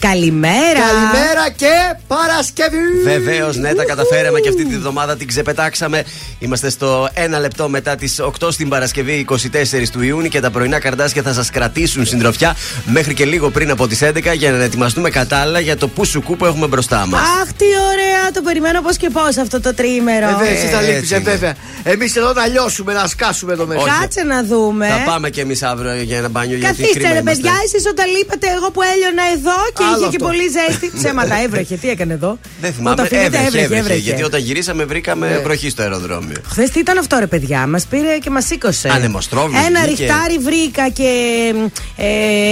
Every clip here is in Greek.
Καλημέρα. Καλημέρα και Παρασκευή. Βεβαίως, ναι, τα καταφέραμε και αυτή τη βδομάδα την ξεπετάξαμε. Είμαστε στο 1 λεπτό μετά τις 8 στην Παρασκευή 24 του Ιούνιου και τα πρωινά καρδάσια θα σας κρατήσουν συντροφιά μέχρι και λίγο πριν από τις 11 για να ετοιμαστούμε κατάλληλα για το πουσουκού που έχουμε μπροστά μας. Αχ, τι ωραία, το περιμένω πώς και πώς αυτό το τρίμερο. Βέβαια, εσύ θα Έτσι λείπει, είναι. βέβαια. Εμείς εδώ να λιώσουμε, να σκάσουμε εδώ μέσα. Όχι. Κάτσε να δούμε. Θα πάμε και εμείς αύριο για ένα μπάνιο γιατί Καθίστε κρίμα ρε είμαστε. παιδιά, εσείς όταν λείπατε εγώ που έλειωνα εδώ και Άλλο είχε και αυτό. πολύ ζέστη. Ψέματα έβρεχε, τι έκανε εδώ; Δεν θυμάμαι, Όταν φύγατε έβρεχε, έβρεχε, έβρεχε, έβρεχε. Γιατί όταν γυρίσαμε βρήκαμε Ναι. βροχή στο αεροδρόμιο. Χθες τι ήταν αυτό ρε παιδιά, μας πήρε και μας σήκωσε. Ανεμοστρόβιλο Ένα βγήκε. ριχτάρι βρήκα και ε,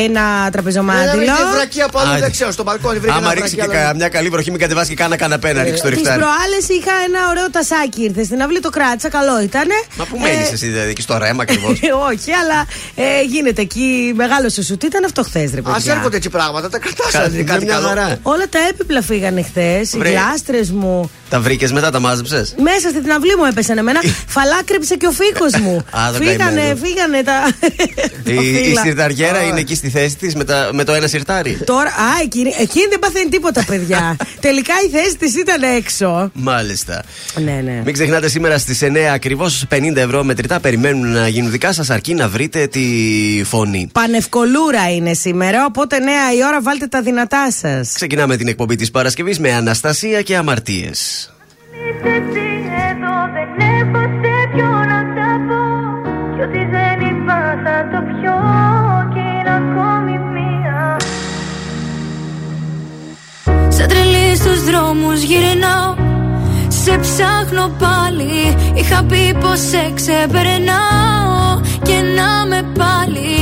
ένα Ένα τραπεζομάντιλο. βρήκε βρακία από Α, άλλο, δεν ξέρω, στο μπαλκόνι βρήκε Άμα ένα ρίξει και βρακί, αλλά- κα- μια καλή βροχή, μην κατεβάσει και κάνα καναπέ να ρίξει το Τις ριχτάρι. προάλλες είχα ένα ωραίο τασάκι ήρθες στην αυλή, το κράτησα, καλό ήταν. Μα πού μένεις εσύ, δηλαδή, εκεί στο ρέμα ακριβώς; Όχι, αλλά ε, γίνεται εκεί μεγάλο σου. Τι ήταν αυτό χθες, ρε Α παιδιά; έρχονται έτσι πράγματα, τα κρατάς αν είναι Κάτι κάτι μια καλό. χαρά. Όλα τα έπιπλα φύγανε χθες, οι Βρε. γλάστρες μου. Τα βρήκες μετά, τα μάζεψες; Μέσα στην αυλή μου έπεσαν εμένα. Φαλάκρεψε και ο φίκο μου. Α, το φύγανε, καημένο. φύγανε τα. τα Η, η φύλλα. σιρταριέρα είναι εκεί στη θέση της με, τα- με το ένα σιρτάρι. Τώρα, α, εκείνη, εκείνη δεν παθαίνει τίποτα, παιδιά. Τελικά η θέση της ήταν έξω. Μάλιστα. Ναι, ναι. Μην ξεχνάτε σήμερα στις 9 ακριβώς 50 ευρώ μετρητά περιμένουν να γίνουν δικά σας αρκεί να βρείτε τη φωνή. Πανευκολούρα είναι σήμερα, οπότε νέα η ώρα βάλτε τα δυνατά σας. Ξεκινάμε την εκπομπή της Παρασκευής με Αναστασία και Αμαρτίες. Είσαι εσύ εδώ δεν έχω σε ποιο να τα πω. Κι ό,τι δεν είπα θα το πιω Κι είναι ακόμη μία. Σαν τρελή στους δρόμους γυρνάω. Σε ψάχνω πάλι. Είχα πει πως σε ξεπερνάω. Και να με πάλι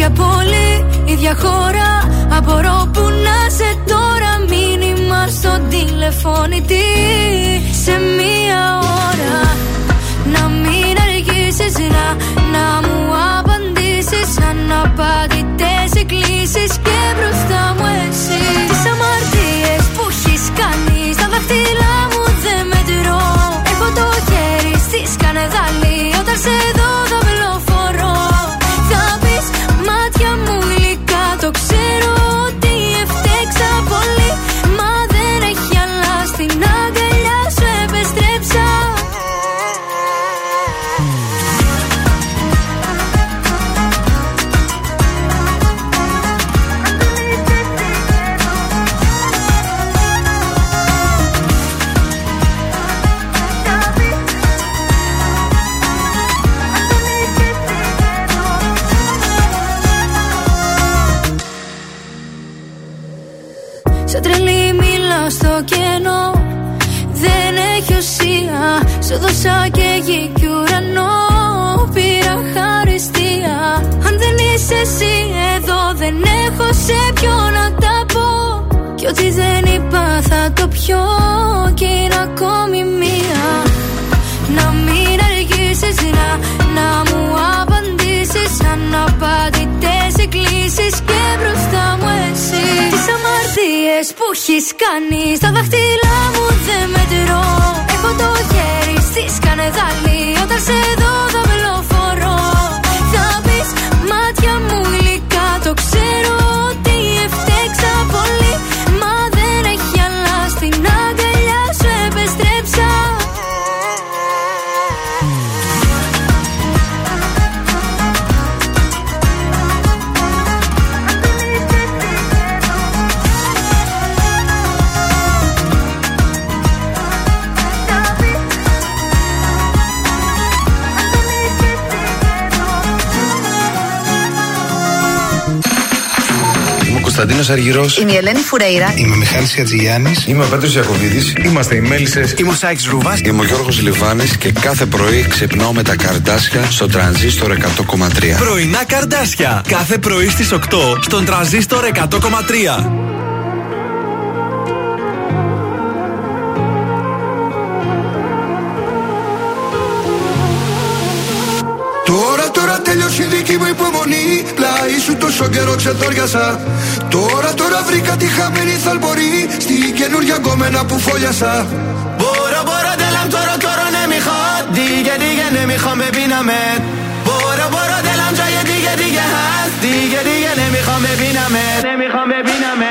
Ίδια πόλη, ίδια χώρα. Απορώ που να σε τώρα. Μήνυμα στο τηλεφώνητη Σε μία ώρα. Να μην αργήσεις να, να μου απαντήσεις. Αναπαντητές εκκλήσεις Και μπροστά μου εσύ. Τις αμαρτίες που έχεις κάνει Στα δάχτυλά μου Σου δώσα και γη κι ουρανό. Πήρα χαριστία. Αν δεν είσαι εσύ εδώ Δεν έχω σε ποιο να τα πω. Κι ό,τι δεν είπα θα το πιω. Κι είναι ακόμη μία. Να μην αργήσεις να, να μου απαντήσεις. Αναπαντητές εκκλήσεις και μπροστά μου εσύ. Τις αμαρτίες που έχεις κάνει Στα δάχτυλά μου δεν μετρώ. Έχω το χέρι στη σκανεδάλη Κωνσταντίνος Αργυρός. Είμαι η Ελένη Φουρέιρα. Είμαι ο Μιχάλης Ατζηγιάννη. Είμαι ο Πέτρος Ιακοβίδη. Είμαστε οι Μέλισσες. Είμαι ο Σάιξ Ρούβα. Είμαι ο Γιώργος Λιβάνης και κάθε πρωί ξυπνάω με τα καρδάσια στο τρανζίστορ 100,3. Πρωινά καρδάσια. Κάθε πρωί στις 8 στον τραζίστορ 100,3. Τώρα, τώρα τέλειωσε η δική μου υπομονή Πλάι σου τόσο καιρό ξετόριασα Τώρα τώρα βρήκα τη χαμένη θαλπορή Στη καινούργια γκόμενα που φόλιασα Μπορώ μπορώ τέλαμ τώρα τώρα ναι μιχώ Δίγε δίγε ναι μιχώ με πίναμε Μπορώ μπορώ τέλαμ τζάγε δίγε δίγε χάς Δίγε δίγε ναι μιχώ με πίναμε Ναι μιχώ με πίναμε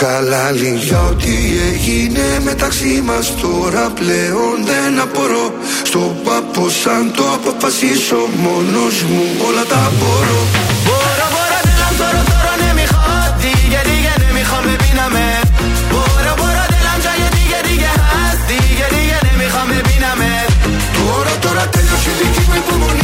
χαλάλι Για ό,τι έγινε μεταξύ μας τώρα πλέον δεν απορώ. Στο πάπο σαν το αποφασίσω μόνος μου όλα τα μπορώ. Μπορώ, μπορώ, τέλος, τώρα, τώρα, ναι, μη χάτη Γιατί, γιατί, μη χάμε, πίναμε. Μπορώ, μπορώ, τέλος, γιατί, γιατί, γιατί, γιατί, γιατί, μη με. πίναμε. Τώρα, τώρα, τέλος, η δική μου υπομονή.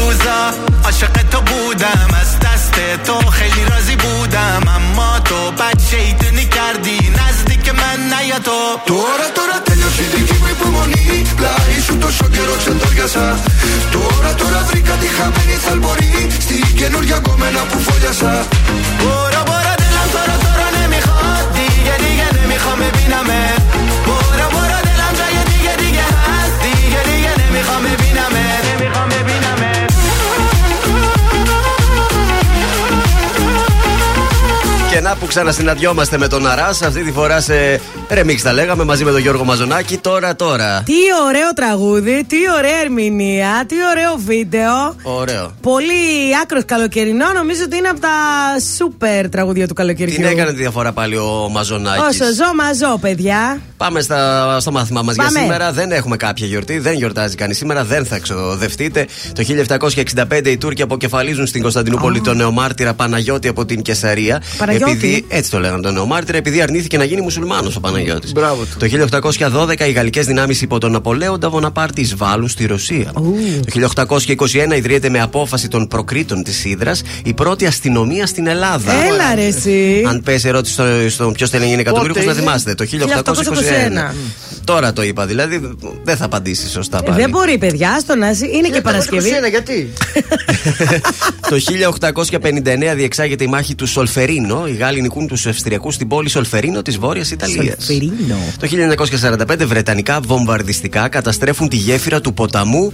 روزا عاشق تو بودم از دست تو خیلی راضی بودم اما تو بد شیطونی کردی نزدیک من نیا تو Τώρα τώρα τέλειωσε η δική μου υπομονή Πλάι σου τόσο καιρό ξεντόριασα Τώρα τώρα βρήκα τη χαμένη θαλπορή Στην καινούργια κομμένα που φόλιασα برو برو دلم تو رو تو رو نمیخواد دیگه دیگه نمیخوام ببینمت برو برو دلم جای دیگه دیگه هست دیگه دیگه نمیخوام ببینمت نمیخوام ببینمت να που ξανασυναντιόμαστε με τον Αράς, αυτή τη φορά σε ρεμίξ τα λέγαμε μαζί με τον Γιώργο Μαζονάκη. Τώρα, τώρα. Τι ωραίο τραγούδι, τι ωραία ερμηνεία, τι ωραίο βίντεο. Ωραίο. Πολύ άκρος καλοκαιρινό. Νομίζω ότι είναι από τα σούπερ τραγούδια του καλοκαιριού. Την έκανε τη διαφορά πάλι ο Μαζονάκης. Όσο ζω, μαζό, παιδιά. Πάμε στα, στο μάθημά μας για Πάμε. σήμερα. Δεν έχουμε κάποια γιορτή, δεν γιορτάζει κανείς σήμερα, δεν θα εξοδευτείτε. Το 1765 οι Τούρκοι αποκεφαλίζουν στην Κωνσταντινούπολη τον νεομάρτυρα Παναγιώτη από την Κεσαρία. Παναγιώτη. Επειδή, έτσι το λέγανε τον νεομάρτυρα, επειδή αρνήθηκε να γίνει μουσουλμάνος ο Παναγιώτης. Μπράβο του. Το 1812 οι γαλλικές δυνάμεις υπό τον Ναπολέοντα Βοναπάρτης εισβάλλουν στη Ρωσία. Το 1821 ιδρύεται με απόφαση των προκρήτων της Ήδρας η πρώτη αστυνομία στην Ελλάδα. Έλα ρε εσύ. Αν πέσει ερώτηση στο, στο ποιος θέλει να γίνει εκατομμύριο, Πότε να είναι; θυμάστε. Το 1821. 1821. Τώρα το είπα, δηλαδή δεν θα απαντήσεις σωστά Ε, πάλι. Δεν μπορεί, παιδιά, στο να ζει- Είναι και Παρασκευή. 1921, γιατί; το 1859 διεξάγεται η μάχη του Σολφερίνο. Οι Γάλλοι νικούν τους Αυστριακούς στην πόλη Σολφερίνο της Βόρειας Ιταλίας. Σολφερίνο. Το 1945 βρετανικά βομβαρδιστικά καταστρέφουν τη γέφυρα του ποταμού.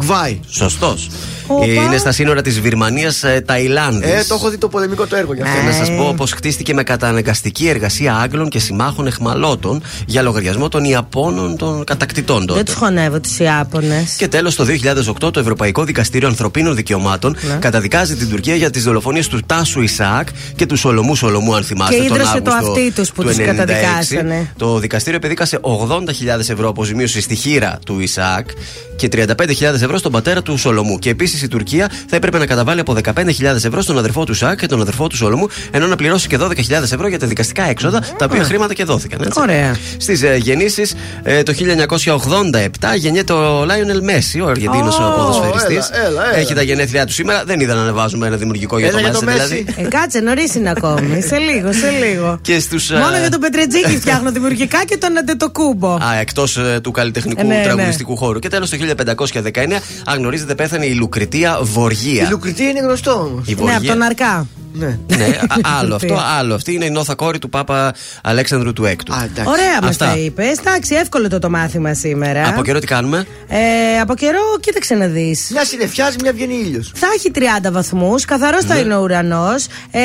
Γβάη. Σωστός. Οπα. Είναι στα σύνορα της Βυρμανίας Ταϊλάνδης. Ε, το έχω δει το πολεμικό το έργο γι' αυτό. Και να Ε. σας πω πως χτίστηκε με καταναγκαστική εργασία Άγγλων και συμμάχων εχμαλώτων για λογαριασμό των Ιαπώνων των κατακτητών τότε. Δεν τους χωνεύω τους Ιάπωνες. Και τέλος, το 2008 το Ευρωπαϊκό Δικαστήριο Ανθρωπίνων Δικαιωμάτων Ναι. καταδικάζει την Τουρκία για τις δολοφονίες του Τάσου Ισαάκ και του Σολομού Σολομού, αν θυμάστε. Και τον ίδρυσε το Αύγουστο αυτί τους που του τους 96. καταδικάσανε. Το δικαστήριο επεδίκασε 80.000 ευρώ αποζημίωση στη χείρα του Ισαάκ και 35.000 ευρώ στον πατέρα του Σολομού. Και επίσης η Τουρκία θα έπρεπε να καταβάλει από 15.000 ευρώ στον αδερφό του Ισαάκ και τον αδερφό του Σολομού, ενώ να πληρώσει και 12.000 ευρώ για τα δικαστικά έξοδα, τα οποία χρήματα και δόθηκαν. Έτσι. Ωραία. Στις ε, γεννήσεις, ε, το 1987 γεννιέται ο Λάιονελ Μέση, ο Αργεντίνος Ω, oh, ποδοσφαιριστής. έλα, έλα, έλα. Έχει τα γενέθλιά του σήμερα. Δεν είδα να ανεβάζουμε ένα δημιουργικό για Έλα το για Μέση, το δηλαδή. Μέση. Ε, κάτσε, νωρίς είναι ακόμη. σε λίγο, σε λίγο. Και στους, ε, Μόνο για τον Πετρετζίκη φτιάχνω δημιουργικά και τον Αντετοκούμπο. Α, εκτός του καλλιτεχνικού Ε, ναι, ναι. τραγουδιστικού χώρου. Και τέλος το 1519, αν γνωρίζετε, πέθανε η Λουκριτία Η Βοργία. Λουκριτή είναι γνωστό όμως. Η Ναι, από τον Αρκά. Ναι. Ναι, α- άλλο αυτό, άλλο. Αυτή είναι η νόθα κόρη του Πάπα Αλέξανδρου του Έκτου. Α, εντάξει. Ωραία μα Αυτά. τα είπες. Εντάξει, εύκολο το, το μάθημα σήμερα. Από καιρό τι κάνουμε; Ε, από καιρό, κοίταξε να δεις. Μια συνεφιάζει, μια βγαίνει ήλιος. Θα έχει 30 βαθμούς, καθαρός Ναι. θα είναι ο ουρανός. Ε,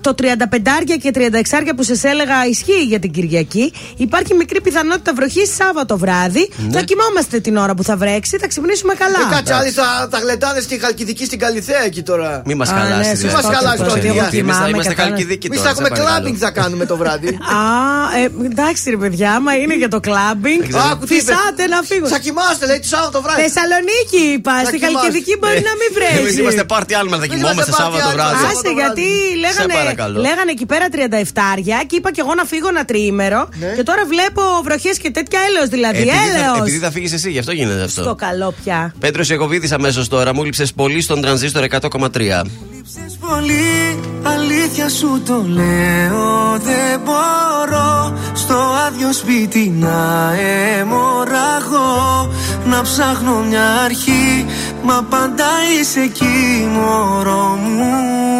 το 35 και 36 που σας έλεγα ισχύει για την Κυριακή. Υπάρχει μικρή πιθανότητα βροχής Σάββατο βράδυ. Ναι. Θα κοιμόμαστε την ώρα που θα βρέξει, θα ξυπνήσουμε καλά. Ε, κάτσε, άλλοι θα τα γλεντάνες στη Χαλκιδική στην Καλιθέα εκεί τώρα. Μη μας Α, χαλάσεις. ναι, δηλαδή. σωστό, μας χαλάσεις σωστό, τώρα, ότι εγώ γιατί Εμείς θα κοιμάμαι είμαστε καθόλου. καλκιδικοί Εμείς τώρα. θα έχουμε σε παρακαλώ. κλάμπινγκ θα κάνουμε το βράδυ. Α, ε, εντάξει ρε παιδιά, άμα είναι για το κλάμπινγκ. Άκου τι είπες. Φυσάτε να φύγουν. Θα κοιμάστε, λέει, τη Σάββατο βράδυ. Θεσσαλονίκη είπα, Θα στη κοιμάστε. Χαλκιδική μπορεί να μην βρέξει. Εμείς είμαστε πάρτι άλλο, θα Εμείς κοιμόμαστε είμαστε Σάββατο πάρτι βράδυ. άλλο. Άσε Σάββατο γιατί Σε λέγανε, παρακαλώ. λέγανε εκεί πέρα 37 και είπα και εγώ να φύγω ένα τριήμερο. Ναι. Και τώρα βλέπω βροχές και τέτοια έλεος δηλαδή. Επειδή θα- Έλεος. Επειδή θα φύγεις εσύ, γι' αυτό γίνεται Στο αυτό. καλό πια. Πέτρος Ιακοβίδη αμέσως τώρα, μου λείψε πολύ στον τρανζίστορ 100,3. Λείψες πολύ, αλήθεια σου το λέω Δεν μπορώ. Στο άδειο σπίτι να αιμορραγώ. Να ψάχνω μια αρχή, μα πάντα είσαι εκεί μωρό μου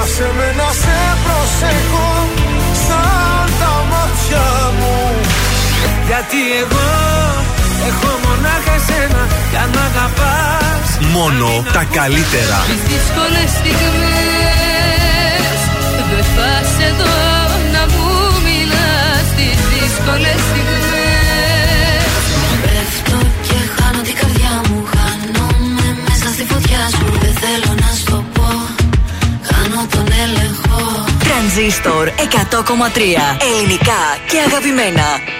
Άσε με να σε προσέχω σαν τα μάτια μου. Γιατί εγώ έχω μονάχα εσένα για να αγαπάς Μόνο τα καλύτερα. Τις δύσκολες στιγμές Δεν θα σε δω να μου μιλάς. Τις δύσκολες στιγμές. Πέφτω και χάνω την καρδιά μου. Χάνομαι μέσα στη φωτιά σου. Δεν θέλω να σου το πω Χάνω τον έλεγχο Τρανζίστορ 100,3. Ελληνικά και αγαπημένα.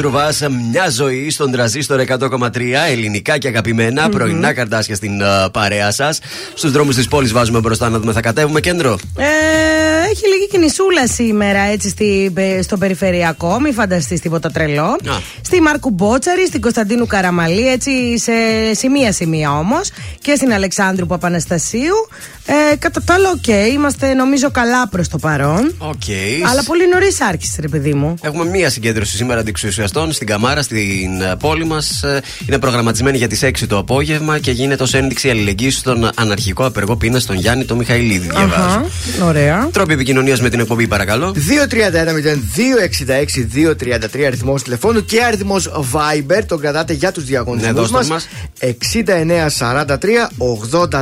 Ρουβά, μια ζωή στον τρανζίστορ 100,3 ελληνικά και αγαπημενα πρωινά καρντάσια στην ε, παρέα σας. Στους δρόμους της πόλης βάζουμε μπροστά να δούμε, θα κατέβουμε κέντρο; Ε, έχει λίγη κινησούλα σήμερα έτσι στη, στο περιφερειακό, μη φανταστείς τίποτα τρελό. Στη Μάρκου Μπότσαρη, στην Κωνσταντίνου Καραμαλή, έτσι σε σημεία-σημεία όμως. Και στην Αλεξάνδρου Παπαναστασίου. Ε, κατά τα άλλα, οκ, είμαστε νομίζω καλά προς το παρόν. Οκ. Αλλά πολύ νωρίς άρχισε, ρε παιδί μου. Έχουμε μία συγκέντρωση σήμερα αντιεξουσιαστών στην Καμάρα, στην ε, πόλη μας. Είναι προγραμματισμένη για τις 6 το απόγευμα και γίνεται ως ένδειξη αλληλεγγύης στον αναρχικό απεργό πείνα στον Γιάννη το Μιχαηλίδη. Διαβάζω. Αχα, Ωραία. Τρόποι επικοινωνίας με την εκπομπή, παρακαλώ. 231-0266-233 αριθμός τηλεφώνου και αριθμός Viber. Τον κρατάτε για τους Ναι, διαγωνισμού δώστε μας. Μας.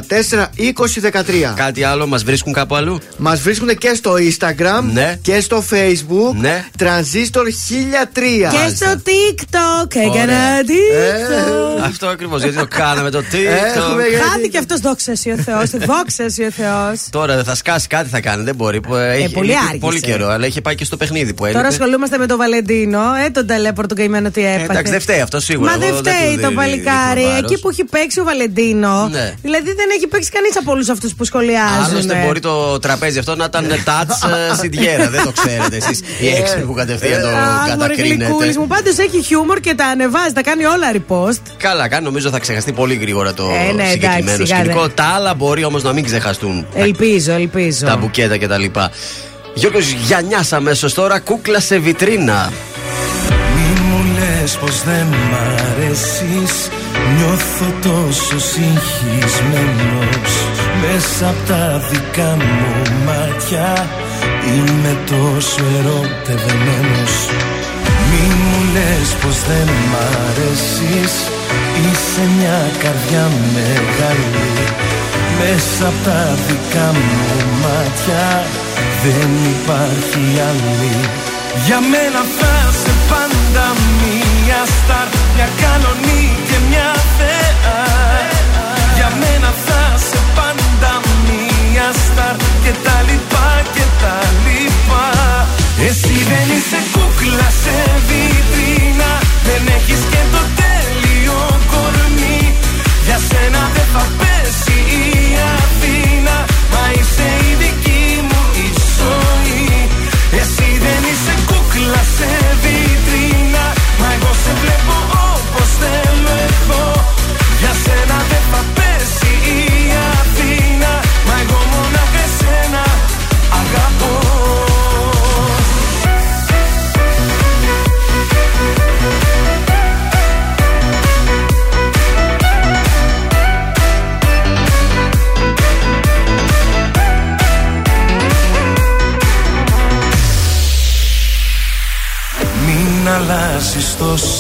6943-84-2013. Κάτι άλλο, μας βρίσκουν κάπου αλλού; Μας βρίσκουν και στο Instagram Ναι. και στο Facebook. Ναι. Transistor 1003. Και στο TikTok έκανα Ε, TikTok. Αυτό ακριβώς, γιατί το κάναμε το Έχουμε TikTok. γιατί- Χάθηκε αυτός, δόξα ο Θεός. Δόξα ο Θεός. Τώρα θα σκάσει κάτι θα κάνει, δεν μπορεί. που Έχει πολύ λείπει άργησε. πολύ καιρό, αλλά είχε πάει και στο παιχνίδι που έλειπε. Τώρα ασχολούμαστε με τον Βαλεντίνο, ε, τον ταλέπορ τον καημένο τι Ε, έπαθε. εντάξει, δεν φταίει αυτό σίγουρα. Μα δεν Εγώ δεν φταίει του το δι- παλικάρι. Δείχνω βάρος. Εκεί που έχει παίξει ο Βαλεντίνο. Ναι. Δηλαδή δεν έχει παίξει κανείς από όλους αυτούς που σχολιάζουν. Άλλωστε μπορεί το τραπέζι αυτό να ήταν touch ε, σιντιέρα. Δεν το ξέρετε εσείς. Οι έξυπνοι που κατευθείαν το Αχ, μωρέ κατακρίνετε. γλυκούλης μου. Πάντως έχει χιούμορ και τα ανεβάζει, τα κάνει όλα repost. Καλά κάνει, νομίζω θα ξεχαστεί πολύ γρήγορα το Ε, ναι, εντάξει, συγκεκριμένο σιγά σκηνικό. δεν. Τα άλλα μπορεί όμως να μην ξεχαστούν. Ελπίζω, ελπίζω. Τα μπουκέτα κτλ. Γιώργος Γιαννιάς αμέσως τώρα, κούκλα σε βιτρίνα. Μη μου λες λες πως δεν μ' αρέσεις Νιώθω τόσο συγχυσμένος. Μέσα απ' τα δικά μου μάτια Είμαι τόσο ερωτευμένος. Μη μου λες πως δεν μ' αρέσεις. Είσαι μια καρδιά μεγάλη. Μέσα απ' τα δικά μου μάτια Δεν υπάρχει άλλη Για μένα θα σε πάντα μια στάρ Μια κανονή και μια θεά. Για μένα θα σε πάντα μια στάρ Και τα λοιπά και τα λοιπά. Εσύ δεν είσαι κούκλα σε βιτρίνα. Δεν έχεις και το τέλειο κορμί. Για σένα δεν θα πέσει η Αθήνα. Μα είσαι η δική σε βιτρίνα. Μα εγώ σε βλέπω όπως θέλω εγώ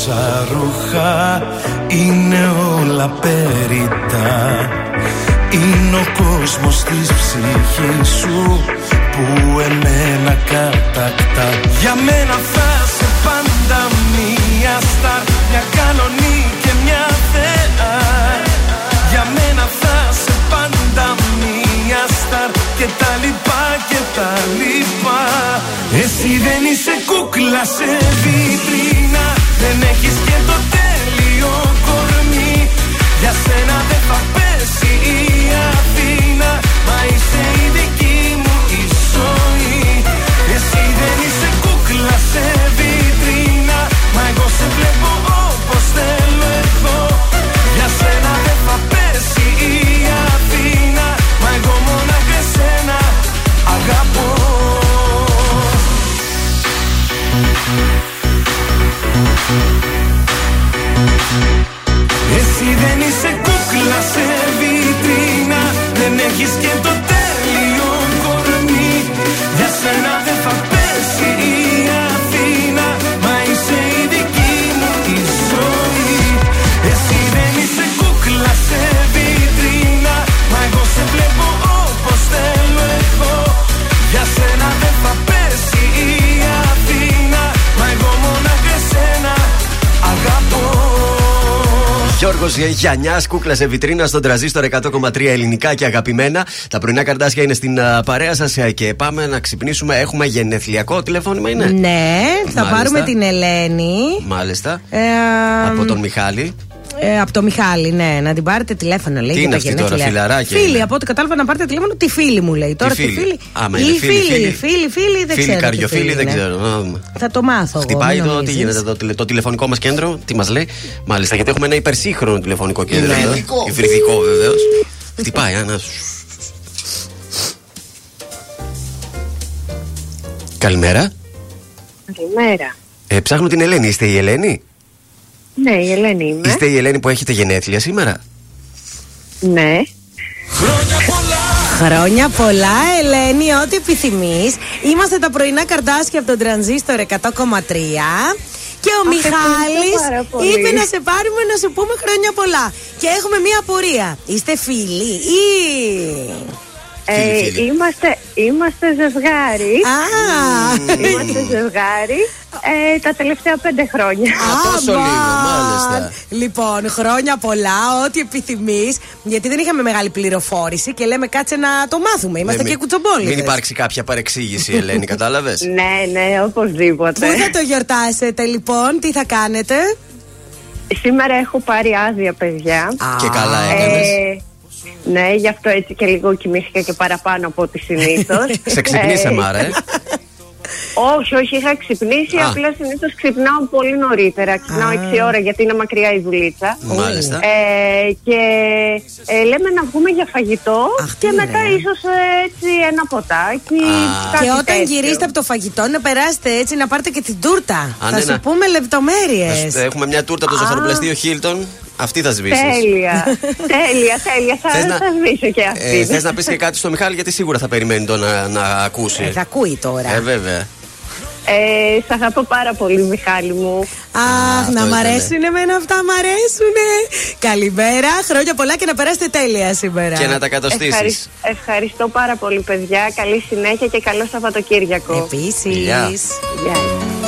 τόσα ρούχα Είναι όλα περιτά Είναι ο κόσμος της ψυχής σου Που εμένα κατακτά. Για μένα θα σε πάντα μία στάρ Μια κανονή και μια θεά Και τα λοιπά και τα λοιπά. Εσύ δεν είσαι κούκλα σε βιτρίνα. Δεν έχεις και το τέλειο κορμί. Για σένα δεν θα δεν είσαι κούκλα σε βιτρίνα. Δεν έχεις και το τέλειο κορμί. Για σένα Γιώργος Γιαννιάς, κούκλας σε βιτρίνα στον τραζίστορ 100,3 ελληνικά και αγαπημένα. Τα πρωινά καρτάσια είναι στην α, παρέα σας και πάμε να ξυπνήσουμε. Έχουμε γενεθλιακό τηλεφώνημα, είναι; Ναι, θα Μάλιστα. πάρουμε την Ελένη. Μάλιστα. Ε, Από τον Μιχάλη. Ε, από το Μιχάλη, ναι, να την πάρετε τηλέφωνο, λέει. Τι για είναι τα αυτή τώρα, γενέθλια. φιλαράκια Φίλη, είναι. από ό,τι κατάλαβα να πάρετε τηλέφωνο, τη φίλη μου λέει. Τώρα Τι τη φίλη; φίλη. Άμα Ή είναι φίλη, φίλη, φίλη. φίλη, φίλη, δεν Φίλοι, ξέρω. τι καριοφίλοι, φίλη δεν είναι. ξέρω. Να δούμε. Θα το μάθω. εγώ, Χτυπάει μην το, τι νομίζεις. γίνεται, το, τηλε- το τηλεφωνικό μας κέντρο, τι μας λέει. Μάλιστα, γιατί έχουμε ένα υπερσύγχρονο τηλεφωνικό κέντρο. εδώ. Υβριδικό. Υβριδικό βεβαίως. Χτυπάει, ένα. Καλημέρα. Καλημέρα. Ε, ψάχνω την Ελένη. Είστε η Ελένη; Ναι, η Ελένη είμαι. Είστε η Ελένη που έχετε γενέθλια σήμερα; Ναι. Χρόνια πολλά, Ελένη, ό,τι επιθυμείς. Είμαστε τα πρωινά καρτάσια από τον τρανζίστορ 100,3. Και ο Αχ, Μιχάλης ευχαριστώ πάρα πολύ. είπε να σε πάρουμε να σου πούμε χρόνια πολλά. Και έχουμε μία απορία. Είστε φίλοι ή. Ε, είμαστε, είμαστε ζευγάρι. Α, Είμαστε ζευγάρι ε, τα τελευταία πέντε χρόνια. τόσο λίγο, Αμπαν. μάλιστα. Λοιπόν, χρόνια πολλά, ό,τι επιθυμείς. Γιατί δεν είχαμε μεγάλη πληροφόρηση και λέμε κάτσε να το μάθουμε. Είμαστε Ναι, και μην- κουτσομπόλοι. Μην υπάρξει κάποια παρεξήγηση, Ελένη, κατάλαβες; ναι, ναι, οπωσδήποτε. Πού θα το γιορτάσετε λοιπόν, τι θα κάνετε; Σήμερα έχω πάρει άδεια, παιδιά. Και καλά έκανες. Ε, ναι, γι' αυτό έτσι και λίγο κοιμήθηκα και παραπάνω από ό,τι συνήθως. Σε ξυπνήσε, Μάρα, ε. Όχι, όχι, είχα ξυπνήσει. Α. Απλά συνήθως ξυπνάω πολύ νωρίτερα. Ξυπνάω 6 ώρα γιατί είναι μακριά η δουλίτσα. Μάλιστα. Ε, και ε, λέμε να βγούμε για φαγητό και μετά ίσως έτσι ένα ποτάκι. κάτι Και όταν τέτοιο. γυρίσετε από το φαγητό να περάσετε έτσι να πάρετε και την τούρτα. Α, θα ναι, σου να- πούμε λεπτομέρειες. Ε, Έχουμε μια τούρτα από το Α. ζαχαροπλαστείο Χίλτον. Αυτή θα σβήσεις. Τέλεια. τέλεια, τέλεια. Θα, Θες να- θα σβήσω και αυτή. Ε, Θες να πεις και κάτι στο Μιχάλη, γιατί σίγουρα θα περιμένει το να, να ακούσει. Ε, θα ακούει τώρα. Ε, βέβαια. Ε, σ' αγαπώ πάρα πολύ, Μιχάλη μου. Αχ, αυτό να μ' ήτανε. αρέσουν εμένα αυτά, μ' αρέσουνε. Καλημέρα, χρόνια πολλά και να περάσετε τέλεια σήμερα. Και να τα κατοστήσεις. Ευχαρισ- ευχαριστώ πάρα πολύ, παιδιά. Καλή συνέχεια και καλό Σαββατοκύριακο. Επίσης. Γεια. Γεια.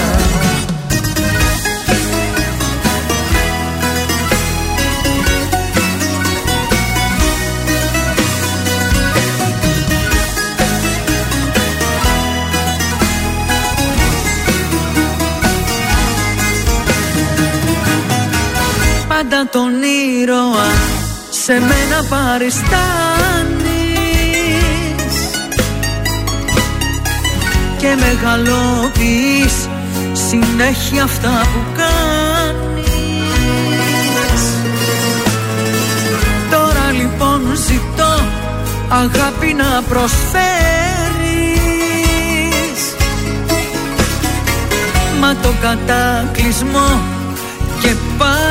Πάντα τον ήρωα. Σε μένα παριστάνεις. Και μεγαλοποιείς συνέχεια αυτά που κάνεις. Τώρα λοιπόν ζητώ αγάπη να προσφέρεις. Μα το κατάκλυσμό και πάλι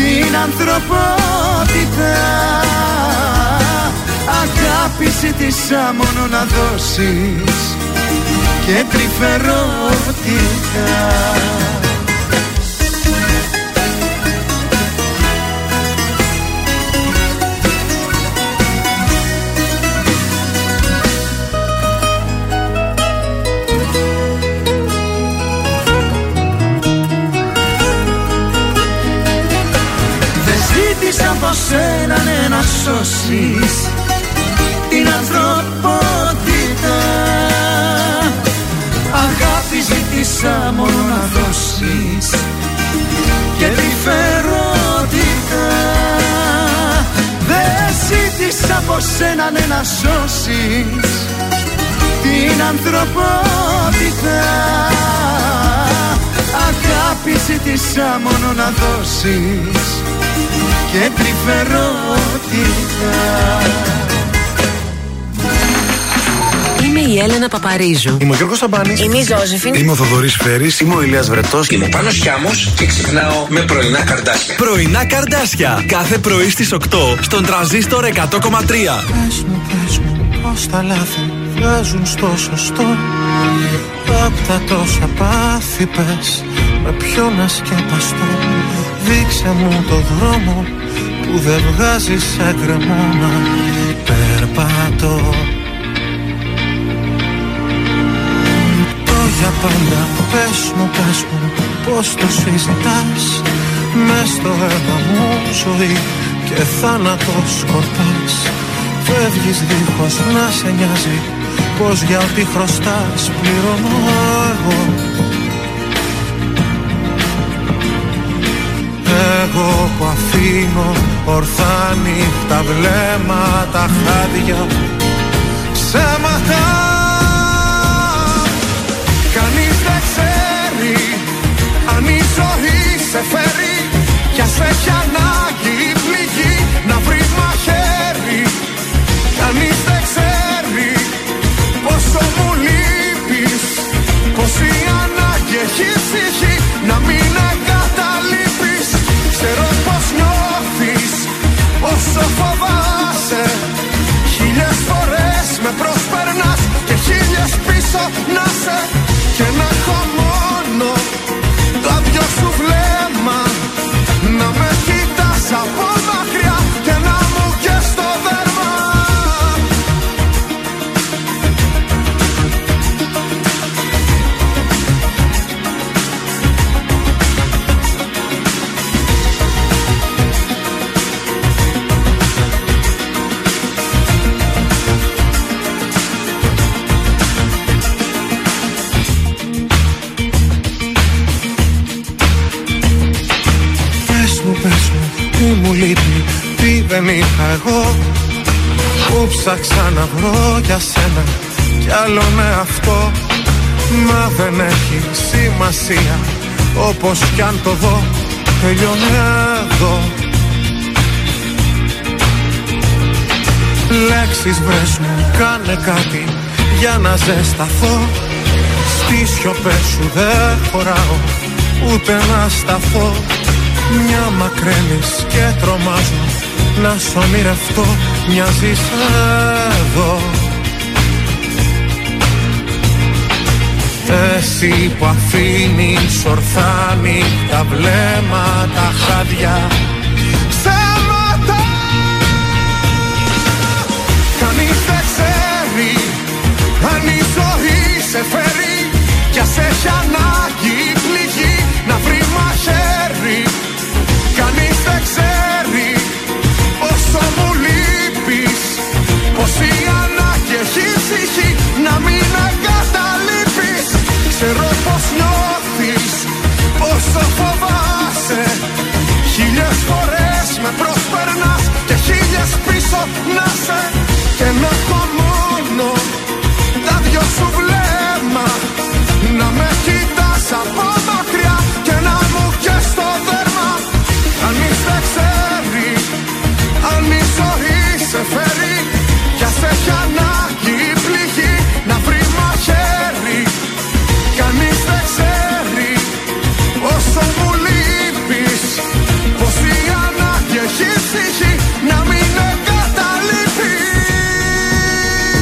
την ανθρωπότητα. Αγάπη ζήτησα μόνο να δώσεις και τρυφερότητα ζήτησα από σένα ναι, να σώσεις την ανθρωπότητα. Αγάπη ζήτησα μόνο να δώσεις και τρυφερότητα Δεν ζήτησα από σένα ναι, να σώσεις την ανθρωπότητα. Αγάπη ζήτησα μόνο να δώσεις και τρυφερότητα Είναι η Έλενα Παπαρίζου. Είμαι ο Γιώργος Σαμπάνης. Είμαι η Ζώζεφιν. Είμαι ο Θοδωρής Φέρης. Είμαι ο Ηλίας Βρετός. Είμαι ο Πάνος Χιάμος και ξυπνάω με πρωινά καρδάσια. Πρωινά καρδάσια. Κάθε πρωί στις 8 στον τραζίστορ 100,3. Πες μου, πες μου, πώς τα λάθη βγάζουν στο σωστό Απ' τα τόσα πάθη πες, με ποιο να σκεπαστώ Δείξε μου το δρόμο που δεν βγάζει σε γκρεμό να περπατώ. Το για πάντα, πες μου, πες μου, πώς το συζητάς. Μες στο αίμα μου ζωή και θάνατος σκορπάς. Φεύγεις δίχως να σε νοιάζει Πως για ό,τι χρωστάς πληρώνω εγώ Εγώ που αφήνω ορθά νύχτα βλέμματα χάδια. Ψέματα. Κανείς δεν ξέρει αν η ζωή σε φέρει Κι ας έχει ανάγκη η πληγή να βρεις μαχαίρι. Κανείς δεν ξέρει πόσο μου λείπεις Πως η ανάγκη έχεις ψυχή όσο φοβάσαι. Χίλιες φορές με προσπερνάς και χίλιες πίσω να σε. Και να έχω μόνο το άδειο σου βλέμμα. Να με κοιτάς από Που ψάξα να βρω για σένα κι άλλον εαυτό Μα δεν έχει σημασία, όπως κι αν το δω Τελειώνει εδώ. Λέξεις βρες μου, κάνε κάτι για να ζεσταθώ. Στις σιωπές σου δεν χωράω ούτε να σταθώ. Μια μακραίνεις και τρομάζω να σ' ονειρευτώ Μοιάζεις εδώ. Εσύ που αφήνεις ορθά τα βλέμματα χάδια Ψέματα Κανείς δεν ξέρει αν η ζωή σε φέρει Κι ας έχει ανάγκη η πληγή να βρει μαχαίρι. Κανείς δεν ξέρει πόσο μου λείπεις Πως η ανάγκη έχει ψυχή να μην εγκαταλείπεις. Ξέρω πως νιώθεις πόσο φοβάσαι. Χίλιες φορές με προσπερνάς και χίλιες πίσω να σε. Και να έχω μόνο τα δυο σου βλέμμα Να με κοιτάς από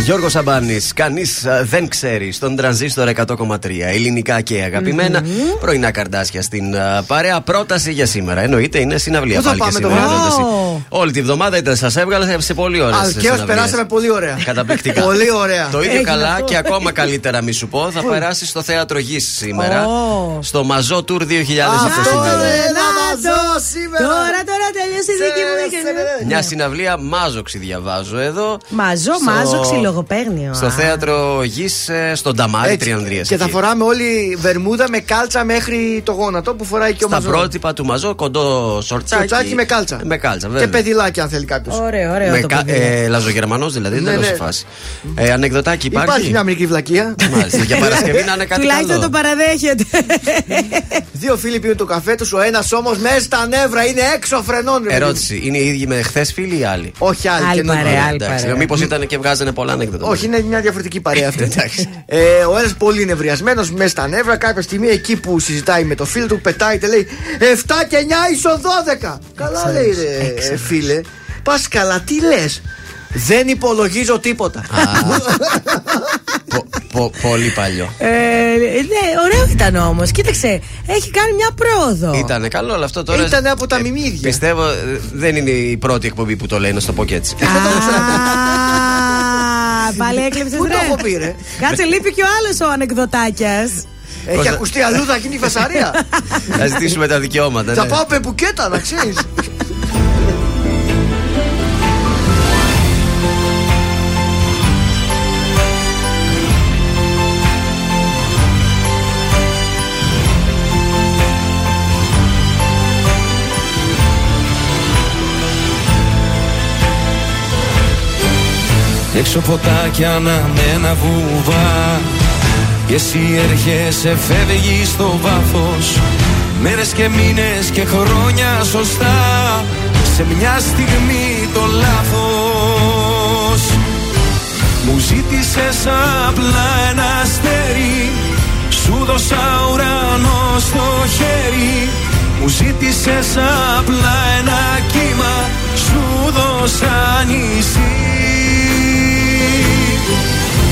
Γιώργος Σαμπάνης, κανείς δεν ξέρει στον τρανζίστορ 100,3. Ελληνικά και αγαπημένα. Πρωινά καρδάσια στην α, παρέα. Πρόταση για σήμερα. Εννοείται είναι συναυλία Πού θα πάλι και πάμε σήμερα. το βράδυ; πρόταση. Όλη τη βδομάδα ήταν, σας έβγαλε σε πολύ ωραίες Αλκαίως περάσαμε πολύ ωραία. Καταπληκτικά. Πολύ ωραία. Το ίδιο Έγινε καλά αυτό. και ακόμα καλύτερα, μη σου πω. Θα Πού; περάσει στο θέατρο Γης σήμερα. Ω. Στο Μαζό Tour 2000 αυτό Αυτό σήμερα. ρε, να μαζώ σήμερα. Τώρα, τώρα τελειώσει η δική μου δίκαια. Μια συναυλία μάζοξη διαβάζω εδώ. Μαζό, Στο- μάζο, ξυλογοπαίγνιο. Στο Α. θέατρο Γης στον Ταμάρι Έτσι. Τριανδρίας. Και θα φοράμε όλοι βερμούδα με κάλτσα μέχρι το γόνατο που φοράει και ο Στα Μαζό. πρότυπα του Μαζό, κοντό σορτσάκι. Σορτσάκι με κάλτσα. Με κάλτσα, βέβαια. Και παιδιλάκι αν θέλει κάποιος. Ωραίο, ωραίο Με το κα... παιδί. ε, Λαζογερμανός δηλαδή, δεν Ναι, είναι ναι. σε φάση. Ε, ανεκδοτάκι υπάρχει; Υπάρχει μια μικρή βλακεία. Μάλιστα, για Παρασκευή να είναι κάτι Τουλάχιστον καλό. το παραδέχεται. Δύο φίλοι πίνουν το καφέ τους, ο ένας όμως μέσα στα νεύρα είναι έξω φρενών. ρε παιδί μου. Ερώτηση, είναι οι ίδιοι με χθες φίλοι ή άλλοι; Όχι άλλοι, Άλλη καινούργιοι. παρέα, Ωραία, άλλη εντάξει. παρέα. Μήπως ήταν και βγάζανε πολλά Όχι, ανέκδοτο. Όχι, είναι μια διαφορετική παρέα αυτή. Εντάξει. ε, ο ένας πολύ νευριασμένος, μέσα στα νεύρα. Κάποια στιγμή εκεί που συζητάει με το φίλο του, πετάει και λέει 7 και 9 ίσο 12. Καλά λέει, ρε, ε, φίλε. Πας καλά, τι λες; Δεν υπολογίζω τίποτα. Πο- πο- Πολύ παλιό. Ε, ναι, ωραίο ήταν όμως. Κοίταξε, έχει κάνει μια πρόοδο. Ήταν καλό, αλλά αυτό τώρα. Ήταν από τα μιμίδια. Πιστεύω ε, δεν είναι η πρώτη εκπομπή που το λένε, να σου το πω και έτσι. Α, Πάλι έκλεψες Πού το έχω πει, ρε; Κάτσε, λείπει και ο άλλος ο ανεκδοτάκιας. Έχει ακουστεί αλλού, θα γίνει φασαρία. Θα ζητήσουμε τα δικαιώματα. Θα ναι. πάω πεμπουκέτα, να ξέρεις. Έξω φωτάκια αναμένα βουβά Και εσύ έρχεσαι φεύγεις στο βάθος. Μέρες και μήνες και χρόνια σωστά. Σε μια στιγμή το λάθος. Μου ζήτησες απλά ένα αστέρι. Σου δώσα ουρανό στο χέρι. Μου ζήτησες απλά ένα κύμα. Σου δώσα νησί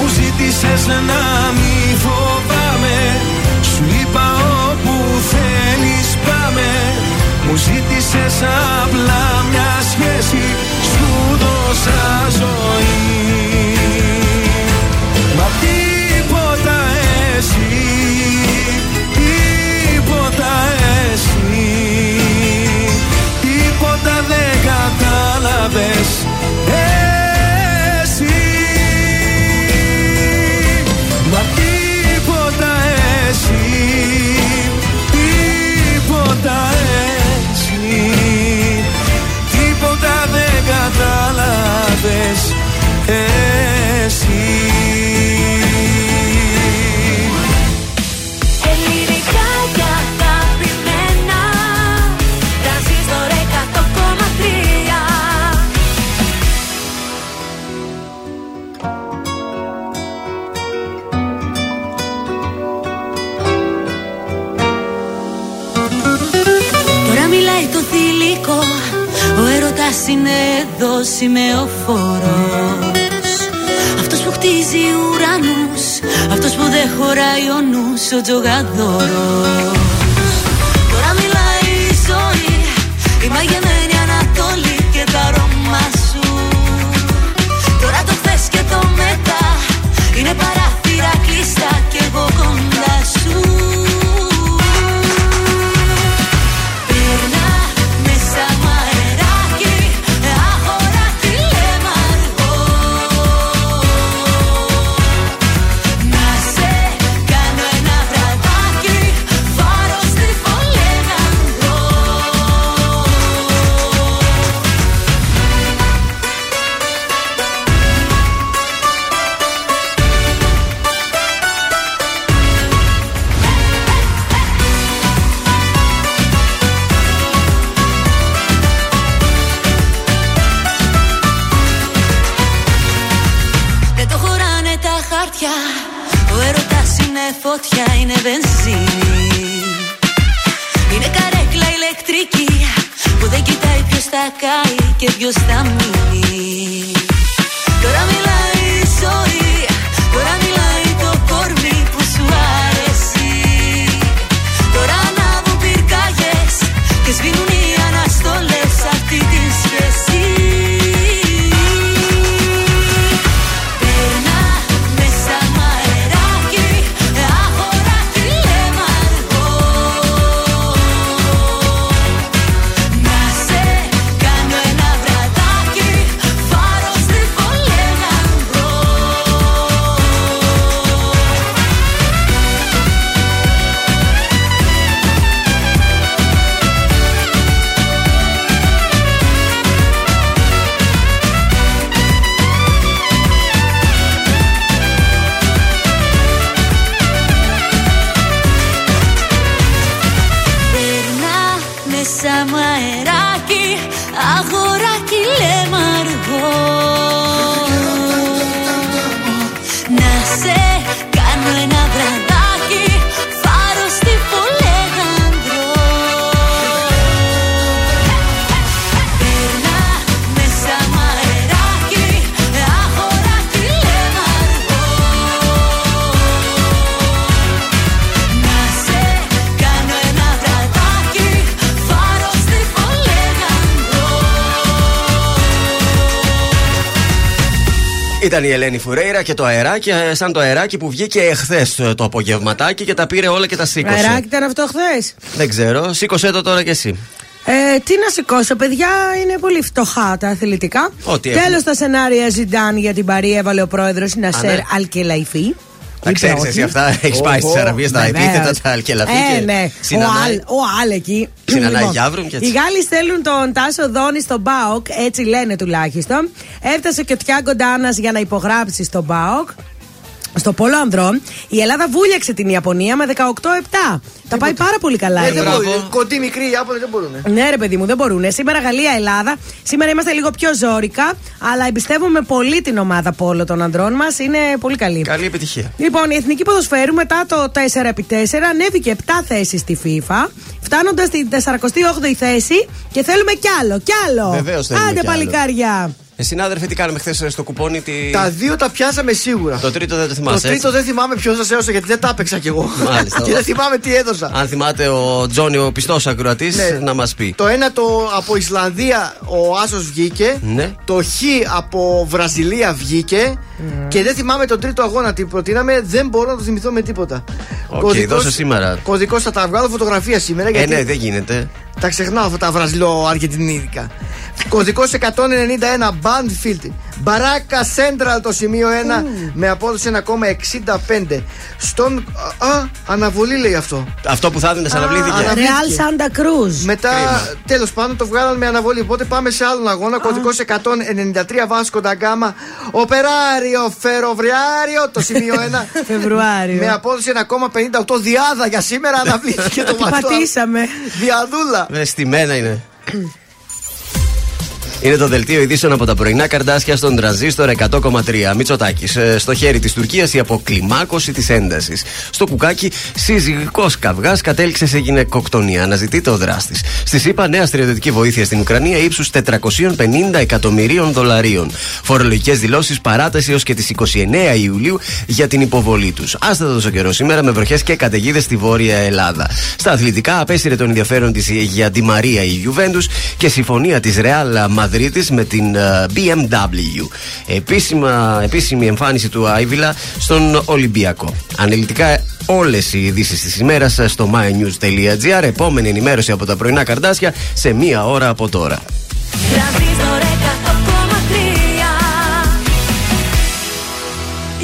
μου ζήτησες να μη φοβάμαι. Σου είπα όπου θέλεις πάμε. Μου ζήτησες απλά μια σχέση. Σου δώσα ζωή. Μα τίποτα εσύ Τίποτα εσύ. Τίποτα δεν κατάλαβες είναι εδώ σημεοφόρος Αυτός που χτίζει ουρανούς Αυτός που δεν χωράει ο νους Ο τζογαδόρος. Τώρα μιλάει η ζωή Η μαγεμένη Ανατολή και τα αρώμα σου. Τώρα το χθες και το μετά Είναι παράθυρα κλειστά και εγώ κοντά Ήταν η Ελένη Φουρέιρα και το αεράκι, ε, σαν το αεράκι που βγήκε εχθές το απογευματάκι και τα πήρε όλα και τα σήκωσε. Αεράκι ήταν αυτό χθες; Δεν ξέρω, σήκωσέ το τώρα κι εσύ. Ε, τι να σηκώσω, παιδιά, είναι πολύ φτωχά τα αθλητικά. Ό,τι Τέλος έχουμε. τα σενάρια Ζιντάν για την Παρή έβαλε ο πρόεδρος Νασέρ ναι. Αλκελαϊφή. Να Είπε ξέρεις όχι. εσύ αυτά, έχεις πάει στις Αραβίες τα Βεβαίως. επίθετα, τα αλκελαφή. Ε, και ναι. Ο συνανάει. Αλ, ο Αλ εκεί. Συνανάει Λοιπόν, Γιάβρουν και έτσι. Οι Γάλλοι στέλνουν τον Τάσο Δόνη στον Μπάοκ, έτσι λένε τουλάχιστον. Έφτασε και ο Τιάγκο Ντάνας για να υπογράψει στον Μπάοκ. Στο πόλο ανδρών, η Ελλάδα βούλιαξε την Ιαπωνία με 18-7. Τα πάει πάρα πολύ καλά. Ε, η δεν Ελλάδα. μπορούν. Κοντοί μικροί οι Ιάπωνες δεν μπορούν. Ναι, ρε παιδί μου, δεν μπορούν. Σήμερα Γαλλία-Ελλάδα. Σήμερα είμαστε λίγο πιο ζώρικα, αλλά εμπιστεύομαι πολύ την ομάδα πόλο των ανδρών μας. Είναι πολύ καλή. Καλή επιτυχία. Λοιπόν, η Εθνική Ποδοσφαίρου μετά το 4x4 ανέβηκε 7 θέσεις στη FIFA, φτάνοντας στην 48η θέση και θέλουμε κι άλλο, κι άλλο. Βεβαίως θέλουμε Άντε, κι άλλο. παλικάρια. Ε, συνάδελφε, τι κάναμε χθες στο κουπόνι. Τι... Τα δύο τα πιάσαμε σίγουρα. Το τρίτο δεν το Το θυμάσαι. τρίτο έτσι; δεν θυμάμαι ποιος σας έδωσε γιατί δεν τα έπαιξα κι εγώ. Μάλιστα. και δεν θυμάμαι τι έδωσα. Αν θυμάται ο Τζόνι, ο πιστός ακροατής, Ναι. να μας πει. Το ένα το από Ισλανδία ο Άσος βγήκε. Ναι. Το Χ από Βραζιλία βγήκε. Και δεν θυμάμαι τον τρίτο αγώνα τι προτείναμε. Δεν μπορώ να το θυμηθώ με τίποτα. Οκ, δώσε σήμερα. Κωδικός θα τα βγάλω φωτογραφία σήμερα. Ε, Γιατί ναι, δεν γίνεται. τα ξεχνάω αυτά τα βραζιλο-αργεντινίδικα. Κωδικός 191 Bandfield. Μπαράκα Central το σημείο 1 με απόδοση 1,65. Στον. Α, αναβολή λέει αυτό. Αυτό που θα έδινε, αναβλήθηκε. αναβλήθηκε. Real Santa Cruz. Μετά, τέλος πάντων, το βγάλαν με αναβολή. Οπότε πάμε σε άλλον αγώνα. Κωδικός 193 Βάσκο Νταγκάμα. Οπεράριο Φεροβριάριο το σημείο 1. Φεβρουάριο. με απόδοση 1,58 διάδα για σήμερα αναβλήθηκε το Τι μαθό. πατήσαμε. Διαδούλα. Ε, στημένα είναι. Είναι το δελτίο ειδήσεων από τα πρωινά καρδάσια στον τραζίστορ 100,3. Μητσοτάκης. Στο χέρι της Τουρκίας η αποκλιμάκωση της έντασης. Στο κουκάκι, σύζυγικό καυγάς κατέληξε σε γυναικοκτονία. Αναζητείται ο δράστης. Στη ΣΥΠΑ, νέα στρατιωτική βοήθεια στην Ουκρανία ύψους 450 εκατομμυρίων δολαρίων. Φορολογικές δηλώσεις παράταση έως και τις 29 Ιουλίου για την υποβολή τους. Άστατο ο καιρό σήμερα με βροχές και καταιγίδες στη Βόρεια Ελλάδα. Στα αθλητικά, απέσυρε τον ενδιαφέρον της για τη Μαρία η Γιουβέντους και συμφωνία της Ρεάλ Μαδρίτης με την ε, BMW. Επίσημα, επίσημη εμφάνιση του Άιβιλα στον Ολυμπιακό. Αναλυτικά όλες οι ειδήσεις της ημέρας στο mynews.gr. Επόμενη ενημέρωση από τα πρωινά καρδάσια σε μία ώρα από τώρα.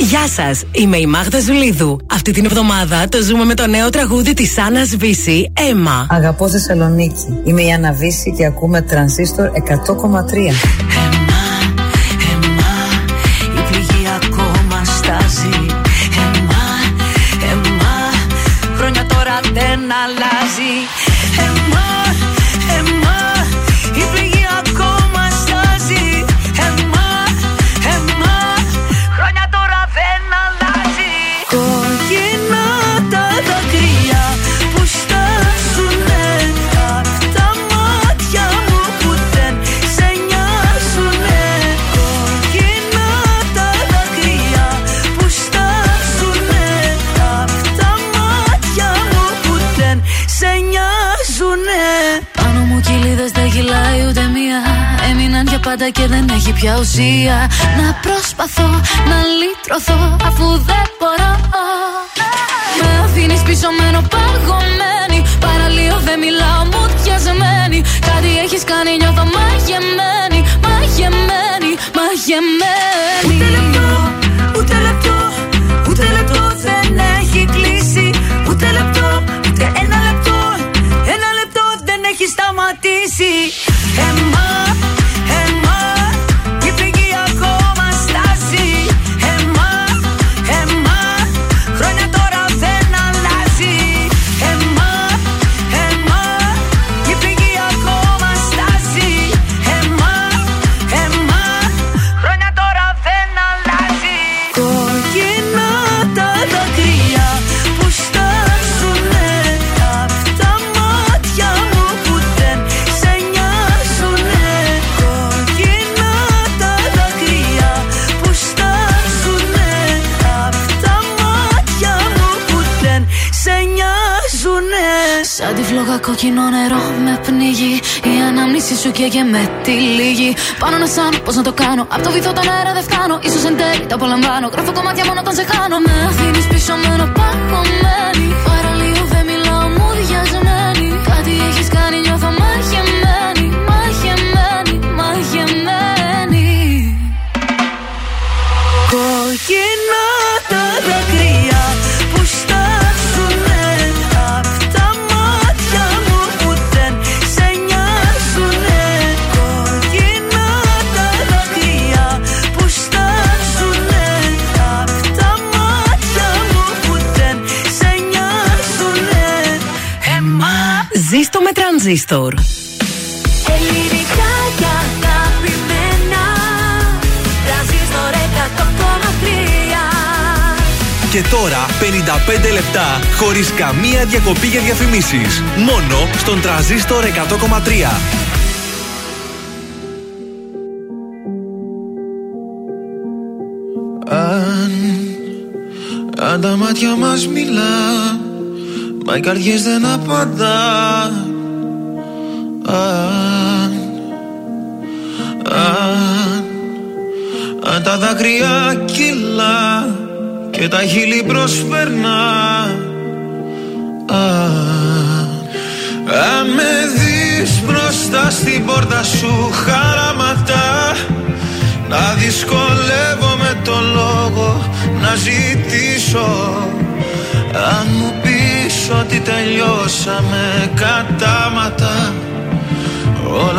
Γεια σας, είμαι η Μάγδα Ζουλίδου. Αυτή την εβδομάδα το ζούμε με το νέο τραγούδι της Άννας Βύση, Έμα. Αγαπώ Θεσσαλονίκη. Είμαι η Άννα Βύση και ακούμε τρανζίστορ 100,3. Η πάντα και δεν έχει πια ουσία. Να προσπαθώ να λύτρωθώ αφού δεν μπορώ. Με αφήνεις πίσω μένω παγωμένη. Παραλίω δεν μιλάω μου διασμένη. Κάτι έχεις κάνει νιώθω μαγεμένη. Μαγεμένη, μαγεμένη. Ούτε λεπτό, ούτε λεπτό, ούτε λεπτό δεν έχει κλείσει. Ούτε λεπτό, ούτε ένα λεπτό, ένα λεπτό δεν έχει σταματήσει. Εμάς, κόκκινο νερό με πνίγει. Η ανάμνηση σου καίγε με τη λίγη. Πάνω να σαν πώς να το κάνω. Απ' το βυθό τον αέρα δεν φτάνω. Ίσως εν τέλει το απολαμβάνω. Γράφω κομμάτια μόνο όταν σε χάνω. Με αφήνεις πίσω μένω παγωμένη τρανζίστορ. ελληνικά και αγαπημένα Τρανζίστορ 100,3 Και τώρα 55 λεπτά χωρίς καμία διακοπή για διαφημίσεις. Μόνο στον τραζίστορ 100,3. Αν, αν τα μάτια μας μιλά Μα οι καρδιές δεν απαντά Αν, αν, αν τα δάκρυα κυλά Και τα χείλη προσπερνά. Αν, αν με δεις μπροστά στην πόρτα σου χαραματά να δυσκολεύομαι το λόγο να ζητήσω. Αν μου πεις ότι τελειώσαμε κατάματα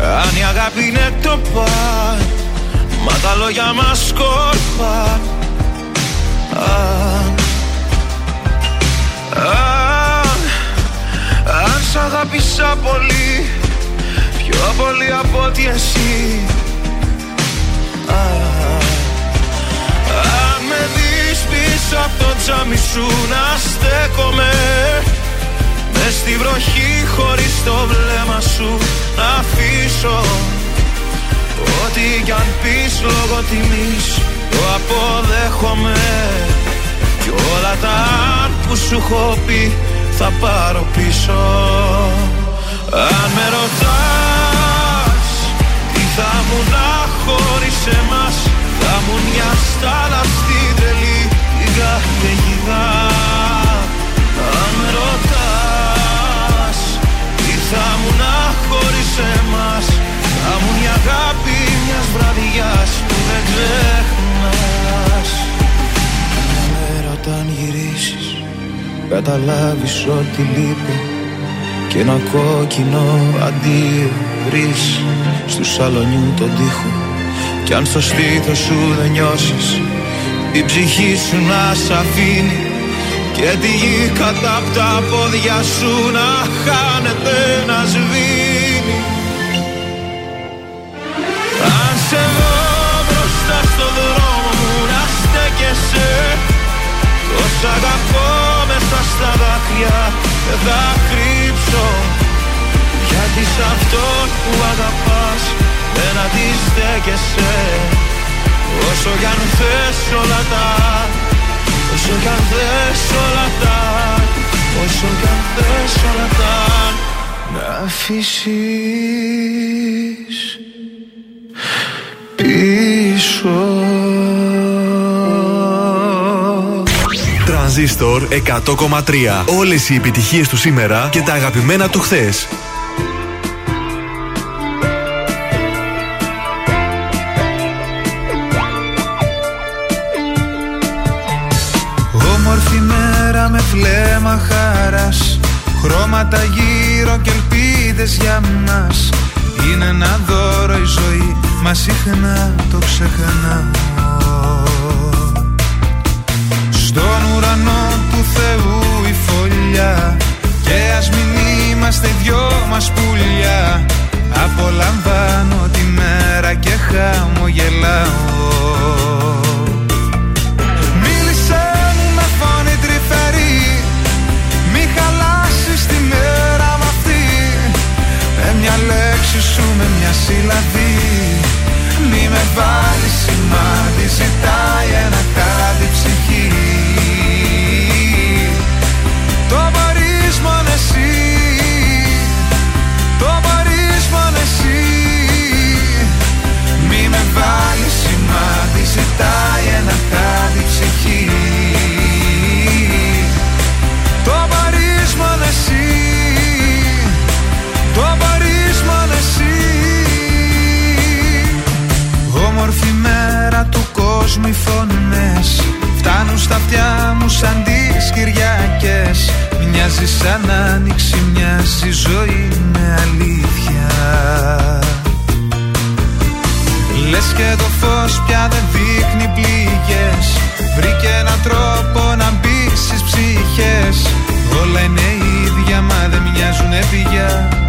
αν η αγάπη είναι το παν Μα τα λόγια μας σκόρπαν Αν, αν, αν σ' αγάπησα πολύ Πιο πολύ από ότι εσύ. Α, Αν με δεις πίσω από το τζάμι σου να στέκομαι Μες στη βροχή χωρίς το βλέμμα σου να αφήσω. Ό,τι κι αν πεις λόγω τιμής το αποδέχομαι. Κι όλα τα αν που σου έχω πει θα πάρω πίσω. Αν με ρωτάς Τι θα μου να χωρίς εμάς Θα μου μια στάλα στην τρελή Την καταιγίδα θα μου να χωρίς εμάς. Θα μου μια αγάπη μιας βραδιάς Που δεν ξεχνάς. Μέρα όταν γυρίσεις Καταλάβεις ότι λείπει. Και ένα κόκκινο αντίο βρεις Στους σαλονιού τον τοίχο Κι αν στο στήθος σου δεν νιώσεις Η ψυχή σου να σ' αφήνει και τη γη κατά απ' τα πόδια σου να χάνεται να σβήνει. Αν σε δω μπροστά στο δρόμο μου να στέκεσαι. Τόσα σ' αγαπώ μέσα στα δάκρυα δεν θα κρύψω. Γιατί σ' αυτόν που αγαπάς δεν αντιστέκεσαι. Όσο κι αν θες όλα τα Όσο κι αν θες όλα τα Όσο κι αν θες όλα τα Να αφήσεις πίσω Τρανζίστορ 100,3. Όλες οι επιτυχίες του σήμερα και τα αγαπημένα του χθες. Μέρα με φλέμα χαράς Χρώματα γύρω και ελπίδες για μας. Είναι ένα δώρο η ζωή Μα συχνά το ξεχνάω. Στον ουρανό του Θεού η φωλιά Και ας μην είμαστε οι δυο μας πουλιά. Απολαμβάνω τη μέρα και χαμογελάω με μια σύλλαβη Μη με βάλεις σημάδι Ζητάει ένα του κόσμου οι φωνές Φτάνουν στα αυτιά μου σαν τις Κυριακές. Μοιάζει σαν άνοιξη, μοιάζει. Ζωή με αλήθεια. Λες και το φως πια δεν δείχνει πληγές. Βρήκε έναν τρόπο να μπεις στις ψυχές. Όλα είναι ίδια μα δεν μοιάζουνε πια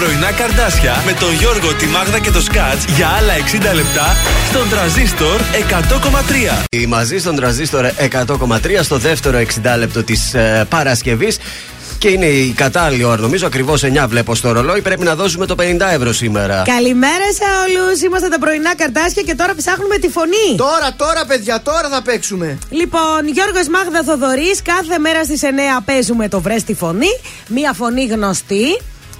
πρωινά καρδάσια με τον Γιώργο, τη Μάγδα και το Σκάτς για άλλα 60 λεπτά στον τραζίστορ 100,3. Η μαζί στον τραζίστορ 100,3 στο δεύτερο 60 λεπτό της ε, Παρασκευής. Και είναι η κατάλληλη ώρα, νομίζω, ακριβώς 9 βλέπω στο ρολόι. Πρέπει να δώσουμε το 50 ευρώ σήμερα. Καλημέρα σε όλους. Είμαστε τα πρωινά καρτάσια και τώρα ψάχνουμε τη φωνή. Τώρα, τώρα, παιδιά, τώρα θα παίξουμε. Λοιπόν, Γιώργος Μάγδα Θοδωρής, κάθε μέρα στις 9 παίζουμε το βρες τη φωνή. Μία φωνή γνωστή.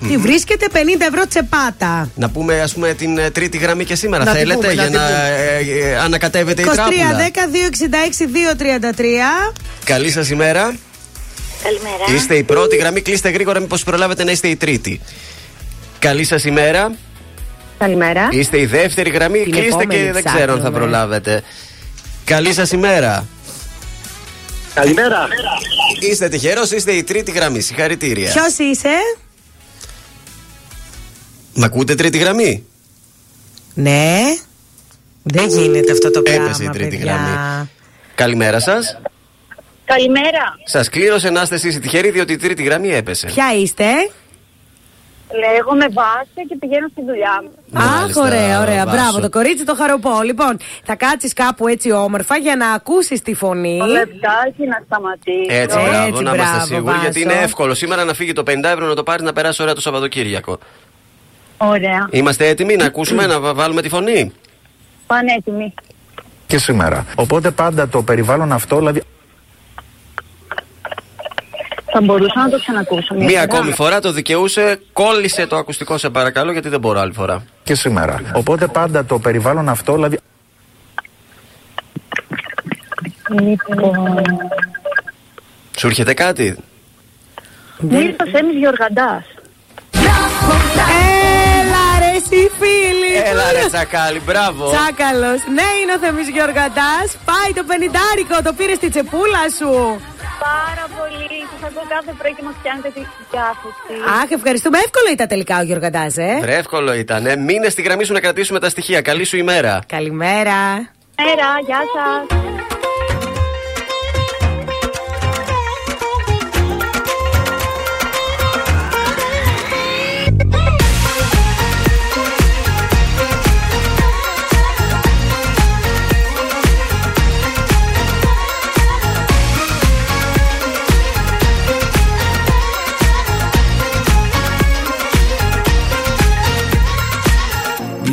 Τη βρίσκεται 50 ευρώ τσεπάτα. Να πούμε, ας πούμε, την ε, τρίτη γραμμή και σήμερα. Να τη Θέλετε πούμε, να για τη να πούμε. ε, ε, ανακατεύετε η 23 10 τράπουλα. 266 233. Καλή σας ημέρα. Καλημέρα. Είστε η πρώτη γραμμή, κλείστε γρήγορα, μήπως προλάβετε να είστε η τρίτη. Καλή σας ημέρα. Καλημέρα. Είστε η δεύτερη γραμμή, Την κλείστε και επόμενη δεν ξέρω αν θα ψάχνουμε. προλάβετε. Καλή σας ημέρα. Καλημέρα. Είστε τυχερός, είστε η τρίτη γραμμή. Συγχαρητήρια. Ποιος είσαι, Μ' ακούτε τρίτη γραμμή; Ναι. Δεν γίνεται αυτό το πράγμα. Έπεσε η τρίτη παιδιά. γραμμή. Καλημέρα σας. Καλημέρα. Σας κλήρωσε να είστε εσείς οι τυχεροί, διότι η τρίτη γραμμή έπεσε. Ποια είστε, Λέγομαι Βάσια και πηγαίνω στη δουλειά μου. Αχ, ωραία, ωραία. Βάσο. Μπράβο, το κορίτσι το χαροπώ. Λοιπόν, θα κάτσεις κάπου έτσι όμορφα για να ακούσεις τη φωνή. Το λεπτάκι να σταματήσω. Έτσι, μπράβο, Έτσι, να είμαστε μπράβο, σίγουροι. Γιατί Βάσο. είναι εύκολο σήμερα να φύγει το 50 ευρώ να το πάρεις να περάσει ωραία το Σαββατοκύριακο. Ωραία. Είμαστε έτοιμοι να ακούσουμε, να βα- βάλουμε τη φωνή; Πανέτοιμη. και σήμερα. Οπότε πάντα το περιβάλλον αυτό, δηλαδή Θα μπορούσα να το ξανακούσω. μια Μία φορά. ακόμη φορά το δικαιούσε, κόλλησε το ακουστικό σε παρακαλώ γιατί δεν μπορώ άλλη φορά. και σήμερα. Οπότε πάντα το περιβάλλον αυτό, δηλαδή Λοιπόν. Σου έρχεται κάτι; Μου ήρθε ο Σέμις Γιοργαντάς. Έλα ρε εσύ φίλη Έλα ρε τσακάλι, μπράβο. Τσάκαλος Ναι είναι ο Θεμής Γιοργαντάς Πάει το πενιντάρικο Το πήρες στη τσεπούλα σου Πάρα πολύ. Σας ακούω κάθε πρωί και μας πιάνετε τη διάθεση. Αχ ευχαριστούμε Εύκολο ήταν τελικά ο Γιοργαντάς ε Βρε, εύκολο ήταν. Ε. Μείνε στη γραμμή σου να κρατήσουμε τα στοιχεία. Καλή σου ημέρα. Καλημέρα Μέρα, γεια σας.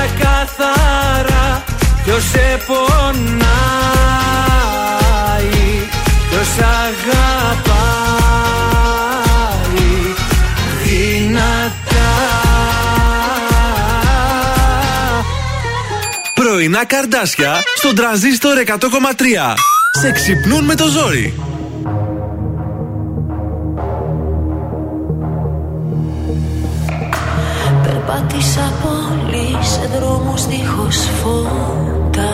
Κοίτα καθαρά ποιος σε πονάει Ποιος αγαπάει δυνατά Πρωινά καρδάσια στον τραζίστορ 100,3. Σε ξυπνούν με το ζόρι. Πάτησα πολύ σε δρόμους δίχως φώτα.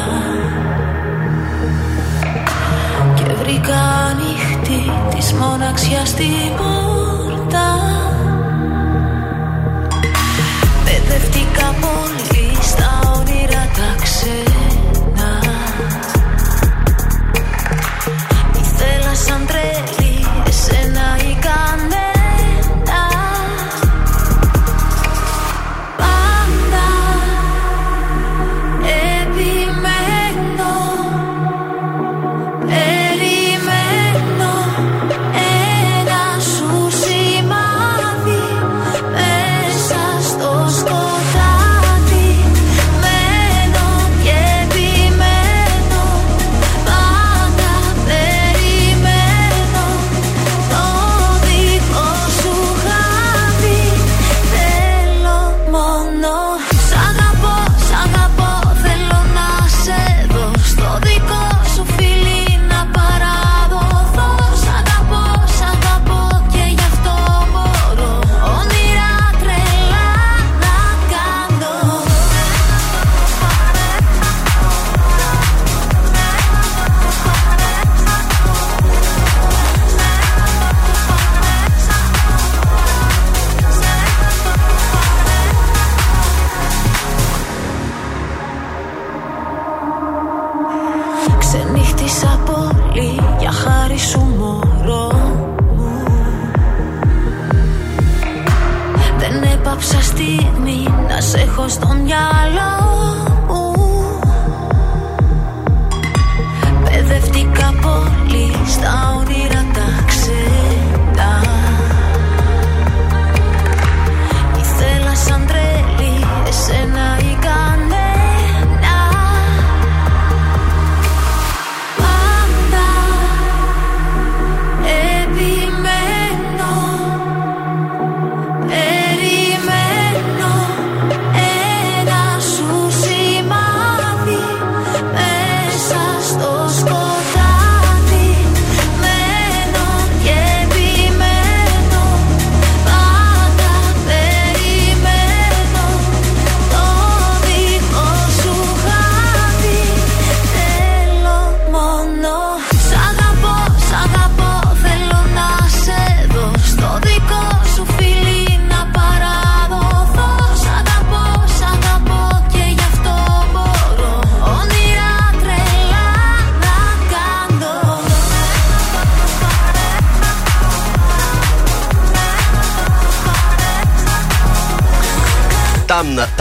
Και βρήκα ανοιχτή της μοναξιάς την πόρτα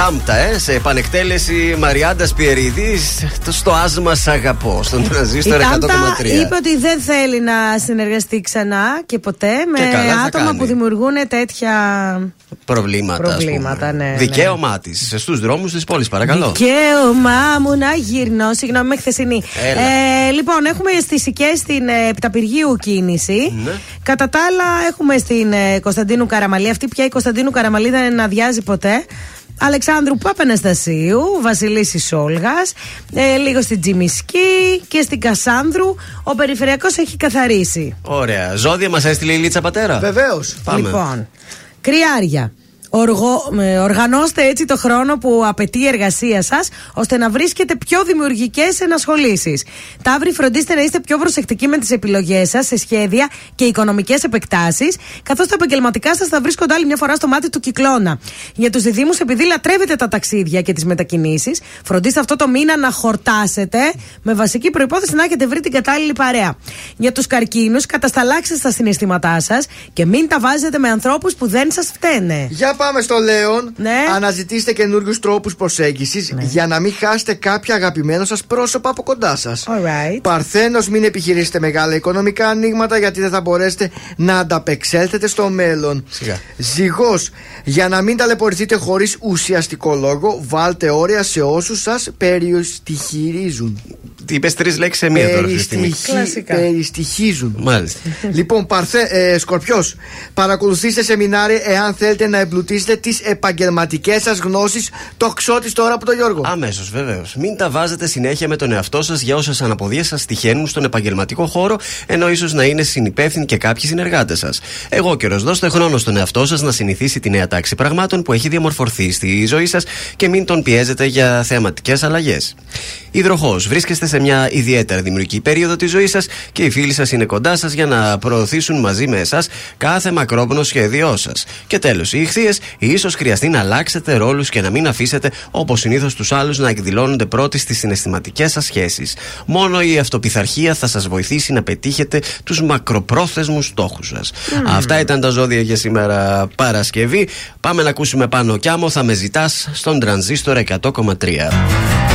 Τάμνα, τάμπτα, ε, σε επανεκτέλεση Μαριάντας Πιερίδης στο άσμα Σ' αγαπώ, στον Η τραζίστορ 100,3. Τάμτα είπε ότι δεν θέλει να συνεργαστεί ξανά και ποτέ με Και καλά θα άτομα κάνει. που δημιουργούν τέτοια Προβλήματα. ας Προβλήματα, πούμε. ναι, ναι. Δικαίωμά της στους δρόμους της πόλης, παρακαλώ. Δικαίωμά μου να γυρνώ. Συγγνώμη, με χθεσινή. Έλα. Ε, λοιπόν, έχουμε στι Οικέ στην ε, Επιταπηργίου κίνηση. Ναι. Κατά τα άλλα, έχουμε στην ε, Κωνσταντίνου Καραμαλή. Αυτή πια η Κωνσταντίνου Καραμαλή δεν αδειάζει ποτέ. Αλεξάνδρου Παπαναστασίου, Βασιλίσης Σόλγα, ε, λίγο στην Τζιμισκή και στην Κασάνδρου. Ο περιφερειακός έχει καθαρίσει. Ωραία. Ζώδια μας έστειλε η Λίτσα Πατέρα. Βεβαίως. Πάμε. Λοιπόν, κρυάρια. Οργο, ε, οργανώστε έτσι το χρόνο που απαιτεί η εργασία σας, ώστε να βρίσκετε πιο δημιουργικές ενασχολήσεις. Ταύροι, φροντίστε να είστε πιο προσεκτικοί με τις επιλογές σας σε σχέδια και οικονομικές επεκτάσεις, καθώς τα επαγγελματικά σας θα βρίσκονται άλλη μια φορά στο μάτι του κυκλώνα. Για τους διδήμου, επειδή λατρεύετε τα ταξίδια και τις μετακινήσεις, φροντίστε αυτό το μήνα να χορτάσετε, με βασική προπόθεση να έχετε βρει την κατάλληλη παρέα. Για τους καρκίνους, κατασταλάξτε τα συναισθήματά σας και μην τα βάζετε με ανθρώπους που δεν σας φταίνε. Για πάμε στο Λέον. Ναι. Αναζητήστε καινούριους τρόπους προσέγγισης για να μην χάσετε κάποια αγαπημένο σας πρόσωπα από κοντά σας. Alright. Παρθένος, μην επιχειρήσετε μεγάλα οικονομικά ανοίγματα γιατί δεν θα μπορέσετε να ανταπεξέλθετε στο μέλλον. Σιγά. Ζυγός, για να μην ταλαιπωρηθείτε χωρίς ουσιαστικό λόγο, βάλτε όρια σε όσους σας περιοστιχειρίζουν. Είπες τρεις λέξεις σε μία τώρα. αυτή τη στιγμή. Περιστοιχι... Περιστοιχίζουν. Μάλιστα. λοιπόν, παρθε... ε, Σκορπιός, παρακολουθήστε σεμινάρια εάν θέλετε να εμπλουτίσετε τις επαγγελματικές σας γνώσεις. Το ξώτη τώρα από τον Γιώργο. Αμέσως, βεβαίως. Μην τα βάζετε συνέχεια με τον εαυτό σας για όσε αναποδίε σας τυχαίνουν στον επαγγελματικό χώρο, ενώ ίσως να είναι συνυπεύθυνοι και κάποιοι συνεργάτες σας. Εγώ καιρο, δώστε χρόνο στον εαυτό σας να συνηθίσει τη νέα τάξη πραγμάτων που έχει διαμορφωθεί στη ζωή σας και μην τον πιέζετε για θεαματικές αλλαγές. Υδροχός, βρίσκεστε σε μια ιδιαίτερα δημιουργική περίοδο της ζωής σας και οι φίλοι σας είναι κοντά σας για να προωθήσουν μαζί με εσάς κάθε μακρόπνο σχέδιό σας. Και τέλος, οι ηχθείες, ίσως χρειαστεί να αλλάξετε ρόλους και να μην αφήσετε όπως συνήθως τους άλλους να εκδηλώνονται πρώτοι στις συναισθηματικές σας σχέσεις. Μόνο η αυτοπιθαρχία θα σας βοηθήσει να πετύχετε τους μακροπρόθεσμους στόχους σας. Αυτά ήταν τα ζώδια για σήμερα Παρασκευή. Πάμε να ακούσουμε πάνω κι άμμο. Θα με ζητάς στον τρανζίστορ 100,3.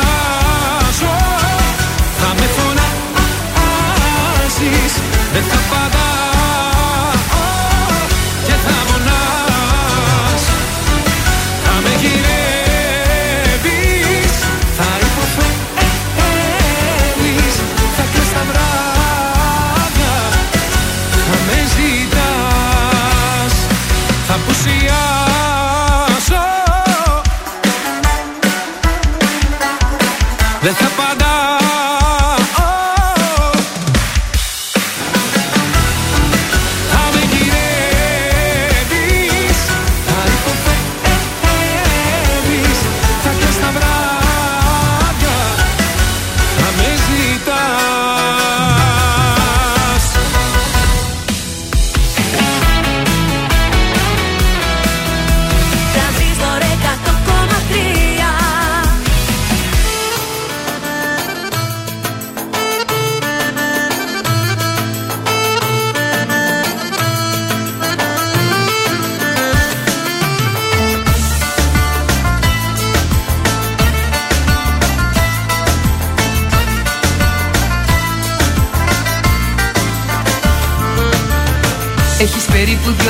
φωνάζεις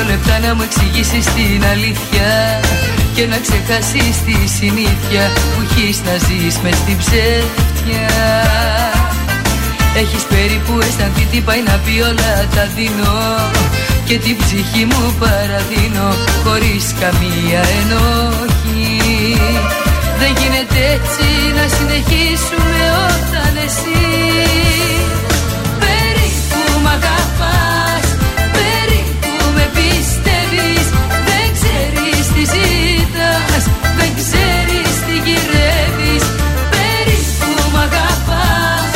περίπου δύο λεπτά να μου εξηγήσεις την αλήθεια Και να ξεχάσεις τη συνήθεια που έχεις να ζεις μες στην ψεύτια. Έχεις περίπου αισθανθεί τι πάει να πει όλα τα δίνω Και την ψυχή μου παραδίνω χωρίς καμία ενόχη. Δεν γίνεται έτσι να συνεχίσουμε όταν εσύ Περίπου μ' αγαπάς Δεν ξέρεις τι γυρεύεις. Περίπου μ' αγαπάς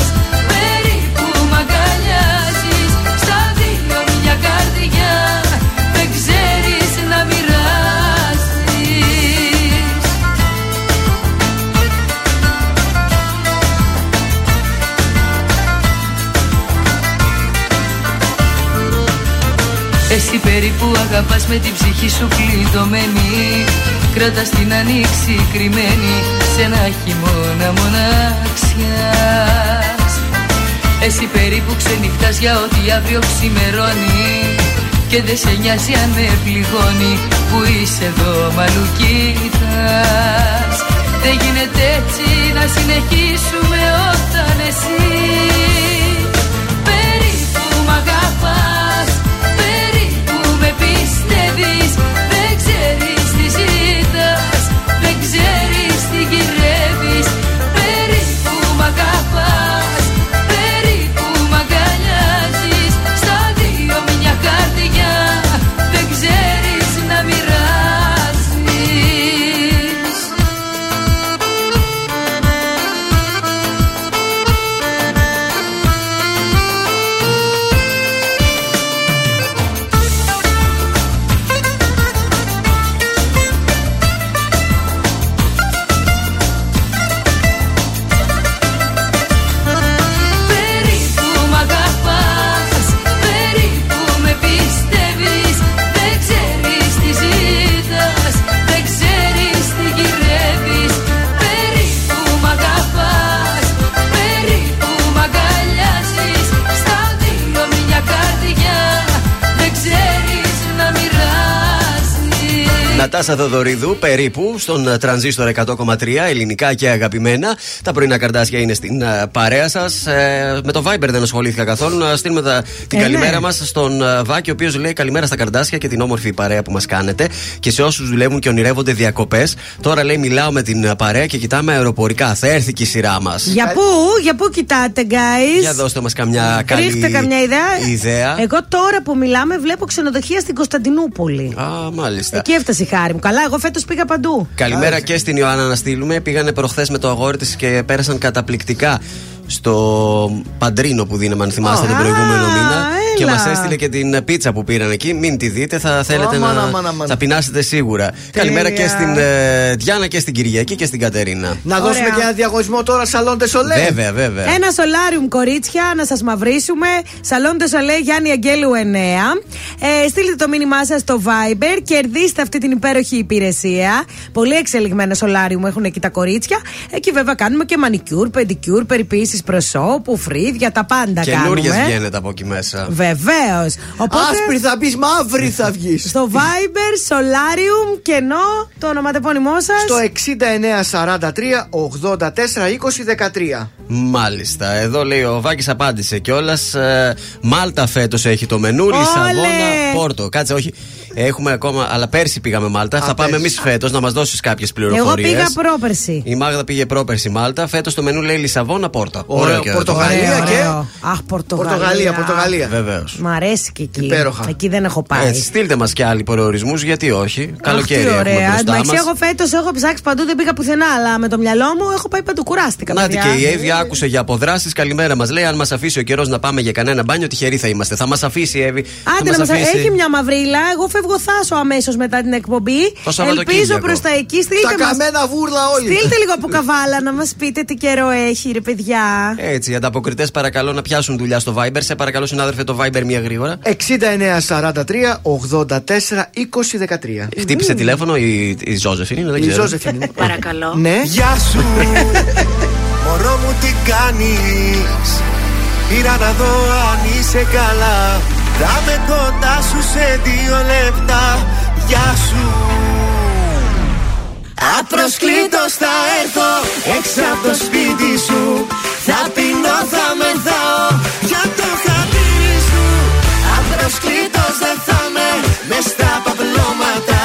Περίπου μ' αγκαλιάζεις. Στα δύο μια καρδιά Δεν ξέρεις να μοιράζεις. Εσύ περίπου αγαπάς με την ψυχή σου κλειδωμένη. Κρατάς την ανοίξη κρυμμένη σε ένα χειμώνα μοναξιάς. Εσύ περίπου ξενυχτάς για ό,τι αύριο ξημερώνει και δεν σε νοιάζει αν με πληγώνει που είσαι εδώ μαλουκίτας. Δεν γίνεται έτσι να συνεχίσουμε όταν εσύ Περίπου μ' αγαπάς, περίπου με πιστεύεις ξέρεις Νατάσα Θοδωρίδου, περίπου στον ε, τρανζίστορ 100,3 ελληνικά και αγαπημένα. Τα πρωινά καρτάσια είναι στην ε, παρέα σας. με το Viber δεν ασχολήθηκα καθόλου. Να στείλουμε τα- την Ε, καλημέρα ναι. μας στον ε, Βάκη, ο οποίος λέει καλημέρα στα καρτάσια και την όμορφη παρέα που μας κάνετε. Και σε όσους δουλεύουν και ονειρεύονται διακοπές. Τώρα λέει μιλάω με την ε, παρέα και κοιτάμε αεροπορικά. Θα έρθει και η σειρά μας. Για πού, για πού κοιτάτε, guys; Για δώστε μας καμιά καλή Ρίχτε καμιά ιδέα. ιδέα. Εγώ τώρα που μιλάμε βλέπω ξενοδοχεία στην Κωνσταντινούπολη. Α, μάλιστα. Εκεί έφτασε η χάρη μου. Καλά, εγώ φέτος πήγα παντού. Καλημέρα και στην Ιωάννα να στείλουμε. Πήγανε προχθές με το αγόρι της και πέρασαν καταπληκτικά στο Παντρίνο που δίναμε, αν θυμάστε, τον προηγούμενο μήνα. Και έλα. μας έστειλε και την πίτσα που πήραν εκεί. Μην τη δείτε, θα θέλετε Αμάν, να. αμάν, αμάν. Θα πεινάσετε σίγουρα. Καλημέρα και στην ε, Διάνα και στην Κυριακή και στην Κατερίνα. Να δώσουμε και ένα διαγωνισμό τώρα σαλόντε σολέ. Βέβαια, βέβαια. Ένα σολάριουμ κορίτσια να σας μαυρίσουμε. Σαλόν Σολέ Γιάννη Αγγέλου 9. Ε, στείλτε το μήνυμά σας στο Viber. Κερδίστε αυτή την υπέροχη υπηρεσία. Πολύ εξελιγμένο σολάριουμ έχουν εκεί τα κορίτσια. Εκεί βέβαια κάνουμε και μανικιούρ, πεντικιούρ, περιποίησει προσώπου, φρύδια, τα πάντα Καινούριες κάνουμε. βγαίνετε από εκεί μέσα. Βεβαίως. Άσπρη θα μπει, μαύρη θα βγεις. Στο Viber, Solarium, κενό, το ονοματεπώνυμό σας. Στο 6943 84 20 13. Μάλιστα. Εδώ λέει ο Βάκης απάντησε κιόλας. Μάλτα φέτος έχει το μενού. Όλε! Λισαβόνα, Πόρτο. Κάτσε, όχι. Έχουμε ακόμα. Αλλά πέρσι πήγαμε Μάλτα. Θα πάμε εμείς φέτος να μας δώσεις κάποιες Εγώ πληροφορίες. πήγα πρόπερση. Η Μάγδα πήγε πρόπερση Μάλτα. Φέτος το μενού λέει Λισαβόνα, Πόρτο. Ωραίο, και Πορτογαλία αυτό. και- Ωραίο. Αχ, Πορτογαλία. Πορτογαλία, Πορτογαλία. Βεβαίως. Μ' αρέσει και εκεί. Υπέροχα. Εκεί δεν έχω πάει. Έτσι, στείλτε μας και άλλοι προορισμούς, γιατί όχι. Καλοκαίρι Αχ, τι έχουμε ωραία. μπροστά Εντάξει, μας. εγώ φέτος έχω ψάξει παντού, δεν πήγα πουθενά. Αλλά με το μυαλό μου έχω πάει παντού. Κουράστηκα. Νάτι παιδιά. και η Εύη άκουσε για αποδράσεις. Καλημέρα μας. Λέει: Αν μας αφήσει ο καιρός να πάμε για κανένα μπάνιο, τυχεροί θα είμαστε. Θα μας αφήσει η Εύη. Άντε θα να μας μας... αφήσει. Έχει μια μαυρίλα. Εγώ φεύγω θάσο αμέσως μετά την εκπομπή. Το Σαββατοκύριακο. Ελπίζω προς τα εκεί. Στείλτε Τα μας- καμένα βούρλα όλοι. Στείλτε λίγο από καβάλα να μας πείτε τι καιρό έχει, ρε παιδιά. Έτσι, οι ανταποκριτές παρακαλώ να πιάσουν δουλειά στο Viber. Σε παρακαλώ, συνάδελφε, το Viber μία γρήγορα. 6943 84 20 13. Χτύπησε τηλέφωνο η, η Ζώζεφιν, δεν Η ξέρω. Ζώζεφιν. Παρακαλώ. Ναι. Γεια σου Μωρό μου τι κάνεις; Πήρα να δω αν είσαι καλά Θα με κοντά σου σε δύο λεπτά. Γεια σου. Απροσκλήτως θα έρθω έξω από το σπίτι σου. Θα πεινώ, θα μεθάω για το χατήρι σου. Απροσκλήτως δεν θα με μες στα παπλώματα.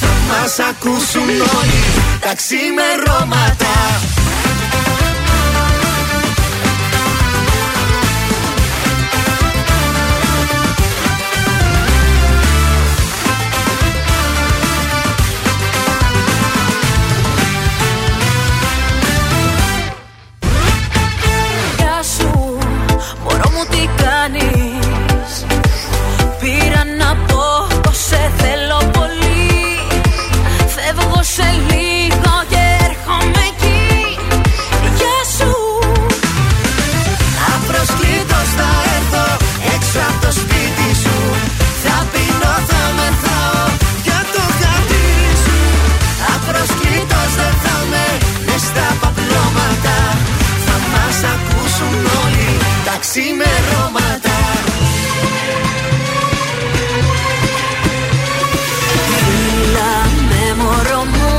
Θα μας ακούσουν όλοι τα ξημερώματα ξημερώματα. Φίλα με μωρό μου.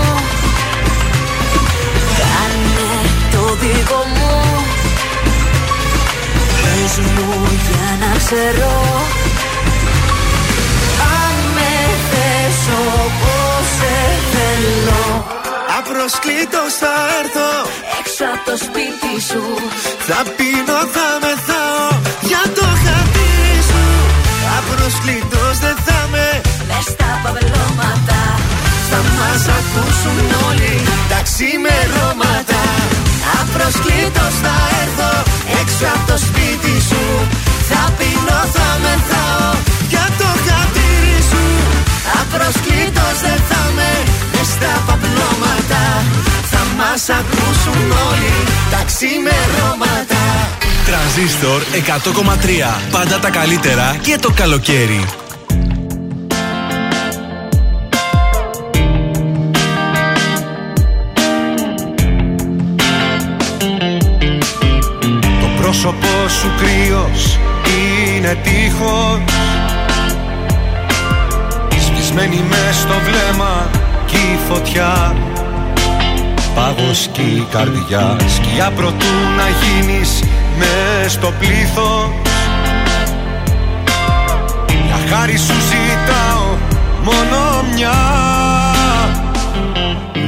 Κάνε το δικό μου. Πες μου για να ξέρω. Απροσκλήτως θα έρθω. Έξω από το σπίτι σου. Θα πίνω, θα μεθάω Για το χατήρι σου. Απροσκλήτως δεν θα με Μες στα παπελώματα. Θα μας ακούσουν όλοι Τα ξημερώματα. Απροσκλήτως θα έρθω Έξω από το σπίτι σου. Θα πίνω, θα μεθάω Θα μας ακούσουν όλοι Τα ξημερώματα Τρανζίστορ 100,3. Πάντα τα καλύτερα και το καλοκαίρι. Το πρόσωπό σου κρύος είναι τείχος Σβησμένη μες στο βλέμμα κι η φωτιά Πάγος κι η καρδιά. Σκιά προτού να γίνεις μες στο πλήθος. Για χάρη σου ζητάω μόνο μια.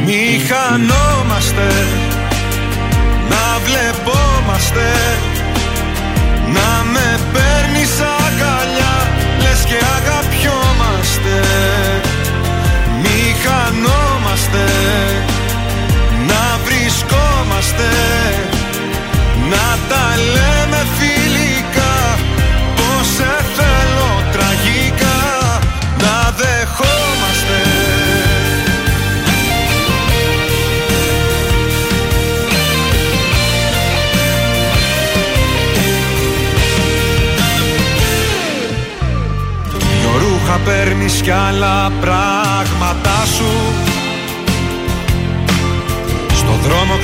Μη χανόμαστε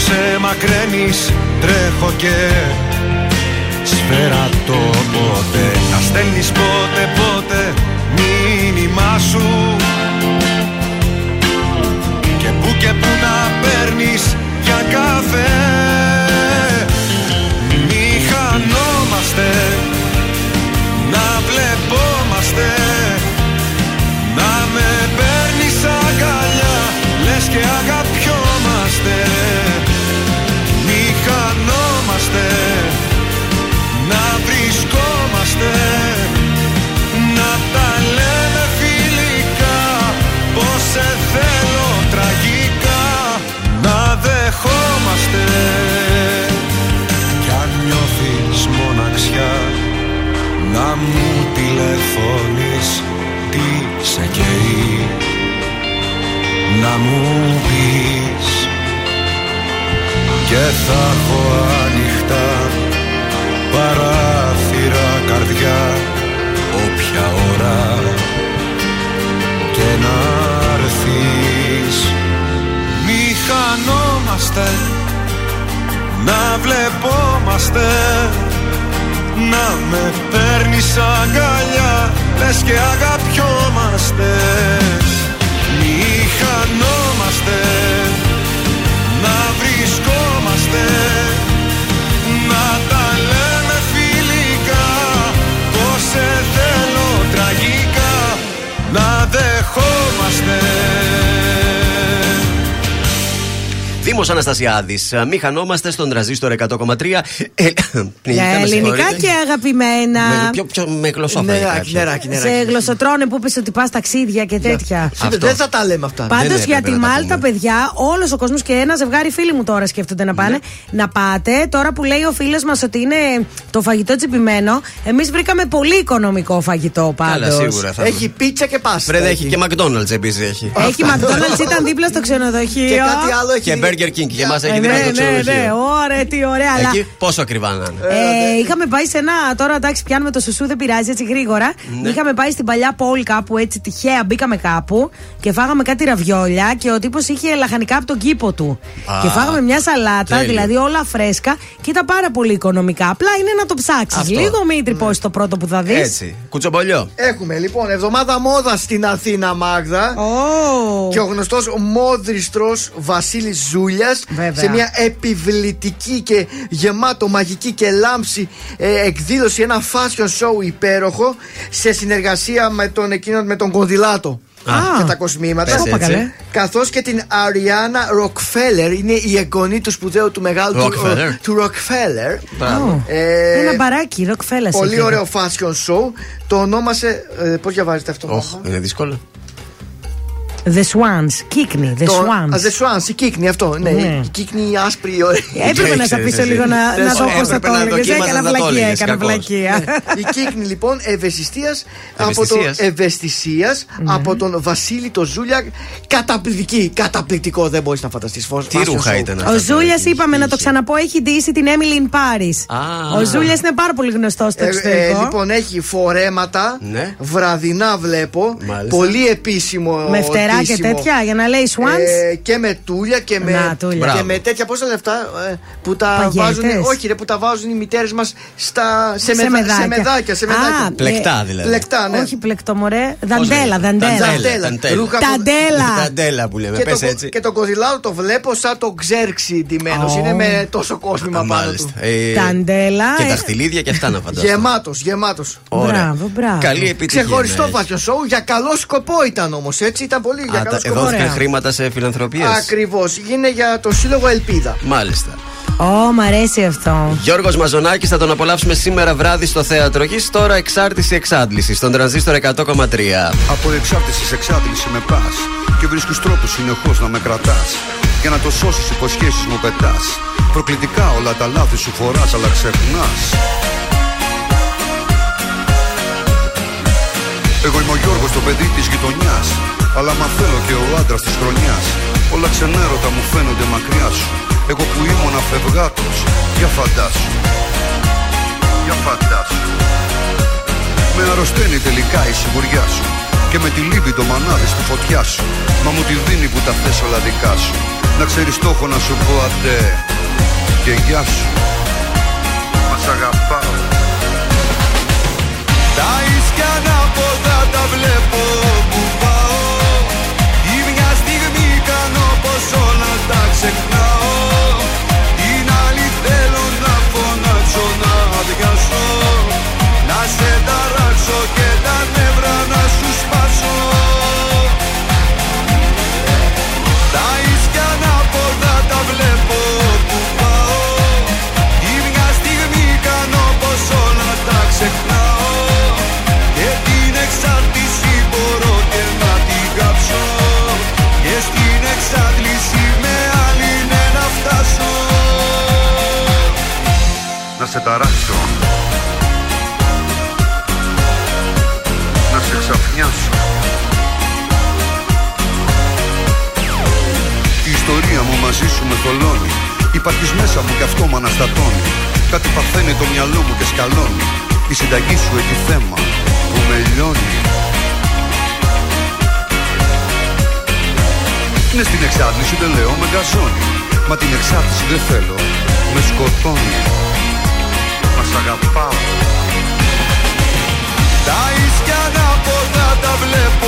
δρόμο ξεμακραίνεις τρέχω και σφαίρα το πότε Να στέλνεις πότε πότε μήνυμά σου. Και που και που να παίρνεις για καφέ. Μη χανόμαστε να βλεπόμαστε. Να με παίρνεις αγκαλιά Λες και αγαπιόμαστε μου τηλεφωνείς τι σε καίει. Να μου πεις. Και θα έχω ανοιχτά παράθυρα καρδιά Όποια ώρα. Και να έρθεις. Μη χανόμαστε να βλεπόμαστε να με παίρνεις αγκαλιά Λες και αγαπιόμαστε Δήμος Αναστασιάδης. Μη χανόμαστε στον τραζίστορ 100,3. Ε, πνιγικά, με ελληνικά συγχωρείτε. και αγαπημένα. Με, πιο, πιο, με γλωσσόφωνο. Νεράκι, νεράκι, νεράκι. Σε γλωσσοτρώνε που είπε ότι πας ταξίδια και τέτοια. Αυτό. Δεν θα τα λέμε αυτά. Πάντως Δεν για έπρεπε τη να τα Μάλτα, πούμε. παιδιά, όλος ο κόσμος και ένα ζευγάρι φίλοι μου τώρα σκέφτονται να πάνε. Να πάτε, τώρα που λέει ο φίλος μας ότι είναι το φαγητό τσιπημένο, εμείς βρήκαμε πολύ οικονομικό φαγητό πάντως. Καλά, σίγουρα θα Έχει πίτσα και πάστα. Φρέδα έχει και McDonald's επίσης έχει. Έχει McDonald's, ήταν δίπλα στο ξενοδοχείο. Και κάτι άλλο έχει. Και Burger King και εμά έχει Ε, δίπλα ναι, στο ναι, ναι, ξενοδοχείο. ωραία, τι ωραία. Αλλά Εκεί πόσο ακριβά να είναι. Ε, είχαμε πάει σε ένα. Τώρα εντάξει, πιάνουμε το σουσού, δεν πειράζει έτσι γρήγορα. Ναι. Είχαμε πάει στην παλιά πόλη κάπου έτσι τυχαία. Μπήκαμε κάπου και φάγαμε κάτι ραβιόλια και ο τύπος είχε λαχανικά από τον κήπο του. Α, και φάγαμε μια σαλάτα, τέλειο. δηλαδή όλα φρέσκα και ήταν πάρα πολύ οικονομικά. Απλά είναι να το ψάξεις. Αυτό. Ναι. Λίγο Μήτρη, πώ το πρώτο που θα δεις. Έτσι. Κουτσομπολιό. Έχουμε λοιπόν εβδομάδα μόδα στην Αθήνα Μάγδα. Oh. Και ο γνωστός μόδριστρο Βασίλης Ζούλης Ζούλια Βέβαια. σε μια επιβλητική και γεμάτο μαγική και λάμψη ε, εκδήλωση, ένα fashion show υπέροχο σε συνεργασία με τον, εκείνον, με τον Κονδυλάτο. Α. και τα κοσμήματα. Πες έτσι. καλέ. Καθώς και την Αριάννα Ροκφέλερ, είναι η εγγονή του σπουδαίου του μεγάλου του, Rockefeller. του Ροκφέλερ. Μπράβο. Ε, Ένα μπαράκι, ροκφέλα. Πολύ ωραίο fashion show. Το ονόμασε. Ε, Πώς διαβάζετε αυτό; Οχ, είναι δύσκολο. The Swans. Κίκνη. The Το- Swans. Α, The Swans, η κύκνη αυτό. Ναι, Ναι. η κύκνη η άσπρη. ωραία. Έπρεπε να σε αφήσω λίγο να, να δω πώς θα το έλεγες. Έκανα βλακεία, έκανα βλακεία. Η κύκνη λοιπόν ευαισθησίας από το Ευαισθησίας. ευαισθησίας από τον Βασίλη το Ζούλια. Καταπληκτική, καταπληκτικό. Δεν μπορείς να φανταστείς. Τι ρούχα ήταν αυτά. Ο Ζούλιας, είπαμε να το ξαναπώ, έχει ντύσει την Emily in Paris. Α. Ο Ζούλιας είναι πάρα πολύ γνωστός στο Ε, ε, εξωτερικό. λοιπόν, έχει φορέματα. Ναι. Βραδινά βλέπω. Μάλιστα. Πολύ επίσημο. Με φτερά και ντύσιμο. τέτοια για να λέει Swans. Ε, και με τούλια και με, Να, τούλια. και Μπράβο. με τέτοια πόσα λεφτά ε, που τα Παγέτες. βάζουν. Όχι, ρε, που τα βάζουν οι μητέρες μας σε, σε μεδα- μεδάκια. σε μεδάκια. Σε μεδάκια. Α, Πλεκτά δηλαδή. Πλεκτά, ναι. Όχι πλεκτό, μωρέ. Δαντέλα, δαντέλα. Δαντέλα. Ρούχα που- Ταντέλα. Ταντέλα που λέμε, Και πες το, έτσι. και το κοδηλάο το βλέπω σαν το ξέρξι ντυμένος. Ω. Είναι με τόσο κόσμημα Α, πάνω Μάλιστα. του. Ε, Ταντέλα. Και ε, δαχτυλίδια και αυτά να φανταστώ. Γεμάτος, γεμάτος. Ωραία. Μπράβο, μπράβο. Καλή επιτυχία. Ξεχωριστό να έχει. fashion show για καλό σκοπό ήταν όμως. Έτσι ήταν πολύ για Α, καλό τα- σκοπό. Δόθηκαν Ωραία. χρήματα σε φιλανθρωπίες. Ακριβώς. Είναι για το σύλλογο Ελπίδα. Μάλιστα. Ω, μ' αρέσει αυτό. Γιώργος Μαζονάκης θα τον απολαύσουμε σήμερα βράδυ στο θέατρο Γης. Τώρα εξάρτηση εξάντληση στον τρανζίστορ 100,3. Από εξάρτηση σε εξάντληση με πας. Και βρίσκεις τρόπους συνεχώς να με κρατάς. Για να το σώσεις, υποσχέσεις μου πετάς. Προκλητικά όλα τα λάθη σου φοράς, αλλά ξεχνάς. Εγώ είμαι ο Γιώργος το παιδί της γειτονιάς. Αλλά μα θέλω και ο άντρας της χρονιάς. Όλα ξενέρωτα μου φαίνονται μακριά σου. Εγώ που ήμουν αφευγάτος Για φαντάσου. Για φαντάσου. Με αρρωσταίνει τελικά η σιγουριά σου. Και με τη λύπη το μανάδι στη φωτιά σου. Μα μου τη δίνει που τα θες όλα δικά σου. Να ξέρεις το έχω να σου πω αντέ Και γεια σου. Μας αγαπάω βλέπω σε ταράξω. Να σε ξαφνιάσω. Η ιστορία μου μαζί σου με θολώνει. Υπάρχεις μέσα μου κι αυτό μ' αναστατώνει. Κάτι παθαίνει το μυαλό μου και σκαλώνει. Η συνταγή σου έχει θέμα που με λιώνει. Ναι στην εξάρτηση δεν λέω με γκαζώνει Μα την εξάρτηση δεν θέλω Με σκοτώνει. Μα σ' αγαπάω. Τα ίσκια ανάποδα τα βλέπω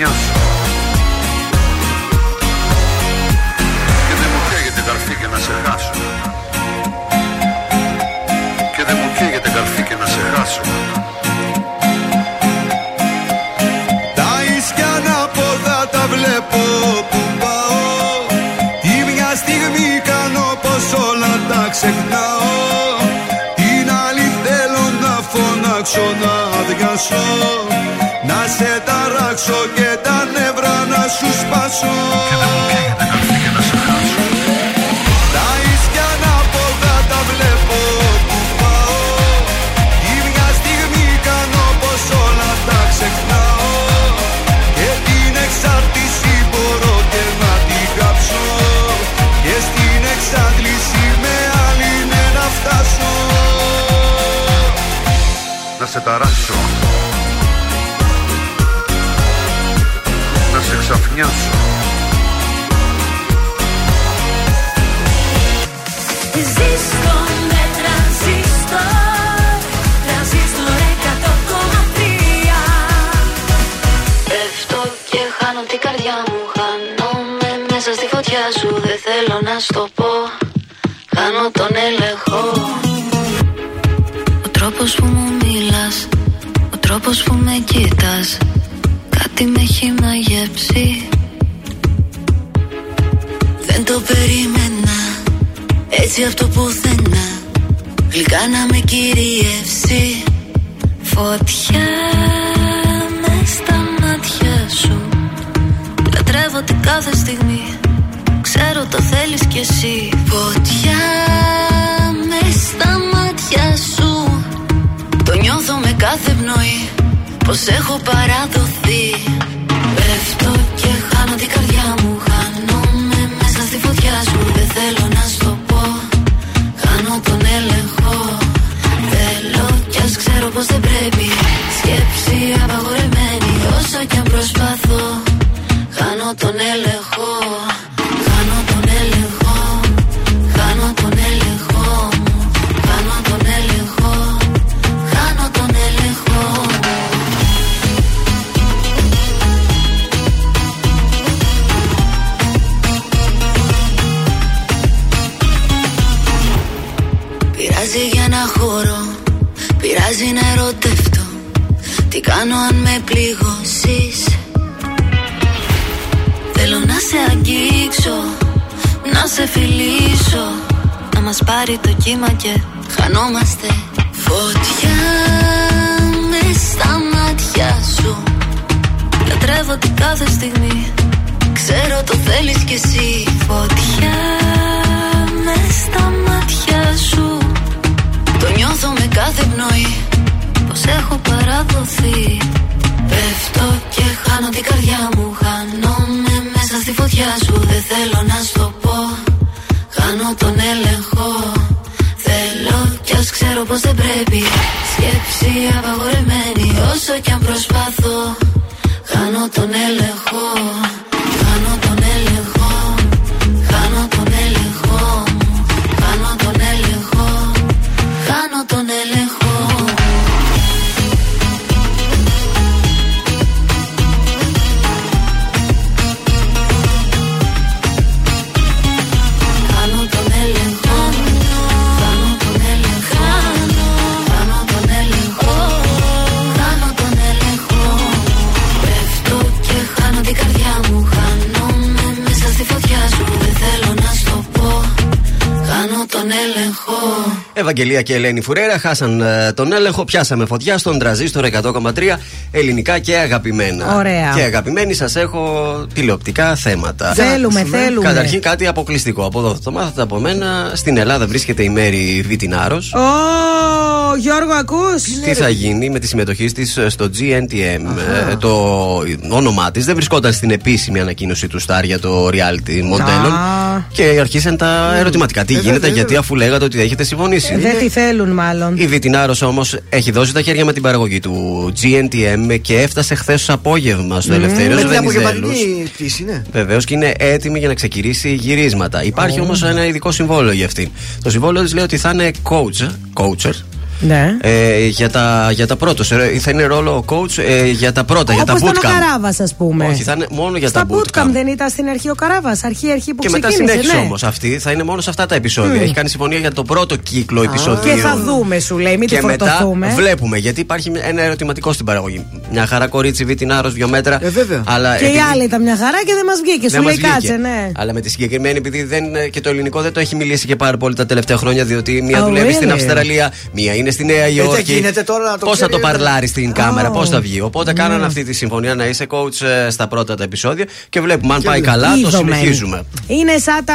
σε ξαφνιάσω Και δεν μου καίγεται καρφί και να σε χάσω. Και δεν μου καίγεται καρφί και να σε χάσω. Τα ίσκια ανάποδα τα βλέπω που πάω. Ή μια στιγμή κάνω πως όλα τα ξεχνάω. Την άλλη θέλω να φωνάξω να αδειάσω. Να σε ταράξω και τα νεύρα να σου σπάσω. Τα να βολτά τα βλέπω που πάω. Κι μια στιγμή κάνω πως όλα τα ξεχνάω. Και την εξάρτηση μπορώ και να την κάψω Και στην εξάντληση με άλλη ναι να φτάσω. Να σε ταράξω. Ξαφνιάσω Ζήστο με τρανζίστορ Τρανζίστορ 100,3 Πέφτω και χάνω την καρδιά μου Χάνομαι μέσα στη φωτιά σου Δεν θέλω να στο πω. Χάνω τον έλεγχο. Ο τρόπος που μου μιλάς Ο τρόπος που με κοίτας Κάτι με έχει μαγεύσει Δεν το περίμενα. Έτσι αυτό πουθενά Γλυκά να με κυριεύσει. Φωτιά με στα μάτια σου. Λατρεύω την κάθε στιγμή. Ξέρω το θέλεις κι εσύ. Φωτιά με στα μάτια σου. Το νιώθω με κάθε πνοή. Πως έχω παραδοθεί το κύμα και χανόμαστε Ευαγγελία και Ελένη Φουρέρα χάσαν ε, τον έλεγχο. Πιάσαμε φωτιά στον τραζίστορ 100,3 ελληνικά και αγαπημένα. Ωραία. Και αγαπημένοι σας έχω τηλεοπτικά θέματα. Θέλουμε, θέλουμε. Καταρχήν κάτι αποκλειστικό. Από εδώ θα το μάθετε από μένα. Στην Ελλάδα βρίσκεται η Μέρη Βιτινάρος. Ω, Γιώργο, ακούς; Τι θα γίνει με τη συμμετοχή της στο GNTM. Ε, το όνομά της δεν βρισκόταν στην επίσημη ανακοίνωση του Star για το reality μοντέλων. Α. Και αρχίσαν τα ερωτηματικά. Τι Ε, γίνεται, βέβαια, γιατί αφού λέγατε ότι έχετε συμφωνήσει. Δεν τη θέλουν μάλλον Η Βιτινάρος όμως έχει δώσει τα χέρια με την παραγωγή του GNTM και έφτασε χθες το απόγευμα στο Ελευθέριο Με την Βενιζέλους. απογευματινή πτήση, ναι. Βεβαίως και είναι έτοιμη για να ξεκινήσει γυρίσματα. Υπάρχει Ω. όμως ένα ειδικό συμβόλαιο για αυτήν. Το συμβόλαιο της λέει ότι θα είναι coach, coacher Ναι ε, για, τα, για τα πρώτα. Σε- Θα είναι ρόλο coach ε, για τα πρώτα, για τα Όπως ήταν ο bootcamp. Καράβας ας πούμε Όχι, θα είναι μόνο για Στα τα bootcamp. bootcamp δεν ήταν στην αρχή ο Καράβας Αρχή-αρχή που Και μετά ξεκίνησε συνέχισε ναι. όμως αυτή, θα είναι μόνο σε αυτά τα επεισόδια. Μμ. Έχει κάνει συμφωνία για το πρώτο κύκλο επεισοδίου. Και θα δούμε σου λέει μην τη Και μετά φορτωθούμε βλέπουμε γιατί υπάρχει ένα ερωτηματικό στην παραγωγή. Μια χαρά κορίτσι βιτινάρο, δύο μέτρα. Ε, βέβαια. Αλλά Και η επειδή άλλη ήταν μια χαρά και δεν μας βγήκε δεν Σου μας λέει βγήκε. κάτσε ναι Αλλά με τη συγκεκριμένη, επειδή δεν, και το ελληνικό δεν το έχει μιλήσει και πάρα πολύ τα τελευταία χρόνια, διότι μία Oh, δουλεύει στην really? Αυστραλία, μία είναι στη Νέα δεν Υόρκη. γίνεται τώρα να το Πώς θα ξέρει, το δεν- παρλάρεις στην κάμερα, Oh. πώς θα βγει. Οπότε κάνανε Mm. αυτή τη συμφωνία να είσαι coach ε, στα πρώτα τα επεισόδια και βλέπουμε αν πάει καλά, το Είδομεν. συνεχίζουμε. Είναι σαν τα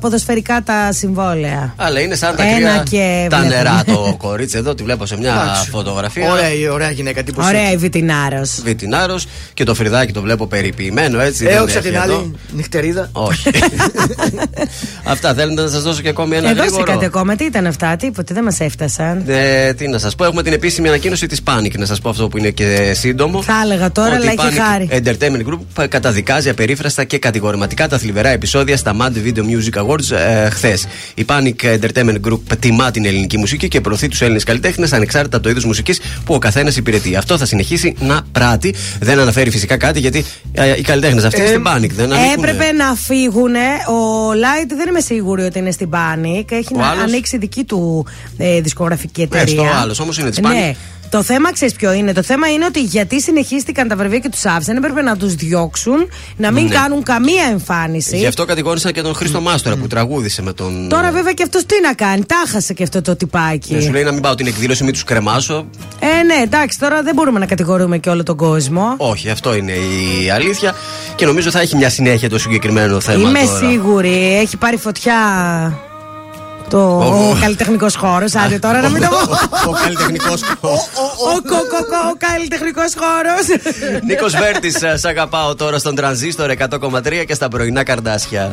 ποδοσφαιρικά τα συμβόλαια Αλλά είναι σαν τα Ένα κρύα και τα βλέπουμε. νερά το κορίτσι εδώ, τη βλέπω σε μια Εντάξει. φωτογραφία. Ωραία, η ωραία γυναίκα, τύπος Ωραία έτσι. η Βιτινάρος Βιτινάρος και το φρυδάκι το βλέπω περιποιημένο έτσι. Ε, δεν όχι απ' έχει την εδώ. άλλη, νυχτερίδα. Όχι. Αυτά θέλετε να σας δώσω και ακόμη ένα Ε, δώσε γρήγορο; κάτι ακόμα, τι ήταν αυτά, τίποτε, δεν μας έφτασαν. Ε, Και τι να σας πω, έχουμε την επίσημη ανακοίνωση της Panic. Να σας πω αυτό που είναι και σύντομο. Θα έλεγα τώρα, αλλά έχει χάρη. Entertainment Group καταδικάζει απερίφραστα και κατηγορηματικά τα θλιβερά επεισόδια στα Mad Video Music Awards ε, χθες. Η Panic Entertainment Group τιμά την ελληνική μουσική και προωθεί τους Έλληνες καλλιτέχνες ανεξάρτητα από το είδος μουσικής που ο καθένας υπηρετεί. Αυτό θα συνεχίσει να πράττει. Δεν αναφέρει φυσικά κάτι γιατί ε, οι καλλιτέχνες αυτοί είναι στην Panic. Δεν Έπρεπε να φύγουν. Ο Light δεν είμαι σίγουρη ότι είναι στην Panic. Έχει να ανοίξει δική του ε, δισκογραφική εταιρεία. Ε, στο άλλος όμως είναι της Panic. Ναι. Το θέμα ξέρεις ποιο είναι; Το θέμα είναι ότι γιατί συνεχίστηκαν τα βραβεία και τους άφησαν, έπρεπε να τους διώξουν, να μην Ναι. κάνουν καμία εμφάνιση. Γι' αυτό κατηγόρησαν και τον Χρήστο Μάστορα που τραγούδισε με τον. Τώρα βέβαια και αυτός τι να κάνει; Τάχασε και αυτό το τυπάκι. Ναι, σου λέει να μην πάω την εκδήλωση, μην τους κρεμάσω. Ε, ναι, εντάξει, τώρα δεν μπορούμε να κατηγορούμε και όλο τον κόσμο. Όχι, αυτό είναι η αλήθεια. Και νομίζω θα έχει μια συνέχεια το συγκεκριμένο θέμα. Είμαι τώρα. σίγουρη. Έχει πάρει φωτιά το ο, καλλιτεχνικός χώρος. Άντε τώρα να μην το πω. Ο καλλιτεχνικός Ο κοκοκο, ο καλλιτεχνικός χώρος. Νίκος Βέρτης, σ' αγαπάω τώρα στον τρανζίστορ 100,3 και στα πρωινά καρδάσια.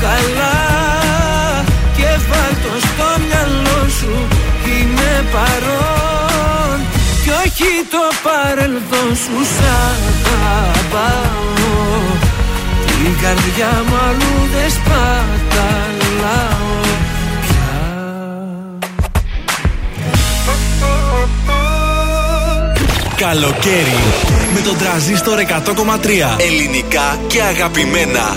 καλά και βάλ' το στο μυαλό σου Είμαι παρόν. Κι όχι το παρελθόν σου Σ' αγαπάω. Την καρδιά μου αλλού δεν σπαταλάω Καλοκαίρι με τον τραζίστορ 100,3 ελληνικά και αγαπημένα.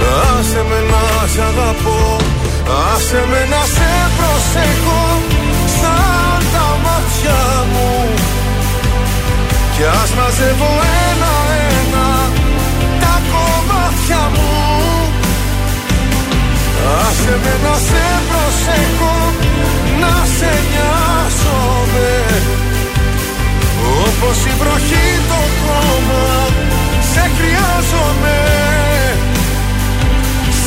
Άσε με να σ' αγαπώ Άσε με να σε προσέχω Σαν τα μάτια μου. Κι ας μαζεύω ένα-ένα Τα κομμάτια μου. Άσε με να σε προσέχω Να σε νοιάζομαι. Όπως η βροχή το χώμα Σε χρειάζομαι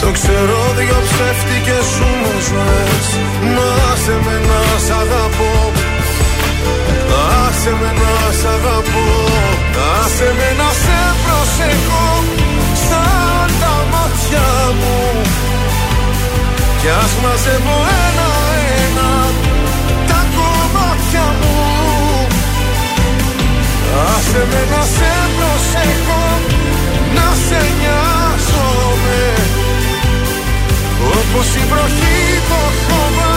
το ξέρω δυο ψεύτικες ζούμε ζωές. Μα άσε με να σ' αγαπώ. Άσε με να σ' αγαπώ. Άσε με να σε προσεχώ Σαν τα μάτια μου. Κι ας μαζεύω ένα-ένα Τα κομμάτια μου. Άσε με να σε προσεχώ Να σε νοιάζομαι όπως η βροχή το χώμα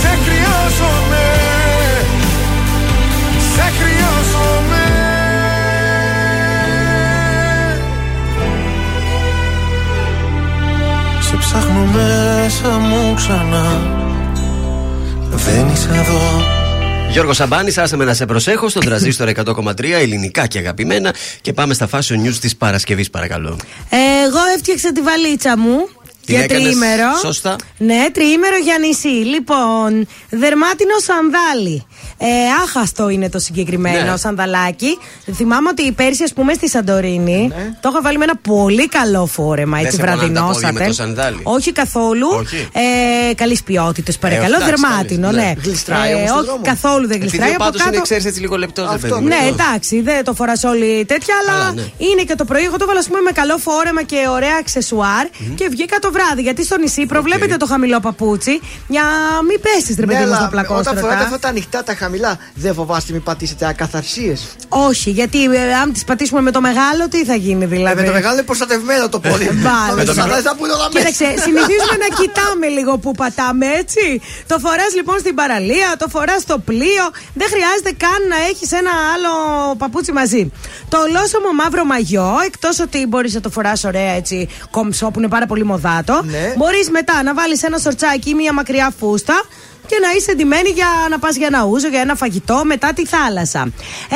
Σε χρειάζομαι. Σε χρειάζομαι. Σε ψάχνω μέσα μου ξανά. Δεν είσαι εδώ. Γιώργο Σαμπάνη, άσε με να σε προσέχω. Στον τραζίστορ 100,3 ελληνικά και αγαπημένα. Και πάμε στα fashion news της Παρασκευής, παρακαλώ. Εγώ έφτιαξα τη βαλίτσα μου για έκανες τριήμερο. Σωστά. Ναι, τριήμερο για νησί. Λοιπόν, δερμάτινο σανδάλι. Ε, άχαστο είναι το συγκεκριμένο Ναι. σανδαλάκι. Θυμάμαι ότι πέρσι, ας πούμε, στη Σαντορίνη το είχα βάλει με ένα πολύ καλό φόρεμα. Δεν Έτσι, σε πονάνε τα βραδινό πόδια με σατέν. το σανδάλι. Όχι καθόλου. Όχι. Ε, Καλής ποιότητας, παρακαλώ. εντάξει, δερμάτινο, καλής, ναι. ναι. Γλιστράει όμως στον όχι, δρόμο. καθόλου δεν Επειδή γλιστράει. ο Από πάτος είναι, κάτω- ξέρεις, έτσι λίγο λεπτός, ρε παιδί μου, Ναι, λεπτός. εντάξει, δεν το φοράς όλοι τέτοια, αλλά Καλά, ναι. είναι και το πρωί. Εγώ το βάλα, ας πούμε, με καλό φόρεμα και ωραία αξεσουάρ και βγήκα το βράδυ. Γιατί στο νησί προβλέπετε το χαμηλό παπούτσι για μην πέσεις, ρε παιδί μου, στα Ναι, όταν πλακόστρωτα. φοράτε αυτά τα ανοιχτά, τα χαμηλά, δεν φοβάστε μην πατήσετε ακαθαρσίες. Όχι, γιατί ε, αν τις πατήσουμε με το μεγάλο, τι θα γίνει δηλαδή; με το μεγάλο είναι προστατευμένο το πόδι. Βάλε. Με το σανδάλι θα πούνε όλα μέσα. Κοίταξε, συνηθίζουμε να κοιτάμε λίγο που πατάμε, έτσι. Το φοράς λοιπόν στην παραλία, το φοράς στο πλοίο. Δεν χρειάζεται καν να έχεις ένα άλλο παπούτσι μαζί. Το ολόσωμο μαύρο μαγιό, εκτός ότι μπορείς να το φοράς ωραία έτσι κομψό που είναι πάρα πολύ μοδάτο. Ναι. Μπορείς μετά να βάλεις ένα σορτσάκι ή μια μακριά φούστα και να είσαι εντυμένη για να πας για ένα ούζο, για ένα φαγητό μετά τη θάλασσα.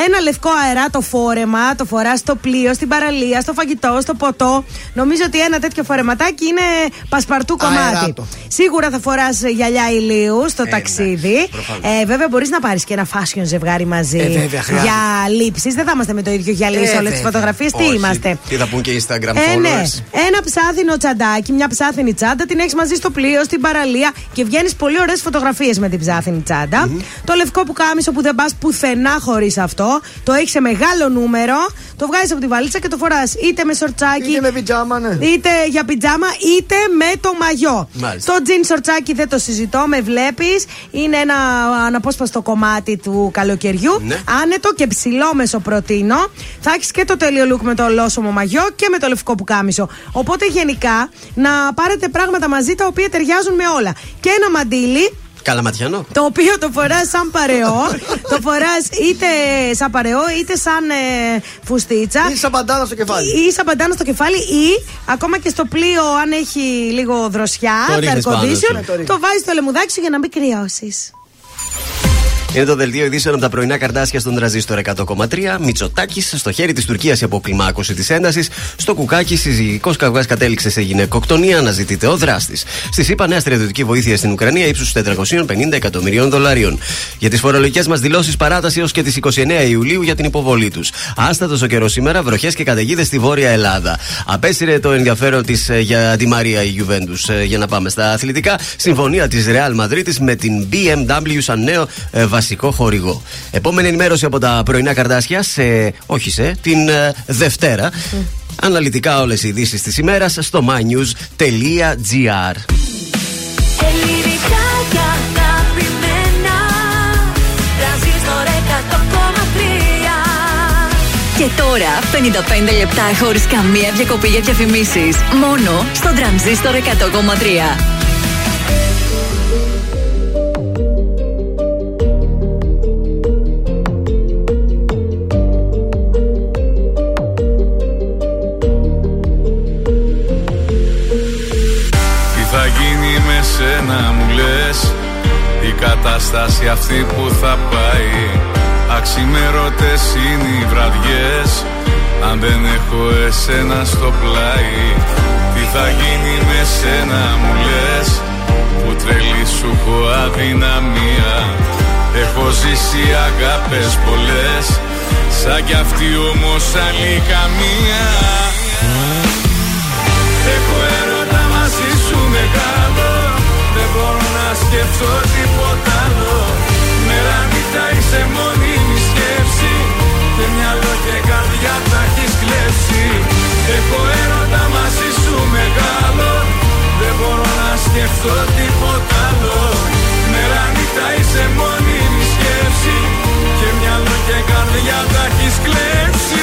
Ένα λευκό αεράτο φόρεμα, το φορά στο πλοίο, στην παραλία, στο φαγητό, στο ποτό. Νομίζω ότι ένα τέτοιο φορεματάκι είναι πασπαρτού κομμάτι. Αεράτο. Σίγουρα θα φοράς γυαλιά ηλίου στο Ε, ταξίδι. προφανώς. Ε, βέβαια, μπορείς να πάρεις και ένα fashion ζευγάρι μαζί Ε, βέβαια, χρειάζεται. για λήψεις. Δεν θα είμαστε με το ίδιο γυαλί Ε, σε όλες τις βέβαια. φωτογραφίες. Τι Όχι. είμαστε; Τι θα πούν και οι Instagram Ε, ναι. followers; Ένα ψάθινο τσαντάκι, μια ψάθινη τσάντα, την έχεις μαζί στο πλοίο, στην παραλία και βγαίνεις πολύ ωραίες φωτογραφίες φωτογραφίες με την ψάθινη τσάντα. Το λευκό που κάμισο που δεν πας πουθενά χωρίς αυτό. Το έχεις σε μεγάλο νούμερο. Το βγάζεις από τη βαλίτσα και το φοράς είτε με σορτσάκι. Είτε με πιτζάμα, ναι. Είτε για πιτζάμα, είτε με το μαγιό. Μάλιστα. Το τζιν σορτσάκι δεν το συζητώ, με βλέπεις. Είναι ένα αναπόσπαστο κομμάτι του καλοκαιριού. Ναι. Άνετο και ψηλό μεσοπροτείνο. Θα έχεις και το τέλειο look με το ολόσωμο μαγιό και με το λευκό πουκάμισο. Οπότε γενικά να πάρετε πράγματα μαζί τα οποία ταιριάζουν με όλα. Και ένα μαντίλι Καλαματιανό. το οποίο το φοράς σαν παρεό. το φοράς είτε σαν παρεό είτε σαν ε, φουστίτσα. Ή σαν παντάνα στο κεφάλι. Ή σαν παντάνα στο κεφάλι ή ακόμα και στο πλοίο, αν έχει λίγο δροσιά, Το τα ρίχνεις air πάνω σου. condition, Ναι, το ρίχνεις. το βάζεις στο λεμουδάκι σου για να μην κρυώσεις. Είναι το δελτίο ειδήσεων από τα πρωινά καρτάσια στον τραζίστορ 100,3. Μητσοτάκης στο χέρι της Τουρκίας η αποκλιμάκωση της ένταση. Στο κουκάκι συζυγικός καυγάς κατέληξε σε γυναικοκτονία. Αναζητείται ο δράστης. Στη ΣΥΠΑ νέα στρατιωτική βοήθεια στην Ουκρανία ύψους 450 εκατομμυρίων δολαρίων. Για τις φορολογικές μας δηλώσεις παράταση έως και τις 29 Ιουλίου για την υποβολή τους. Άστατος ο καιρός σήμερα, βροχές και καταιγίδες στη Βόρεια Ελλάδα. Απέσυρε το ενδιαφέρον της για τη Μαρία η Γιουβέντους. Για να πάμε στα αθλητικά. Συμφωνία της Real Madrid με την BMW σαν νέο ε, βασικό χορηγό. Επόμενη ενημέρωση από τα πρωινά καρτάσια σε. όχι σε. την ε, Δευτέρα. Αναλυτικά όλες οι ειδήσεις της ημέρας στο mynews.gr. Ελληνικά και αγαπημένα Τρανζίστορ 100,3 Και τώρα 55 λεπτά χωρίς καμία διακοπή για διαφημίσεις. Μόνο στο τρανζίστορ 100,3. Κατάσταση αυτή που θα πάει. Αξιμερώτες είναι οι βραδιές. Αν δεν έχω εσένα στο πλάι Τι θα γίνει με σένα μου λες. Που τρελή σου έχω αδυναμία. Έχω ζήσει αγάπες πολλές. Σαν κι αυτή όμως άλλη καμία. Έχω έρωτα μαζί σου μεγάλο Δεν μπορώ να σκεφτώ τίποτα άλλο. Μέρα νύχτα είσαι μόνιμη σκέψη. Και μυαλό και καρδιά τα έχεις κλέψει. Έχω έρωτα μαζί σου μεγάλο. Δεν μπορώ να σκεφτώ τίποτα άλλο. Μέρα νύχτα είσαι μόνιμη σκέψη. Και μυαλό και καρδιά τα έχεις κλέψει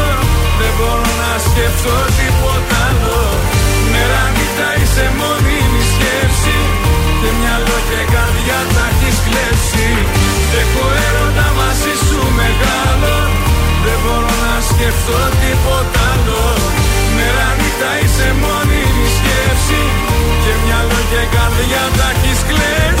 μπορώ να σκεφτώ τίποτα άλλο. Μέρα νύχτα είσαι μόνιμη σκέψη. Και μυαλό και καρδιά τα έχεις κλέψει. Έχω έρωτα μαζί σου μεγάλο. Δεν μπορώ να σκεφτώ τίποτα άλλο. Μέρα νύχτα είσαι μόνιμη σκέψη. Και μυαλό και καρδιά τα έχεις κλέψει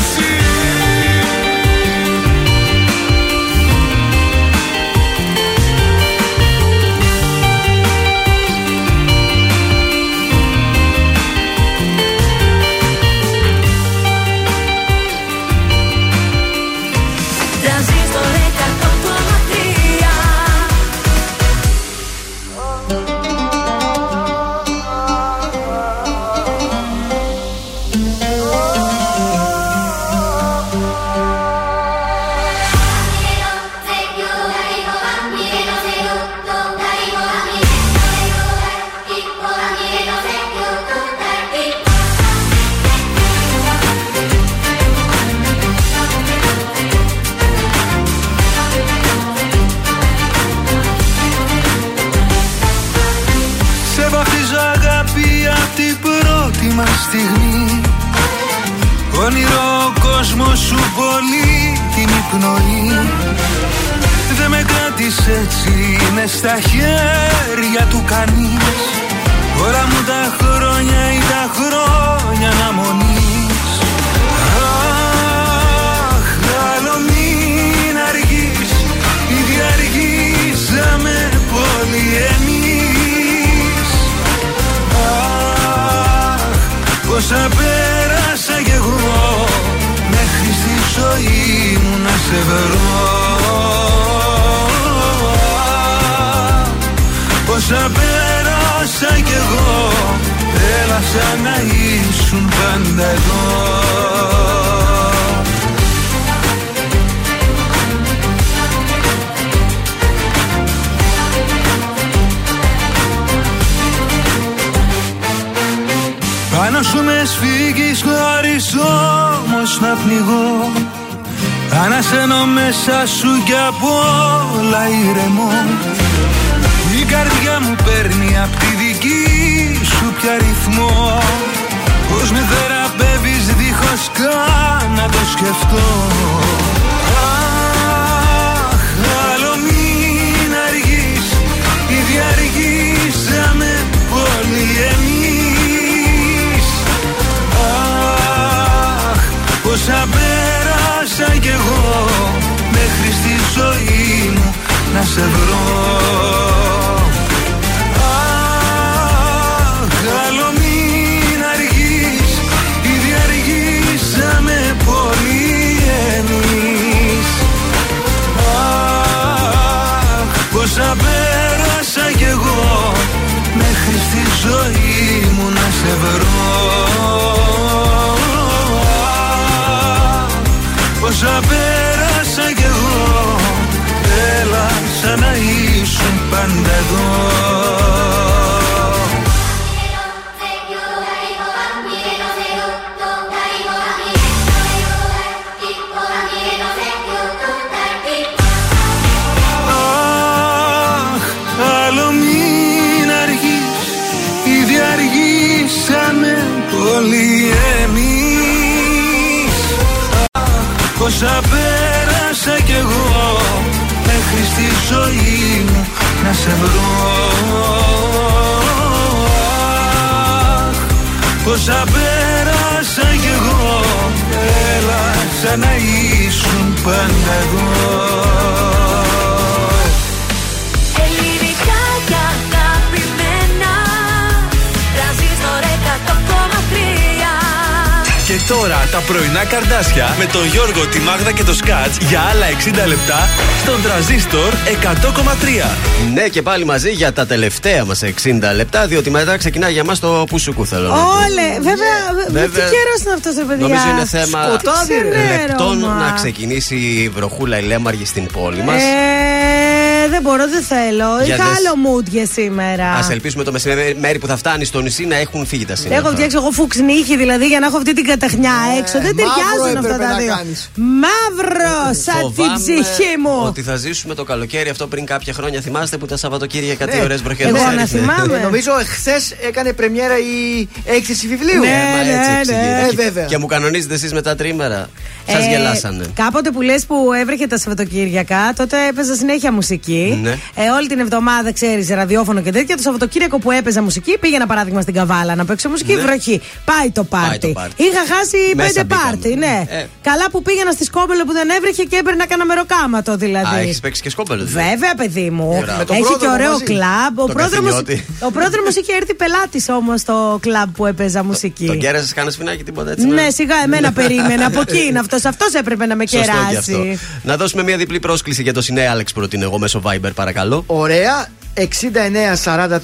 Στα χέρια του κανείς. Όλα μου τα χρόνια ή τα χρόνια αναμονής Αχ, άλλο μην αργείς. Ήδη αργήσαμε πολύ εμείς. Αχ, πόσα πέρασα κι εγώ. Μέχρι στη ζωή μου να σε βρω Πόσα πέρασα κι εγώ. Έλα σαν να ήσουν πάντα εδώ. Πάνω σου με σφίγγεις χωρίς όμως να πνιγώ. Ανασένω μέσα σου κι απ' όλα ηρεμώ. Η καρδιά μου παίρνει απ' τη δική σου πια ρυθμό. Πώς με θεραπεύεις δίχως καν να το σκεφτώ. Αχ, άλλο μην αργείς Ήδη αργήσαμε πολύ εμείς. Αχ, πόσα πέρασα κι εγώ Μέχρι στη ζωή μου να σε βρω. Αχ, άλλο μην αργείς Ήδη αργήσαμε πολύ εμείς. Αχ, πόσα πέρασα κι εγώ Μέχρι στη ζωή μου να σε βρω. Αχ, Πόσα πέρασα πάντα εδώ Αχ, άλλο μην αργείς Ήδη αργήσαμε πολύ εμείς. Αχ, Πόσα πέρασα κι εγώ να σε βρω. Αχ, Πόσα πέρασα κι εγώ. Έλα σαν να ήσουν πάντα εδώ τώρα τα πρωινά καρδάσια με τον Γιώργο, τη Μάγδα και το Σκάτς για άλλα 60 λεπτά στον τραζίστορ 100,3. Ναι, και πάλι μαζί για τα τελευταία μας 60 λεπτά, διότι μετά ξεκινάει για μας το πουσουκού θέλω να πω. Όλε, βέβαια. Βέβαια. Τι καιρός είναι αυτός, ρε παιδιά; Νομίζω είναι θέμα Σκοτάδι, ρε. λεπτών Ρώμα. να ξεκινήσει η βροχούλα η Λέμαργη στην πόλη μας. Ε, δεν μπορώ, δεν θέλω. Για Είχα δες. άλλο mood για σήμερα. Α ελπίσουμε το μεσημέρι που θα φτάνει στο νησί να έχουν φύγει τα σύννεφα. Έχω φτιάξει εγώ φουξνίχη δηλαδή για να έχω αυτή την καταχνιά έξω. Δεν μαύρο ταιριάζουν αυτά έπρεπε τα να δύο. κάνεις. Μαύρο, σαν την Φοβάμαι ψυχή μου. Ότι θα ζήσουμε το καλοκαίρι αυτό πριν κάποια χρόνια. Θυμάστε που τα Σαββατοκύριακα τι Ναι. ωραίες βροχές Εγώ να θυμάμαι. Ε, Νομίζω εχθές έκανε πρεμιέρα η έκθεση βιβλίου. Ναι, Ε, μα έτσι ναι, εξηγείται. ναι. Και- Ε, βέβαια. Και μου κανονίζετε εσείς με τα τρίμερα. Σας Ε, γελάσανε. Κάποτε που λες που έβρεχε τα Σαββατοκύριακα, τότε έπαιζα συνέχεια μουσική. Ναι. Ε, όλη την εβδομάδα, ξέρεις, ραδιόφωνο και τέτοια. Το Σαββατοκύριακο που έπαιζα μουσική, πήγαινα παράδειγμα στην Καβάλα να παίξω μουσική. Ναι. Βροχή. Πάει το Πάει πάρτι. το πάρτι. Είχα χάσει Μέσα πέντε μπήκαμε. πάρτι, ναι. Ε. Καλά που πήγαινα στη Σκόμπελο που δεν έβρεχε και έπαιρνα κανένα μεροκάματο δηλαδή. Α, έχεις παίξει και σκόπελο. δηλαδή. Βέβαια, παιδί μου. Μπράβο. Με τον Έχει και πρόδρομο ωραίο μαζί. κλαμπ. Ο Τον πρόδρομος, Καθημιώτη. ο πρόδρομος είχε έρθει πελάτης όμως στο κλαμπ που έπαιζα μουσική. Τον κέρασες κανένα σφινάκι τίποτα έτσι. Ναι, σιγά εμένα περίμενα. Από εκεί είναι αυτός. Αυτός έπρεπε να με Σωστό και αυτό. κεράσει. Να δώσουμε μια διπλή πρόσκληση για το Σινέ Άλεξ προτείνω εγώ μέσω Viber παρακαλώ. Ωραία. 69 43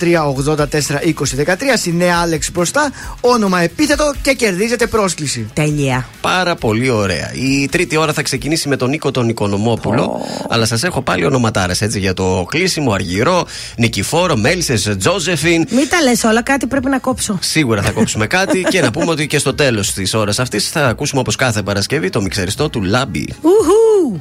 84 20 13 Συνέα Άλεξ μπροστά. Όνομα επίθετο και κερδίζετε πρόσκληση. Τέλεια. Πάρα πολύ ωραία. Η τρίτη ώρα θα ξεκινήσει με τον Νίκο τον Οικονομόπουλο. Αλλά σας έχω πάλι ονοματάρες έτσι για το κλείσιμο, Αργυρό, Νικηφόρο, Μέλισσες, Τζόζεφιν. Μην τα λες όλα, κάτι πρέπει να κόψω. Σίγουρα θα κόψουμε κάτι και να πούμε ότι και στο τέλος της ώρας αυτής θα ακούσουμε όπως κάθε Παρασκευή το μιξεριστό του Λάμπι. Ουχου!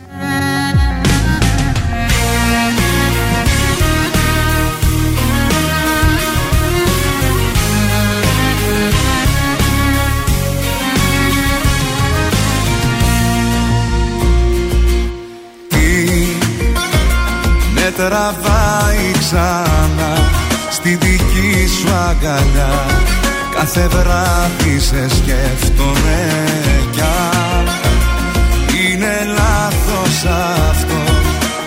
Τραβάει ξανά στη δική σου αγκαλιά. Κάθε βράδυ σε σκέφτομαι κι αν είναι λάθος αυτό.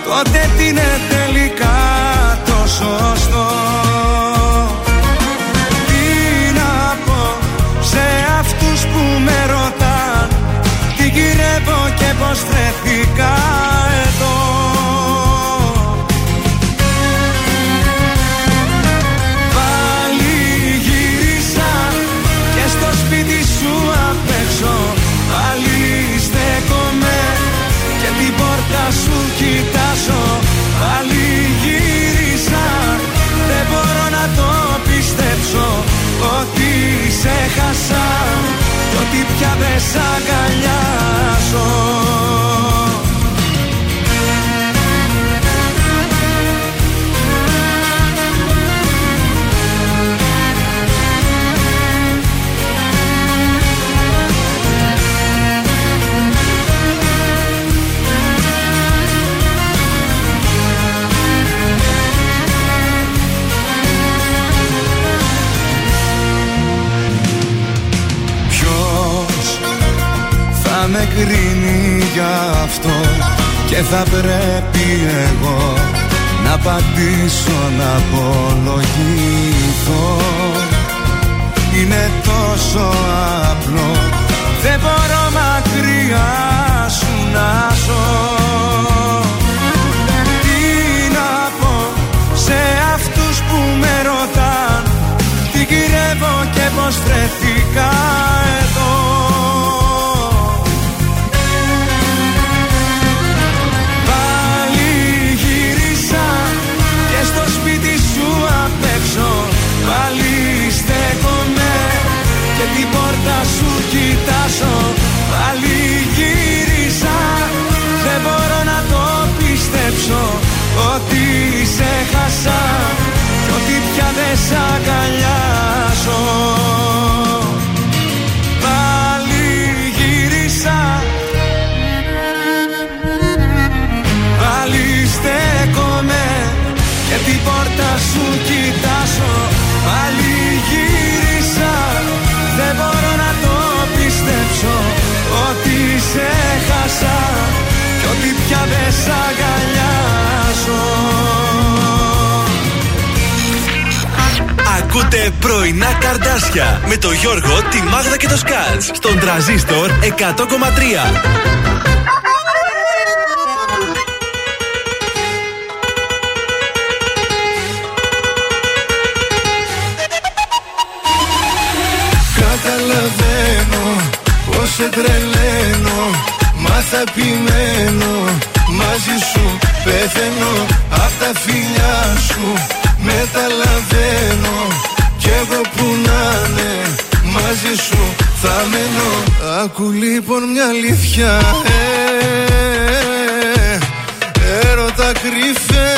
Τότε τι είναι τελικά το σωστό. Τι να πω σε αυτούς που με ρωτάν Τι γυρεύω και πως βρεθήκα πια δεν σ' αγκαλιάζω κρίνει για αυτό και θα πρέπει εγώ να πατήσω να απολογηθώ. Είναι τόσο απλό δεν μπορώ μακριά σου να ζω. Τι να πω σε αυτούς που με ρωτάν τι γυρεύω και πως βρεθήκα πια Ακούτε πρωινά καρδάσια με το Γιώργο, τη Μάγδα και το Σκάτς στον τραζίστορ 100,3. Καταλαβαίνω πως σε τρελαίνω Μα θα επιμένω Άκου λοιπόν μια αλήθεια ε, Έρωτα κρυφέ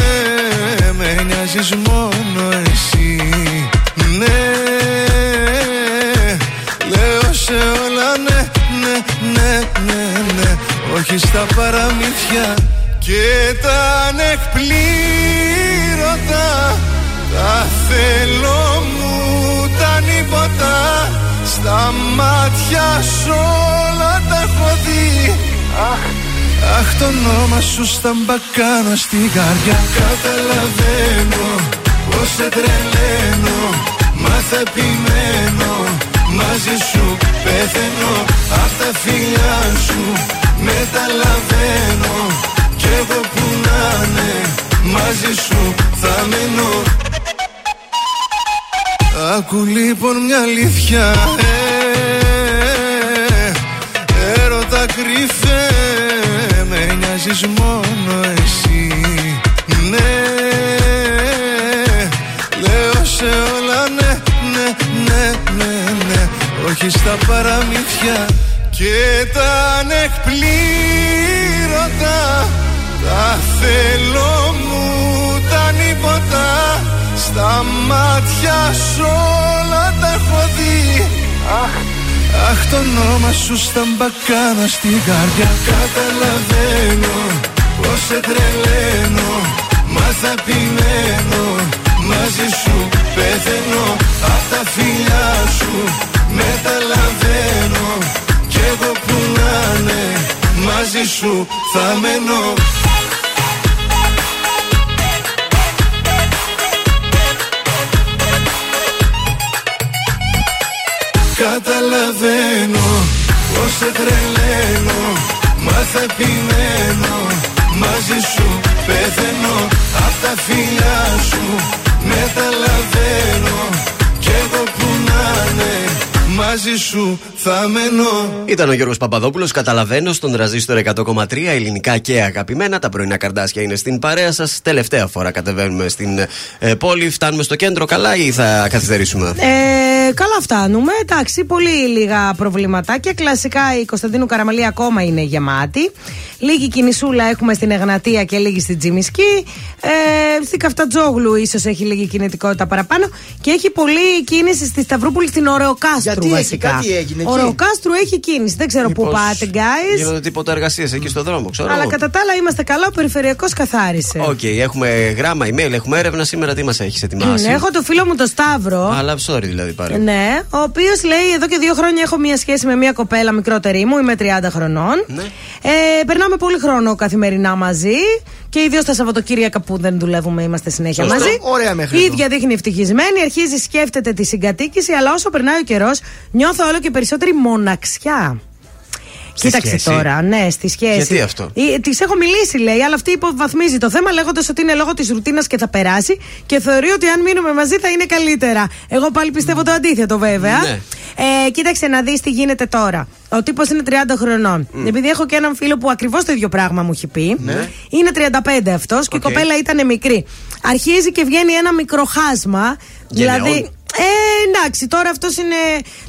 Με νοιάζεις μόνο εσύ. Ναι Λέω σε όλα ναι, ναι, ναι, ναι, ναι Όχι στα παραμύθια και τα ανεκπλήρωτα. Τα θέλω μου τα νύποτα Στα μάτια σου αχ το όνομα σου στα μπακάνω στην καρδιά. Καταλαβαίνω πως σε τρελαίνω. Μα θα επιμένω. Μαζί σου πεθαίνω. Απ' τα φιλιά σου Μεταλαβαίνω. Κι εγώ που να είναι Μαζί σου θα μένω Άκου λοιπόν μια αλήθεια Με νοιάζεις μόνο εσύ. Ναι Λέω σε όλα ναι, ναι, ναι, ναι, ναι. Όχι στα παραμύθια και τα ανεκπλήρωτα. Τα θέλω μου τα νύποτα. Στα μάτια σου όλα τα έχω δει. Αχ, αχ το όνομα σου στα μπακάνα στην καρδιά Καταλαβαίνω πως σε τρελαίνω Μα θα πειναίνω Μαζί σου πεθαίνω Απ' τα φιλιά σου μεταλαβαίνω. Κι εγώ που να είναι Μαζί σου θα μένω Καταλαβαίνω πως σε τρελαίνω Μα θα επιμένω Μαζί σου πεθαίνω Απ' τα φιλιά σου μεταλαβαίνω Κι εγώ που να είναι Μαζί σου θα μένω Ήταν ο Γιώργος Παπαδόπουλος. Καταλαβαίνω στον τραζίστορ 100,3 ελληνικά και αγαπημένα. Τα πρωινά καρδάσια είναι στην παρέα σας. Τελευταία φορά κατεβαίνουμε στην ε, πόλη. Φτάνουμε στο κέντρο καλά ή θα καθυστερήσουμε; Ε, καλά φτάνουμε. Εντάξει, πολύ λίγα προβληματάκια. Κλασικά η Κωνσταντίνου Καραμαλή ακόμα είναι γεμάτη. Λίγη κινησούλα έχουμε στην Εγνατία και λίγη στην Τζιμισκή. Ε, στην Καφτατζόγλου ίσως έχει λίγη κινητικότητα παραπάνω. Και έχει πολλή κίνηση στη Σταυρούπολη στην Ωρεοκάστρου Γιατί έχει, βασικά. κάτι έγινε εκεί. Ωρεοκάστρου έχει κίνηση. Δεν ξέρω πού Μήπως πάτε, guys. Γίνονται τίποτα εργασίες εκεί στο δρόμο, ξέρω. Αλλά εγώ. κατά τα άλλα είμαστε καλά. Ο Περιφερειακός καθάρισε. Οκ, έχουμε γράμμα, email, έχουμε έρευνα σήμερα. Τι μας έχεις ετοιμάσει; Ναι, έχω το φίλο μου το Σταύρο. Αλλά sorry δηλαδή πάρε. Ναι, ο οποίος λέει εδώ και δύο χρόνια έχω μία σχέση με μία κοπέλα μικρότερη μου, είμαι 30 χρονών. Ναι. Ε, περνάμε πολύ χρόνο καθημερινά μαζί και ιδίω τα Σαββατοκύριακα που δεν δουλεύουμε, είμαστε συνέχεια Σωστό. μαζί. Ωραία μέχρι Η εδώ. ίδια δείχνει ευτυχισμένη, αρχίζει σκέφτεται τη συγκατοίκηση, αλλά όσο περνάει ο καιρός, νιώθω όλο και περισσότερη μοναξιά. Στη Κοίταξε σχέση; τώρα, ναι, στη σχέση. Γιατί αυτό; Της έχω μιλήσει, λέει, αλλά αυτή υποβαθμίζει το θέμα λέγοντας ότι είναι λόγω της ρουτίνας και θα περάσει και θεωρεί ότι αν μείνουμε μαζί θα είναι καλύτερα. Εγώ πάλι πιστεύω το αντίθετο, βέβαια. Ναι. Ε, κοίταξε να δεις τι γίνεται τώρα. Ο τύπος είναι 30 χρονών. Επειδή έχω και έναν φίλο που ακριβώς το ίδιο πράγμα μου έχει πει. Ναι. Είναι 35 αυτός και η Οκ. κοπέλα ήταν μικρή. Αρχίζει και βγαίνει ένα μικρό χάσμα. Γενεών. Δηλαδή, ε, εντάξει, τώρα αυτός είναι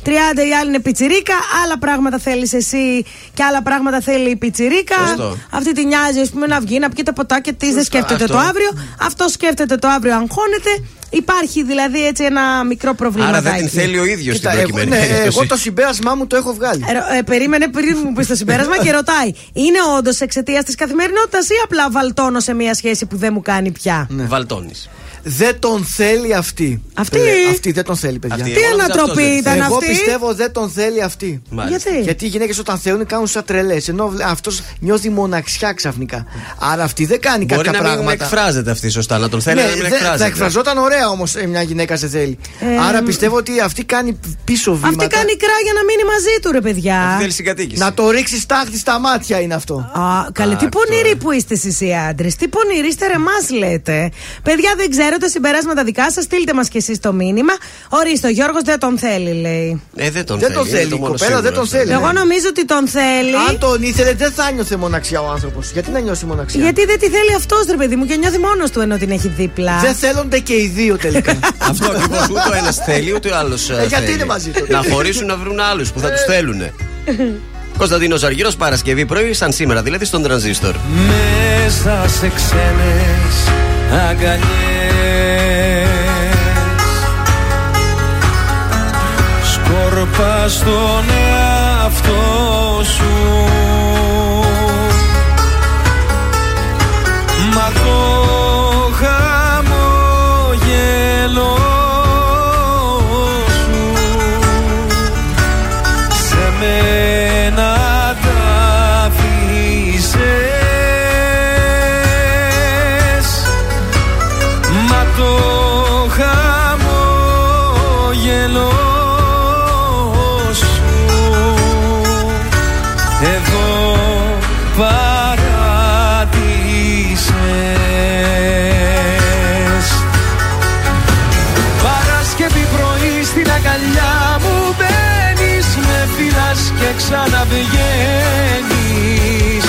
30, η άλλη είναι πιτσιρίκα. Άλλα πράγματα θέλεις εσύ και άλλα πράγματα θέλει η πιτσιρίκα. Σωστό. Αυτή τη νοιάζει, ας πούμε, να βγει, να πιει τα ποτάκια της, δεν Σωστά. σκέφτεται Αυτό. το αύριο. Αυτό σκέφτεται το αύριο, αγχώνεται. Υπάρχει δηλαδή έτσι ένα μικρό προβλήμα. Άρα δεν την θέλει ο ίδιος στην Κοίτα, εγώ, προκειμένη ναι, περίπτωση. εγώ το συμπέρασμά μου το έχω βγάλει. Ε, ε, περίμενε πριν μου πεις το συμπέρασμα και ρωτάει. Είναι όντως εξαιτίας της καθημερινότητας ή απλά βαλτώνω σε μια σχέση που δεν μου κάνει πια; Ναι. Βαλτώνεις. Δεν τον θέλει αυτή. Αυτή; Ε, αυτή δεν τον θέλει, παιδιά. Αυτή. Τι Εγώ νόμιζα ανατροπή αυτός δεν ήταν Εγώ αυτή; πιστεύω δεν τον θέλει αυτή. Μάλιστα. Γιατί; Γιατί; Οι γυναίκες όταν θέλουν κάνουν σαν τρελές. Ενώ αυτός νιώθει μοναξιά ξαφνικά. Άρα αυτή δεν κάνει Μπορεί κάποια να μην πράγματα. εκφράζεται αυτή σωστά, να τον θέλει, Ναι, αλλά να μην δε- εκφράζεται. θα εκφραζόταν ωραία όμως μια γυναίκα σε θέλει. Ε, Άρα πιστεύω ότι αυτή κάνει πίσω βήματα. Αυτή κάνει κρά για να μείνει μαζί του, ρε παιδιά. Αυτή θέλει συγκατοίκηση. Να το ρίξει στάχτη στα μάτια είναι αυτό. Α, καλέ, τι Άκου πονηροί τώρα. που είστε εσείς οι άντρες. Τι πονηροί είστε, ρε, μας λέτε. Παιδιά, δεν ξέρω τα συμπεράσματα δικά σας. Στείλτε μας κι εσείς το μήνυμα. Ορίστε, ο Γιώργος δεν τον θέλει, λέει. Ε, δεν τον Δεν θέλει. τον είναι θέλει, το η μόνο κοπέλα σίγουρο δεν τον αυτό. θέλει. Εγώ νομίζω ότι τον θέλει. Αν τον ήθελε, δεν θα νιώθε μοναξιά ο άνθρωπος. Γιατί να νιώσει μοναξιά; Γιατί δεν τη θέλει αυτός, ρε παιδί μου, και νιώθει μόνος του ενώ την έχει δίπλα. Δεν θέλονται και οι δύο τελικά. Αυτό ακριβώς. Ούτε ο ένας θέλει, ούτε ο άλλος. Ε, γιατί είναι μαζί τότε. Να χωρίσουν να βρουν άλλους που θα τους θέλουν. Κωνσταντίνος Αργύρος, Παρασκευή πρωί, σαν σήμερα δηλαδή, στον τρανζίστορ. Μέσα σε ξένες αγκαλιές Σκόρπα στον εαυτό σου. Μα το χαμόγελο σου. Σε μένα τα αφήσες Μα το χαμόγελο ξαναβγαίνεις.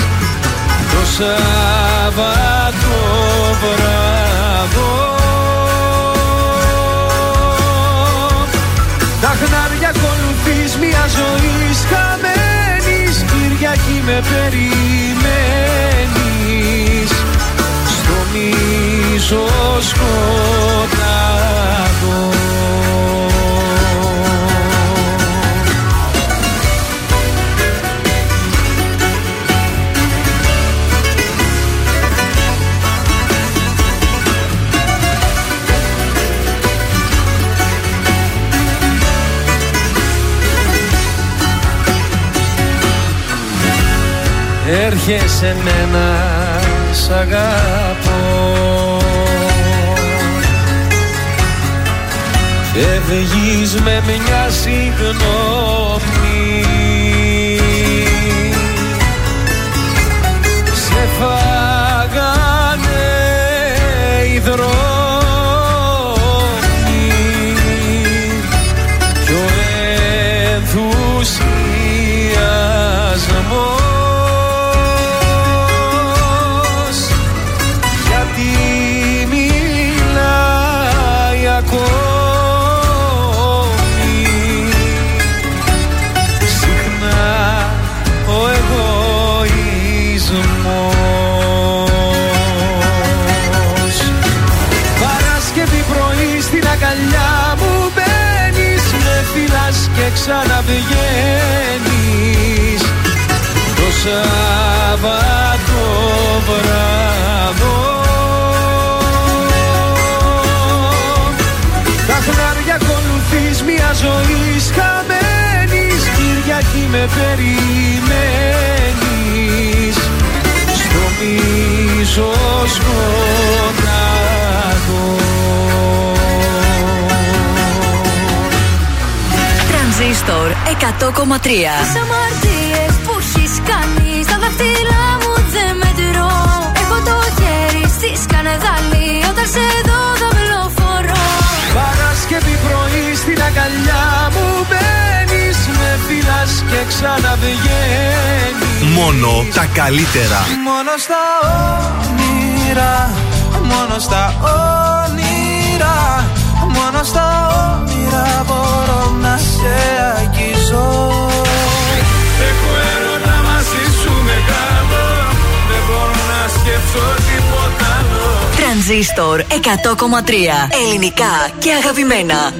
Το Σάββατο βράδο. Τα χνάρια ακολουθείς μια ζωή χαμένης Κυριακή με περιμένεις. Στο μίσο σκοτάδο έρχεσαι μένα σ' αγαπώ. Φεύγεις με μια συγγνώμη. Σε φάγανε οι δρόμοι ξαναβγαίνεις. Το Σάββατο βράδο. Τα χνάρια ακολουθείς μια ζωή χαμένης Κυριακή με περιμένεις. Στο μίσο Τρανζίστορ 100,3. Τις αμαρτίες που έχεις κάνει στα δάχτυλά μου δεν μετρώ. Έχω το χέρι στη σκανεδάλη όταν σε δω δαυλοφορώ. Παρασκευή πρωί στην αγκαλιά μου μπαίνεις Με φυλάς και ξαναβγαίνεις Μόνο τα καλύτερα. Μόνο στα όνειρα, μόνο στα όνειρα, μόνο στα όνειρα μπορώ να σε αγγίζω. Έχω έρωτα μαζί σου μεγάλο Δεν μπορώ να σκεφτώ τίποτα άλλο Τρανζίστορ 100,3. Ελληνικά και αγαπημένα.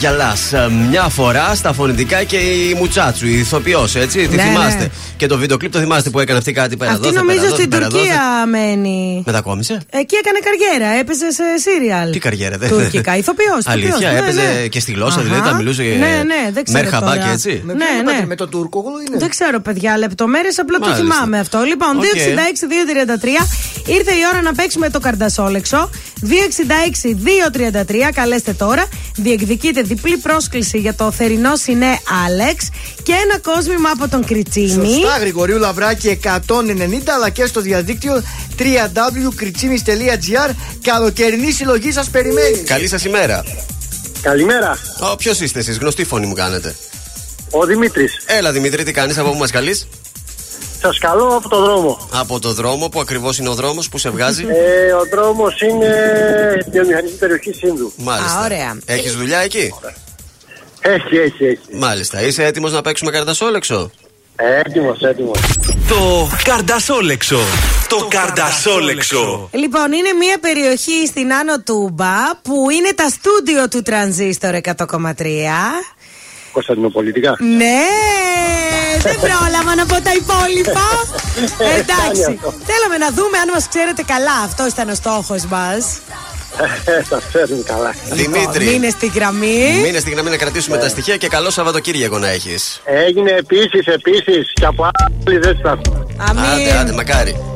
Κοριαλά. Μια φορά στα φωνητικά και η Μουτσάτσου, η ηθοποιός, έτσι. Τη Ναι, θυμάστε. ναι. Και το βίντεο κλιπ το θυμάστε που έκανε αυτή κάτι πέρα Αυτή δώθε, νομίζω πέρα στην δώθε, πέρα δώθε. Τουρκία μένει. Μετακόμισε. Εκεί έκανε καριέρα, έπαιζε σε σίριαλ. Τι καριέρα, δεν Τουρκικά, ηθοποιός. Αλήθεια, έπαιζε και στη γλώσσα, δηλαδή τα μιλούσε και Ναι, ναι, δεν ξέρω. Merhaba τώρα. και έτσι. Ναι, ναι. Με τον Τούρκογλου είναι; Δεν ξέρω, παιδιά, λεπτομέρειες, απλά το Μάλιστα. θυμάμαι αυτό. Λοιπόν, Οκ. 266-233 ήρθε η ώρα να παίξουμε το καρντασόλεξο. 266-233, καλέστε τώρα. Διεκδικείτε διπλή πρόσκληση για το θερινό σινέ Άλεξ και ένα κόσμημα από τον Κριτσίνη. Σωστά, Γρηγορίου Λαβράκη 190, αλλά και στο διαδίκτυο www.kritsimis.gr. Καλοκαιρινή συλλογή σας περιμένει. Καλή σας ημέρα. Καλημέρα. Ποιος είστε εσείς, γνωστή φωνή μου κάνετε. Ο Δημήτρης. Έλα Δημήτρη, τι κάνεις, από πού μας καλείς; Σας καλώ από το δρόμο. Από το δρόμο, που ακριβώς είναι ο δρόμος που σε βγάζει; Ε, ο δρόμος είναι βιομηχανική περιοχή Σύνδου. Μάλιστα. Α, ωραία. Έχεις δουλειά εκεί; Έχει, έχει, έχει. Μάλιστα. Είσαι έτοιμος να παίξουμε καρτασόλεξο. Έτοιμος, έτοιμος. Το Καρντασόλεξο. Το Καρντασόλεξο. Λοιπόν, είναι μια περιοχή στην Άνω Τούμπα που είναι τα στούντιο του Τρανζίστορ 100,3. Κωνσταντινοπολιτικά. Ναι, δεν πρόλαβα να πω τα υπόλοιπα. Εντάξει. Θέλαμε να δούμε αν μας ξέρετε καλά. Αυτό ήταν ο στόχος μας. Τα ξέρουν καλά. Δημήτρη. Μείνε στη γραμμή. Μείνε στη γραμμή να κρατήσουμε τα στοιχεία και καλό Σαββατοκύριακο να έχεις. Έγινε επίσης, επίσης και από άλλη δεν σταθούν. Άντε, άντε, μακάρι.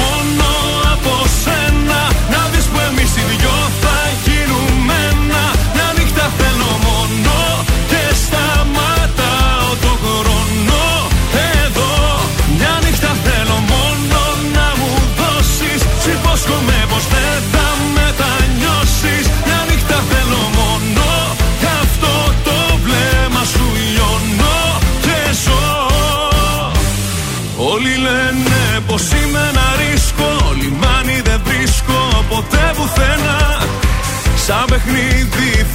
μόνο από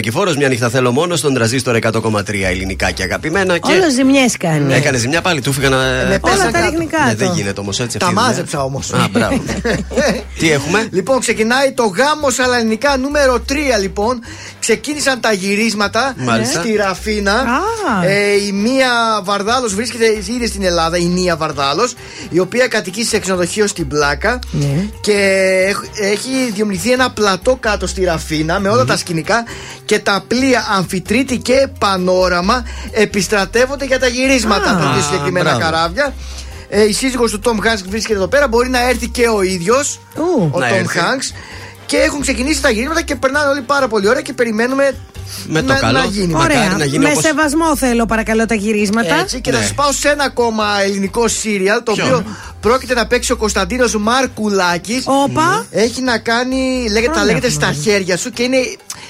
βλέμμα σου λιώνω και ζω Μια νύχτα θέλω μόνο Ήταν ο Νικηφόρο, μια νύχτα θέλω μόνο στον τραζίστορ 100,3 ελληνικά και αγαπημένα. Και Όλο ζημιές κάνει. έκανε ζημιά πάλι, του φύγαν. με Όλα τα ρίχνει κάτω. Ναι, δεν γίνεται όμως έτσι. Τα αυτή η δουλειά. μάζεψα όμως. Α, μπράβο. Τι έχουμε; Λοιπόν, ξεκινάει το γάμος στα ελληνικά νούμερο 3 λοιπόν. Ξεκίνησαν τα γυρίσματα Μάλιστα. στη Ραφίνα. Α. Ε, η Μία Βαρδάλος βρίσκεται ήδη στην Ελλάδα, η Μία Βαρδάλος, η οποία κατοικεί σε ξενοδοχείο στην Πλάκα. Ναι. Και έχ- έχει διομνηθεί ένα πλατό κάτω στη Ραφίνα με όλα τα σκηνικά και τα πλοία Αμφιτρίτη και Πανόραμα επιστρατεύονται για τα γυρίσματα. Α, τα δύο συγκεκριμένα μπράβο. καράβια. Ε, η σύζυγος του Τόμ Χάνκ βρίσκεται εδώ πέρα. Μπορεί να έρθει και ο ίδιος, ο Να Τόμ έρθει. Χάνκ. Και έχουν ξεκινήσει τα γυρίσματα και περνάνε όλοι πάρα πολύ ωραία και περιμένουμε Με το να, καλό. να γίνει. Μακάρι Ωραία. να γίνει Με όπως- σεβασμό θέλω παρακαλώ τα γυρίσματα. Έτσι, και Ναι. θα σα πάω σε ένα ακόμα ελληνικό σύριαλ το Ποιο; οποίο πρόκειται να παίξει ο Κωνσταντίνος Μάρκουλάκη. Όπα. Έχει να κάνει, λέγεται, τα Χρόνια λέγεται έχουμε. στα χέρια σου και είναι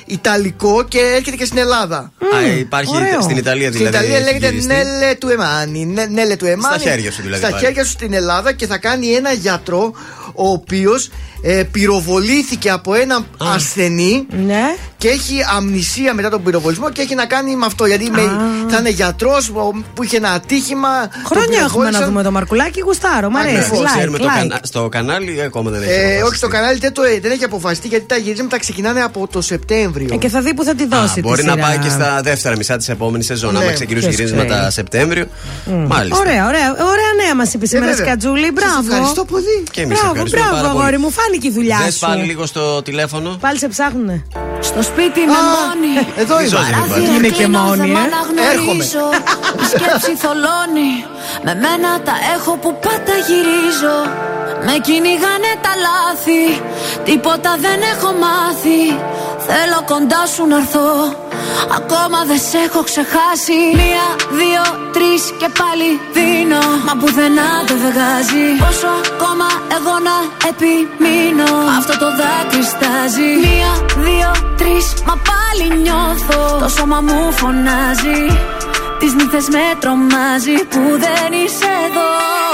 Ιταλικό και έρχεται και στην Ελλάδα. Α, υπάρχει ωραίο. στην Ιταλία Στην δηλαδή. Ιταλία έχει λέγεται γυριστεί. Νέλε του Εμάνι. Νε- Νέλε του Εμάνι. Στα χέρια σου δηλαδή Στα πάλι. χέρια σου στην Ελλάδα και θα κάνει ένα γιατρό ο οποίος ε, πυροβολήθηκε από έναν ασθενή Ναι. Και έχει αμνησία μετά τον πυροβολισμό και έχει να κάνει με αυτό. Γιατί με, θα είναι γιατρός που είχε ένα ατύχημα. τον Χρόνια έχουμε να πυροβόλησαν. δούμε το Μαρκουλάκι, γουστάρω. Μ' αρέσει. Ακριβώς, Like, Ξέρουμε το like. κανα- στο κανάλι ακόμα δεν έχει. Ε, αποφασιστεί. όχι, στο κανάλι δεν, το, δεν έχει αποφασιστεί γιατί τα γυρίσματα ξεκινάνε από το Σεπτέμβριο. Ε, και θα δει που θα τη Α, δώσει. τη μπορεί να σειρά. πάει και στα δεύτερα μισά της επόμενης σεζόν. Ναι, Άμα ξεκινήσουν ποιος γυρίσματα ξέρει. Σεπτέμβριο. Μάλιστα. Ωραία, ωραία, ωραία νέα μας είπε σήμερα βέβαια. Σκατζούλη. Σας Μπράβο. ευχαριστώ πολύ. Και εμείς Μπράβο, ευχαριστούμε μπράβο, πάρα αγόρι πολύ. μου, φάνηκε η δουλειά Δες σου. πάλι λίγο στο τηλέφωνο. Πάλι σε ψάχνουνε. Στο σπίτι με μόνη. Εδώ Τι είμαι. ζώδιο είναι πάλι. Παράθυρα Είναι και κλείνω, μόνη, δεν ε. μ' αναγνωρίζω. Η σκέψη θολώνει. Με μένα τα έχω που πάντα γυρίζω. Με κυνηγάνε τα λάθη. Τίποτα δεν έχω μάθει. Θέλω κοντά σου να έρθω. Ακόμα δεν σε έχω ξεχάσει. Μία, δύο, τρεις και πάλι δίνω. Μα πουθενά δεν βγάζει. Πόσο ακόμα εγώ να επιμείνω. Αυτό το δάκρυ στάζει. Μία, δύο, τρεις, μα πάλι νιώθω. Το σώμα μου φωνάζει. Τις νύχτες με τρομάζει που δεν είσαι εδώ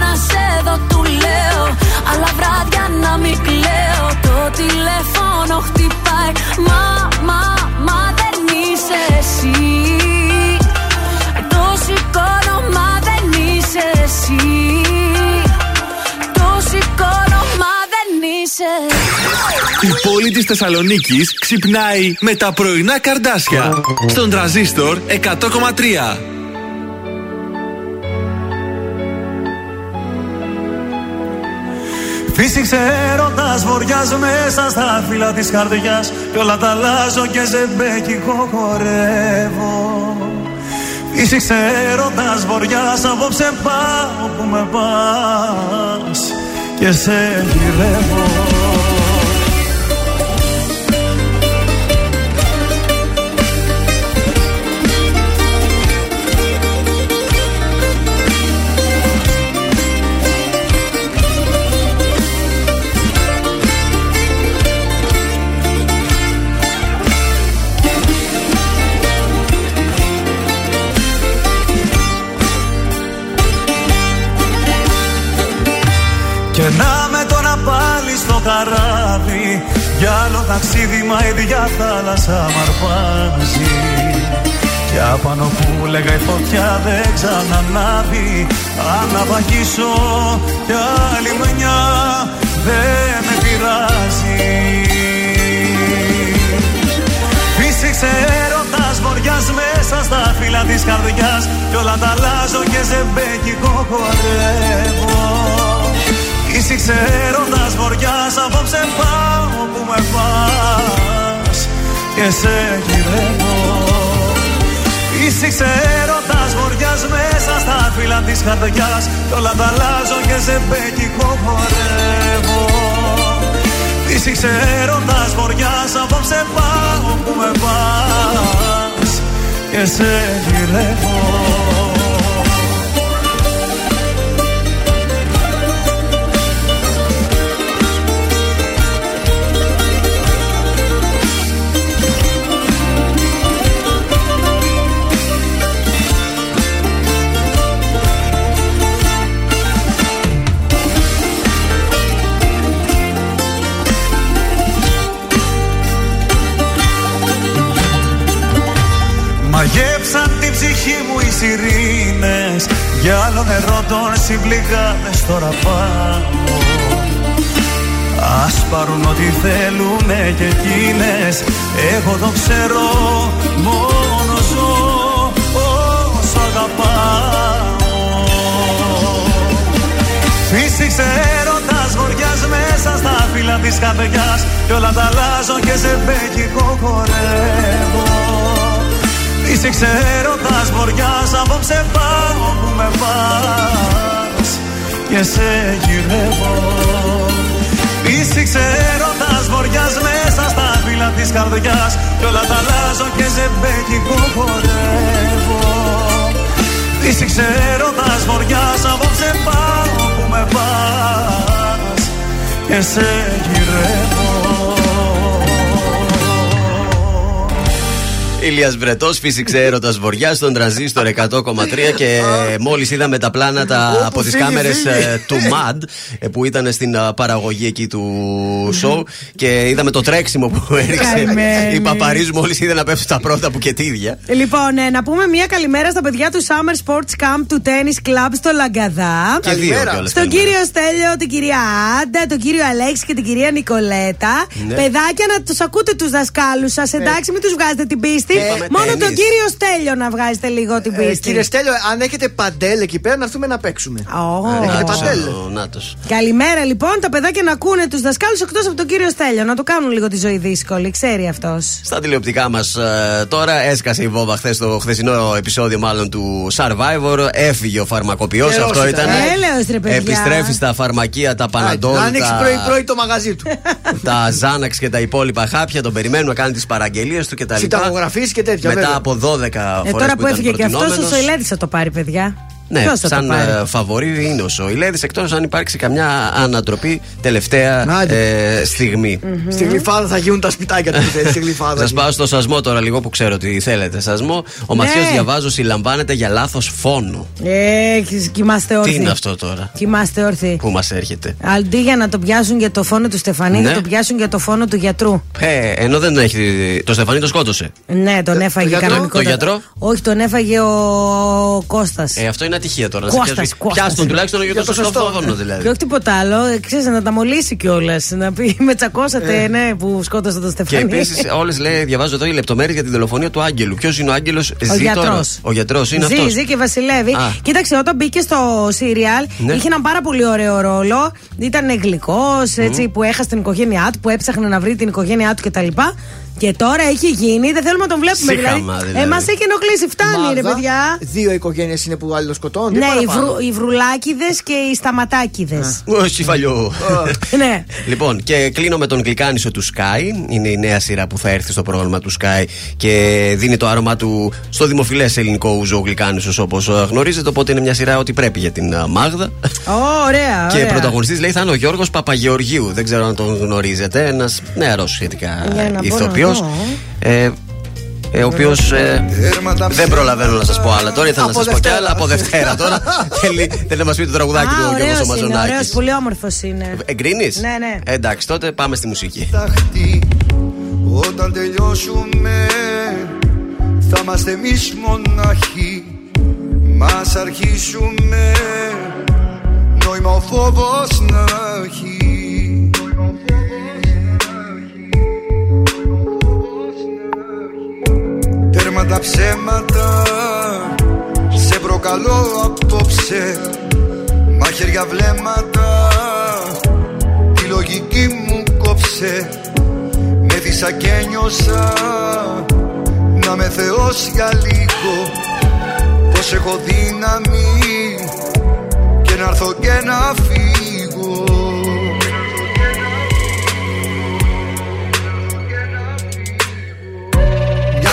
να να μην κλαίω Το τηλέφωνο χτυπάει Μα, μα, μα δεν είσαι εσύ Το σηκώνω, μα δεν είσαι εσύ Το σηκώνω, μα δεν είσαι Η πόλη της Θεσσαλονίκης ξυπνάει με τα πρωινά καρδάσια. Στον τραζίστορ 100,3. Φύσηξε έρωτας βοριάς μέσα στα φύλλα της καρδιάς Κι όλα τα αλλάζω και ζεμπέκικο χορεύω Φύσηξε έρωτας βοριάς απόψε πάω που με πας Και σε γυρεύω Και να με τώρα πάλι στο καράβι. Για άλλο ταξίδι μα η διά θάλασσα μ' αρπάζει. Κι απάνω που λέγα η φωτιά δεν ξανανάβει. Αν απαγήσω κι άλλη μενιά δεν με πειράζει. Φύσηξε έρωτας βοριάς μέσα στα φύλλα της καρδιάς. Κι όλα τα αλλάζω και ζεμπέκικο χορεύω Φύσηξε έρωτας βοριάς απόψε πάω που με πας. Και σε γυρεύω. Φύσηξε έρωτας βοριάς μέσα στα φύλλα της καρδιάς Κι όλα τα αλλάζω και ζεμπέκικο χορεύω. Φύσηξε έρωτας βοριάς απόψε πάω που με πας. Και σε γυρεύω ψυχή μου οι σιρήνες. Για άλλο νερό των συμπληγάδες τώρα πάω. Ας πάρουν ό,τι θέλουνε και εκείνες. Εγώ το ξέρω μόνο ζω όσο αγαπάω. Φύσηξε έρωτας βοριάς μέσα στα φύλλα της καρδιάς. Κι όλα τα αλλάζω και σε μπέκικο χορεύω Είσαι ξέροντας βοριάς απόψε πάω που με πας και σε γυρεύω. Είσαι ξέροντας βοριάς μέσα στα φύλλα της καρδιάς. Κι όλα τα αλλάζω και σε μπέκικο χορεύω. Είσαι ξέροντας βοριάς απόψε πάω που με πας και σε γυρεύω Ηλίας Βρετός, φύσηξε έρωτας βοριάς στον τραζίστορ 100,3 και μόλις είδαμε τα πλάνα από τις φύγει, κάμερες φύγει. του MAD ε, που ήταν στην α, παραγωγή εκεί του show και είδαμε το τρέξιμο που έριξε Καημένη. η Παπαρίζου μόλις είδε να πέφτουν τα πρώτα που κετίδια. Λοιπόν, ε, να πούμε μια καλημέρα στα παιδιά του Summer Sports Camp του Tennis Club στο Λαγκαδά. Και δύο κιόλας, Στον καλημέρα. κύριο Στέλιο, την κυρία Άντα, τον κύριο Αλέξη και την κυρία Νικολέτα. Ναι. Παιδάκια, να τους ακούτε τους δασκάλους σας, εντάξει, μην τους βγάζετε την πίστη. Είπαμε Μόνο τένις. τον κύριο Στέλιο να βγάζετε λίγο την Ε, πίστη. κύριε Στέλιο, αν έχετε παντέλ εκεί πέρα, να έρθουμε να παίξουμε. Έχετε Νάτος, παντέλ. ο Νάτος. Καλημέρα λοιπόν, τα παιδάκια να ακούνε τους δασκάλους εκτός από τον κύριο Στέλιο. Να του κάνουν λίγο τη ζωή δύσκολη, ξέρει αυτός. Στα τηλεοπτικά μας τώρα έσκασε η βόμβα χθες το χθεσινό επεισόδιο μάλλον του Survivor. Έφυγε ο φαρμακοποιός, Καιρός αυτό ήταν. ήταν. Έλεος, ρε, παιδιά. Επιστρέφει στα φαρμακεία, τα Να Παναντόλ, ανοίξει τα, πρωί-πρωί το μαγαζί του. τα Ζάναξ και τα υπόλοιπα χάπια. Τον περιμένουμε να κάνει τις παραγγελίες του κτλ. Συνταγογραφήσει και τέτοια. Μετά βέβαια. από 12 φορές Ε, τώρα που ήταν έφυγε και αυτός, ο προτινόμενος. Σοηλέτης θα το πάρει, παιδιά. Ναι, Ποιος θα το σαν πάρει; ε, φαβορή είναι ο Σοηλέδης, εκτός αν υπάρξει καμιά ανατροπή τελευταία Άντε. ε, στιγμή. Στη γλυφάδα θα γίνουν τα σπιτάκια του. Στη γλυφάδα. Σας πάω στο σασμό τώρα λίγο που ξέρω ότι θέλετε σασμό. Ο Ναι. Μαθιό διαβάζω συλλαμβάνεται για λάθος φόνο. Ε, κοιμάστε όρθιοι. Τι είναι αυτό τώρα; Κοιμάστε όρθιοι. που μας έρχεται; Αντί για να το πιάσουν για το φόνο του Στεφανή, Ναι. θα το πιάσουν για το φόνο του γιατρού. Ε, ενώ δεν έχει. Το Στεφανί το σκότωσε. Ναι, τον έφαγε γιατρό, κανονικό. το γιατρό; Όχι, τον έφαγε ο Κώστας Ε, αυτό είναι ατυχία τώρα. να σε Κώστας, πιάσουν. Κώστας. Πιάσ' τον τουλάχιστον για το σωστό δηλαδή. Και όχι τίποτα άλλο, ε, ξέρεις να τα μολύσει κιόλας. Να πει με τσακώσατε, Ε. ναι, που σκότωσε τον Και Στεφανί. επίσης, όλες λέει, διαβάζω εδώ οι λεπτομέρειες για τη δολοφονία του Άγγελου. Ποιος είναι ο Άγγελος, Ο γιατρός. Ο γιατρός είναι ζει, αυτός. ζει και βασιλεύει. Α. Κοίταξε, όταν μπήκε στο σύριαλ, Ναι. είχε έναν πάρα πολύ ωραίο ρόλο. Ήταν γλυκός, έτσι, που έχασε την οικογένειά του, που έψαχνε να βρει την οικογένειά του κτλ. Και τώρα έχει γίνει, δεν θέλουμε να τον βλέπουμε. Σύγχαμα, δηλαδή. δηλαδή. Εμάς έχει ενοχλήσει, φτάνει ρε Μάδα, παιδιά. Δύο οικογένειες είναι που άλλο σκοτώνονται. Ναι, οι, παραπάνω. βρου, οι βρουλάκιδες και οι σταματάκιδες. Όχι, φαλιό. ναι. Λοιπόν, και κλείνω με τον γλυκάνισο του Sky. Είναι η νέα σειρά που θα έρθει στο πρόγραμμα του Sky και δίνει το άρωμά του στο δημοφιλές ελληνικό ούζο ο γλυκάνισος όπως γνωρίζετε. Οπότε είναι μια σειρά ότι πρέπει για την α, Μάγδα. Ω, ωραία. Και ωραία. πρωταγωνιστής λέει θα είναι ο Γιώργος Παπαγεωργίου. Δεν ξέρω αν τον γνωρίζετε. Ένας νεαρός σχετικά Για να μπορώ να ηθοποιό. δω. Ε, ε, ο οποίος δεν προλαβαίνω να σας πω άλλα τώρα. Ήθελα να Από σας πω κι Δευτέρα. άλλα από Δευτέρα τώρα. Θέλει θέλει να μας πει το τραγουδάκι του Α, ο Γιώργο ωραίος είναι, Μαζονάκη. ωραίος, πολύ όμορφος είναι. Εγκρίνεις; Ναι, ναι. Εντάξει, τότε πάμε στη μουσική. Όταν τελειώσουμε θα είμαστε εμείς μοναχοί Μας αρχίσουμε νόημα ο φόβος να έχει τα ψέματα. Σε προκαλώ απόψε Μαχαίρια βλέμματα. Τη λογική μου κόψε με δίσα και νιώσα. Να με θεός για λίγο Πως έχω δύναμη. Και να έρθω και να φύγω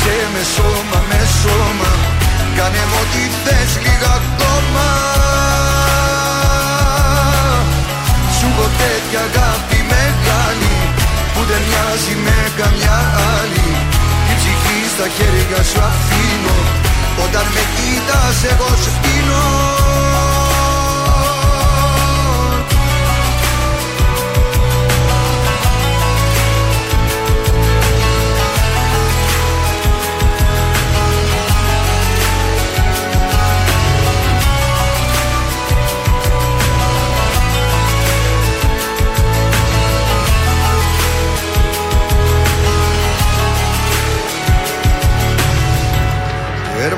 Πάλεψε με σώμα με σώμα. Κάνε μου ό,τι θες λίγα ακόμα. Σου έχω τέτοια αγάπη μεγάλη Που δεν μοιάζει με καμιά άλλη. Την ψυχή στα χέρια σου αφήνω Όταν με κοίτας εγώ σου πίνω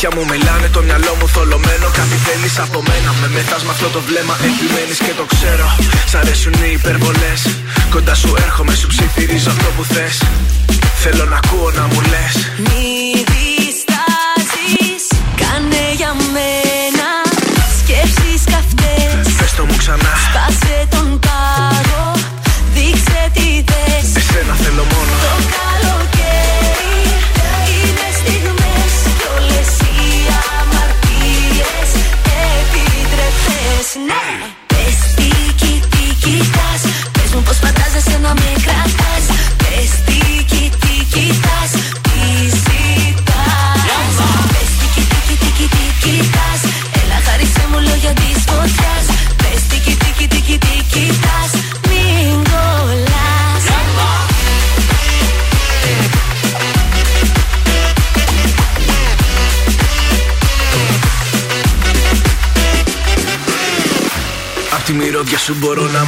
Τα μάτια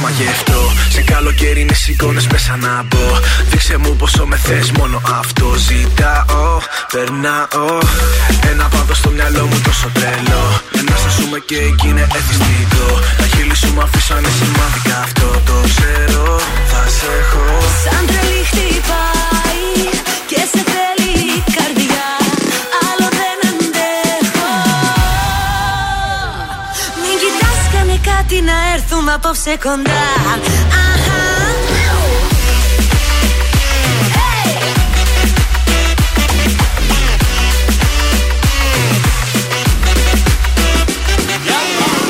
μαγευτώ. Σε καλοκαίρι είναι εικόνε μέσα να μπω. Δείξε μου πόσο με θες, μόνο αυτό ζητάω. Περνάω. Ένα πάδο στο μυαλό μου τόσο τρελό. Ένα σα ζούμε και εκεί είναι εθιστικό. Τα χείλη σου μου αφήσανε σημαντικά. Αυτό το ξέρω. Θα σε έχω. Σαν τρελή χτυπάει έρθουμε απόψε κοντά Αχα.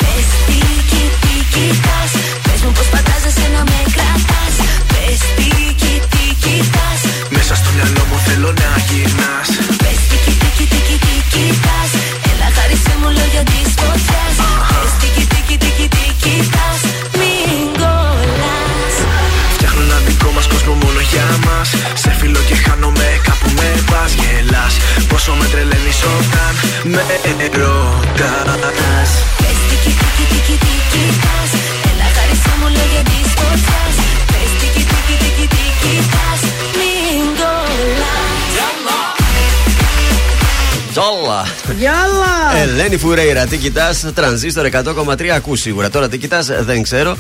Πες τι κι- τι κοιτάς Πες μου πως φαντάζεσαι να με κρατάς Πες τι κι- τι κοιτάς Μέσα στο μυαλό μου θέλω να γυρνάς. Με ρωτάς. Πες τι κι- τι κι- τι κι- τι κοιτάς Έλα χάρισε μου λόγια της φωτιάς Πες τι κι- τι κι- τι κι- τι κοιτάς Μην κολλάς Τζόλα. Γιάλα! Ελένη Φουρέιρα, τι κοιτάς, τρανζίστορ 100,3 ακούς σίγουρα. Τώρα τι κοιτάς, δεν ξέρω.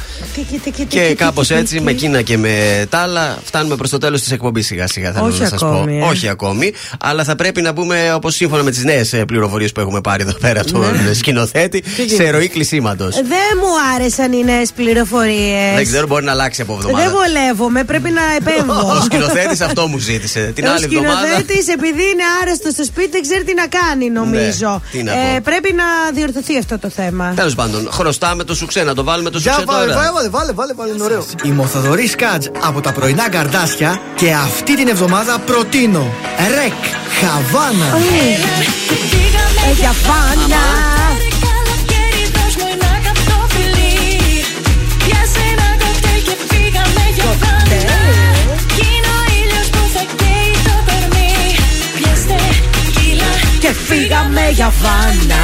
Τίκι, τίκι, Και τίκι, κάπως τίκι, έτσι, τίκι. με εκείνα και με τα άλλα, φτάνουμε προς το τέλος της εκπομπής σιγά σιγά. Θέλω Όχι να σας πω. ακόμη, ε. Όχι ακόμη. Αλλά θα πρέπει να μπούμε, όπως σύμφωνα με τις νέες πληροφορίες που έχουμε πάρει εδώ πέρα από τον Ναι. σκηνοθέτη, σε ροή κλεισίματος. Δεν μου άρεσαν οι νέες πληροφορίες. Δεν ξέρω, μπορεί να αλλάξει από Δεν εβδομάδα. βολεύομαι, πρέπει να επέμβω. Ο σκηνοθέτης αυτό μου ζήτησε. Την Ο άλλη εβδομάδα. σκηνοθέτης, επειδή είναι άρεστος στο σπίτι, δεν ξέρει τι να κάνει, νομίζω. Ναι, τι να πω. πρέπει να διορθωθεί αυτό το θέμα. Τέλος πάντων, χρωστάμε το σουξέ, να το βάλουμε το Για σουξέ βάλε, τώρα. Βάλε, βάλε, βάλε, βάλε, είναι ωραίο. Είμαι ο Θοδωρή Κάτζ από τα πρωινά καρδάσια και αυτή την εβδομάδα προτείνω Ρεκ Χαβάνα. Ε, Για φάνια. Καλοκαίρι δώσ' μου ένα καυτό φιλί Πιάσε ένα κοκτέιλ και φύγαμε για πάντα Κι είναι ο ήλιος που θα καίει το κορμί Πιάστε κύλα Και φύγαμε για φάνα.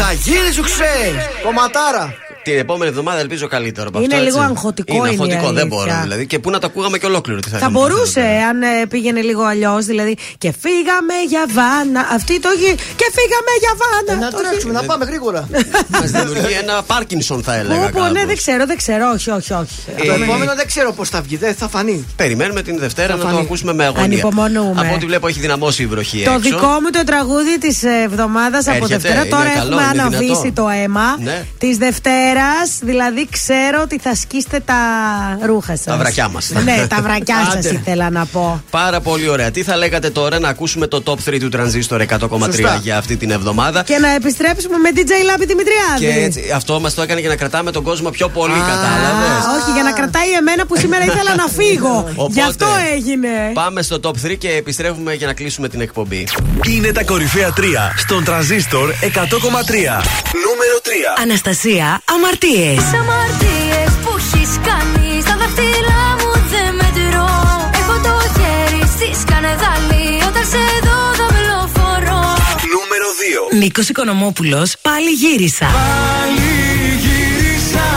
Θα γίνει σου ξέρει. Κομματάρα. Την επόμενη εβδομάδα ελπίζω καλύτερο από Είναι αυτό. λίγο έτσι. αγχωτικό, Είναι είναι η αγχωτικό, δεν αλήθεια. μπορώ δηλαδή. Και πού να το ακούγαμε και ολόκληρο. Τι θα, Θα είχαμε μπορούσε, εδώ πέρα. αν ε, πήγαινε λίγο αλλιώς, δηλαδή. Και φύγαμε για βάνα. Αυτή το έχει. Και φύγαμε για βάνα. Να Το έχει- τρέξουμε, να πάμε γρήγορα. Μας δημιουργεί ένα Πάρκινσον, θα έλεγα. Πω, πω, ναι, κάπως. δεν ξέρω, δεν ξέρω. Όχι, όχι, όχι. Το επόμενο δεν ξέρω πώς θα βγει, δεν θα φανεί. Περιμένουμε την Δευτέρα Θα να το φανεί. ακούσουμε με αγωνία. Ανυπομονούμε. Από ό,τι βλέπω έχει δυναμώσει η βροχή Το έξω. δικό μου το τραγούδι της εβδομάδας από Έρχεται, Δευτέρα. είναι Τώρα καλό, έχουμε είναι αναβήσει δυνατό. το αίμα Ναι. της Δευτέρα. Δηλαδή ξέρω ότι θα σκίσετε τα ρούχα σας. Τα βρακιά μας. Ναι, τα βρακιά σας Άντε. ήθελα να πω. Πάρα πολύ ωραία. Τι θα λέγατε τώρα να ακούσουμε το top 3 του Transistor 100,3 Σωστά. για αυτή την εβδομάδα. Και να επιστρέψουμε με DJ Λάμπη Δημητριάδη. Και έτσι, αυτό μας το έκανε για να κρατάμε τον κόσμο πιο πολύ, Α, κατάλαβες; όχι, για να κρατάει εμένα που σήμερα ήθελα να φύγω. Οπότε, Γι' αυτό έγινε. Πάμε στο top 3 και επιστρέφουμε για να κλείσουμε την εκπομπή. Είναι τα κορυφαία 3 στον τραζίστορ 100,3. Νούμερο 3. Αναστασία, αμαρτίες. Τις αμαρτίες που έχεις κάνει Στα δάχτυλά μου δεν μετρώ Έχω το χέρι στη σκανεδάλη Όταν σε δω δαυλοφορώ Νούμερο 2. Νίκος Οικονομόπουλος, πάλι γύρισα. Πάλι γύρισα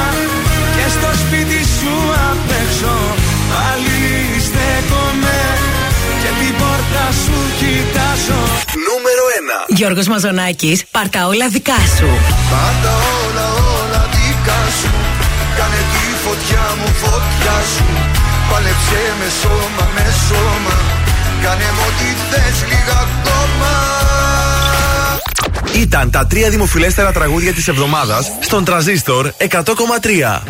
και στο σπίτι σου απ' έξω Πάλι στέκομαι και την πόρτα σου κοιτάζω Γιώργος Μαζονάκης, πάρτα όλα δικά σου. Πάντα όλα όλα δικά σου. Κάνε τη φωτιά μου φωτιά σου. Πάλεψε με σώμα με σώμα. Κάνε μου ό,τι θες λίγα ακόμα. Ήταν τα τρία δημοφιλέστερα τραγούδια της εβδομάδας στον Τραζίστορ 100,3.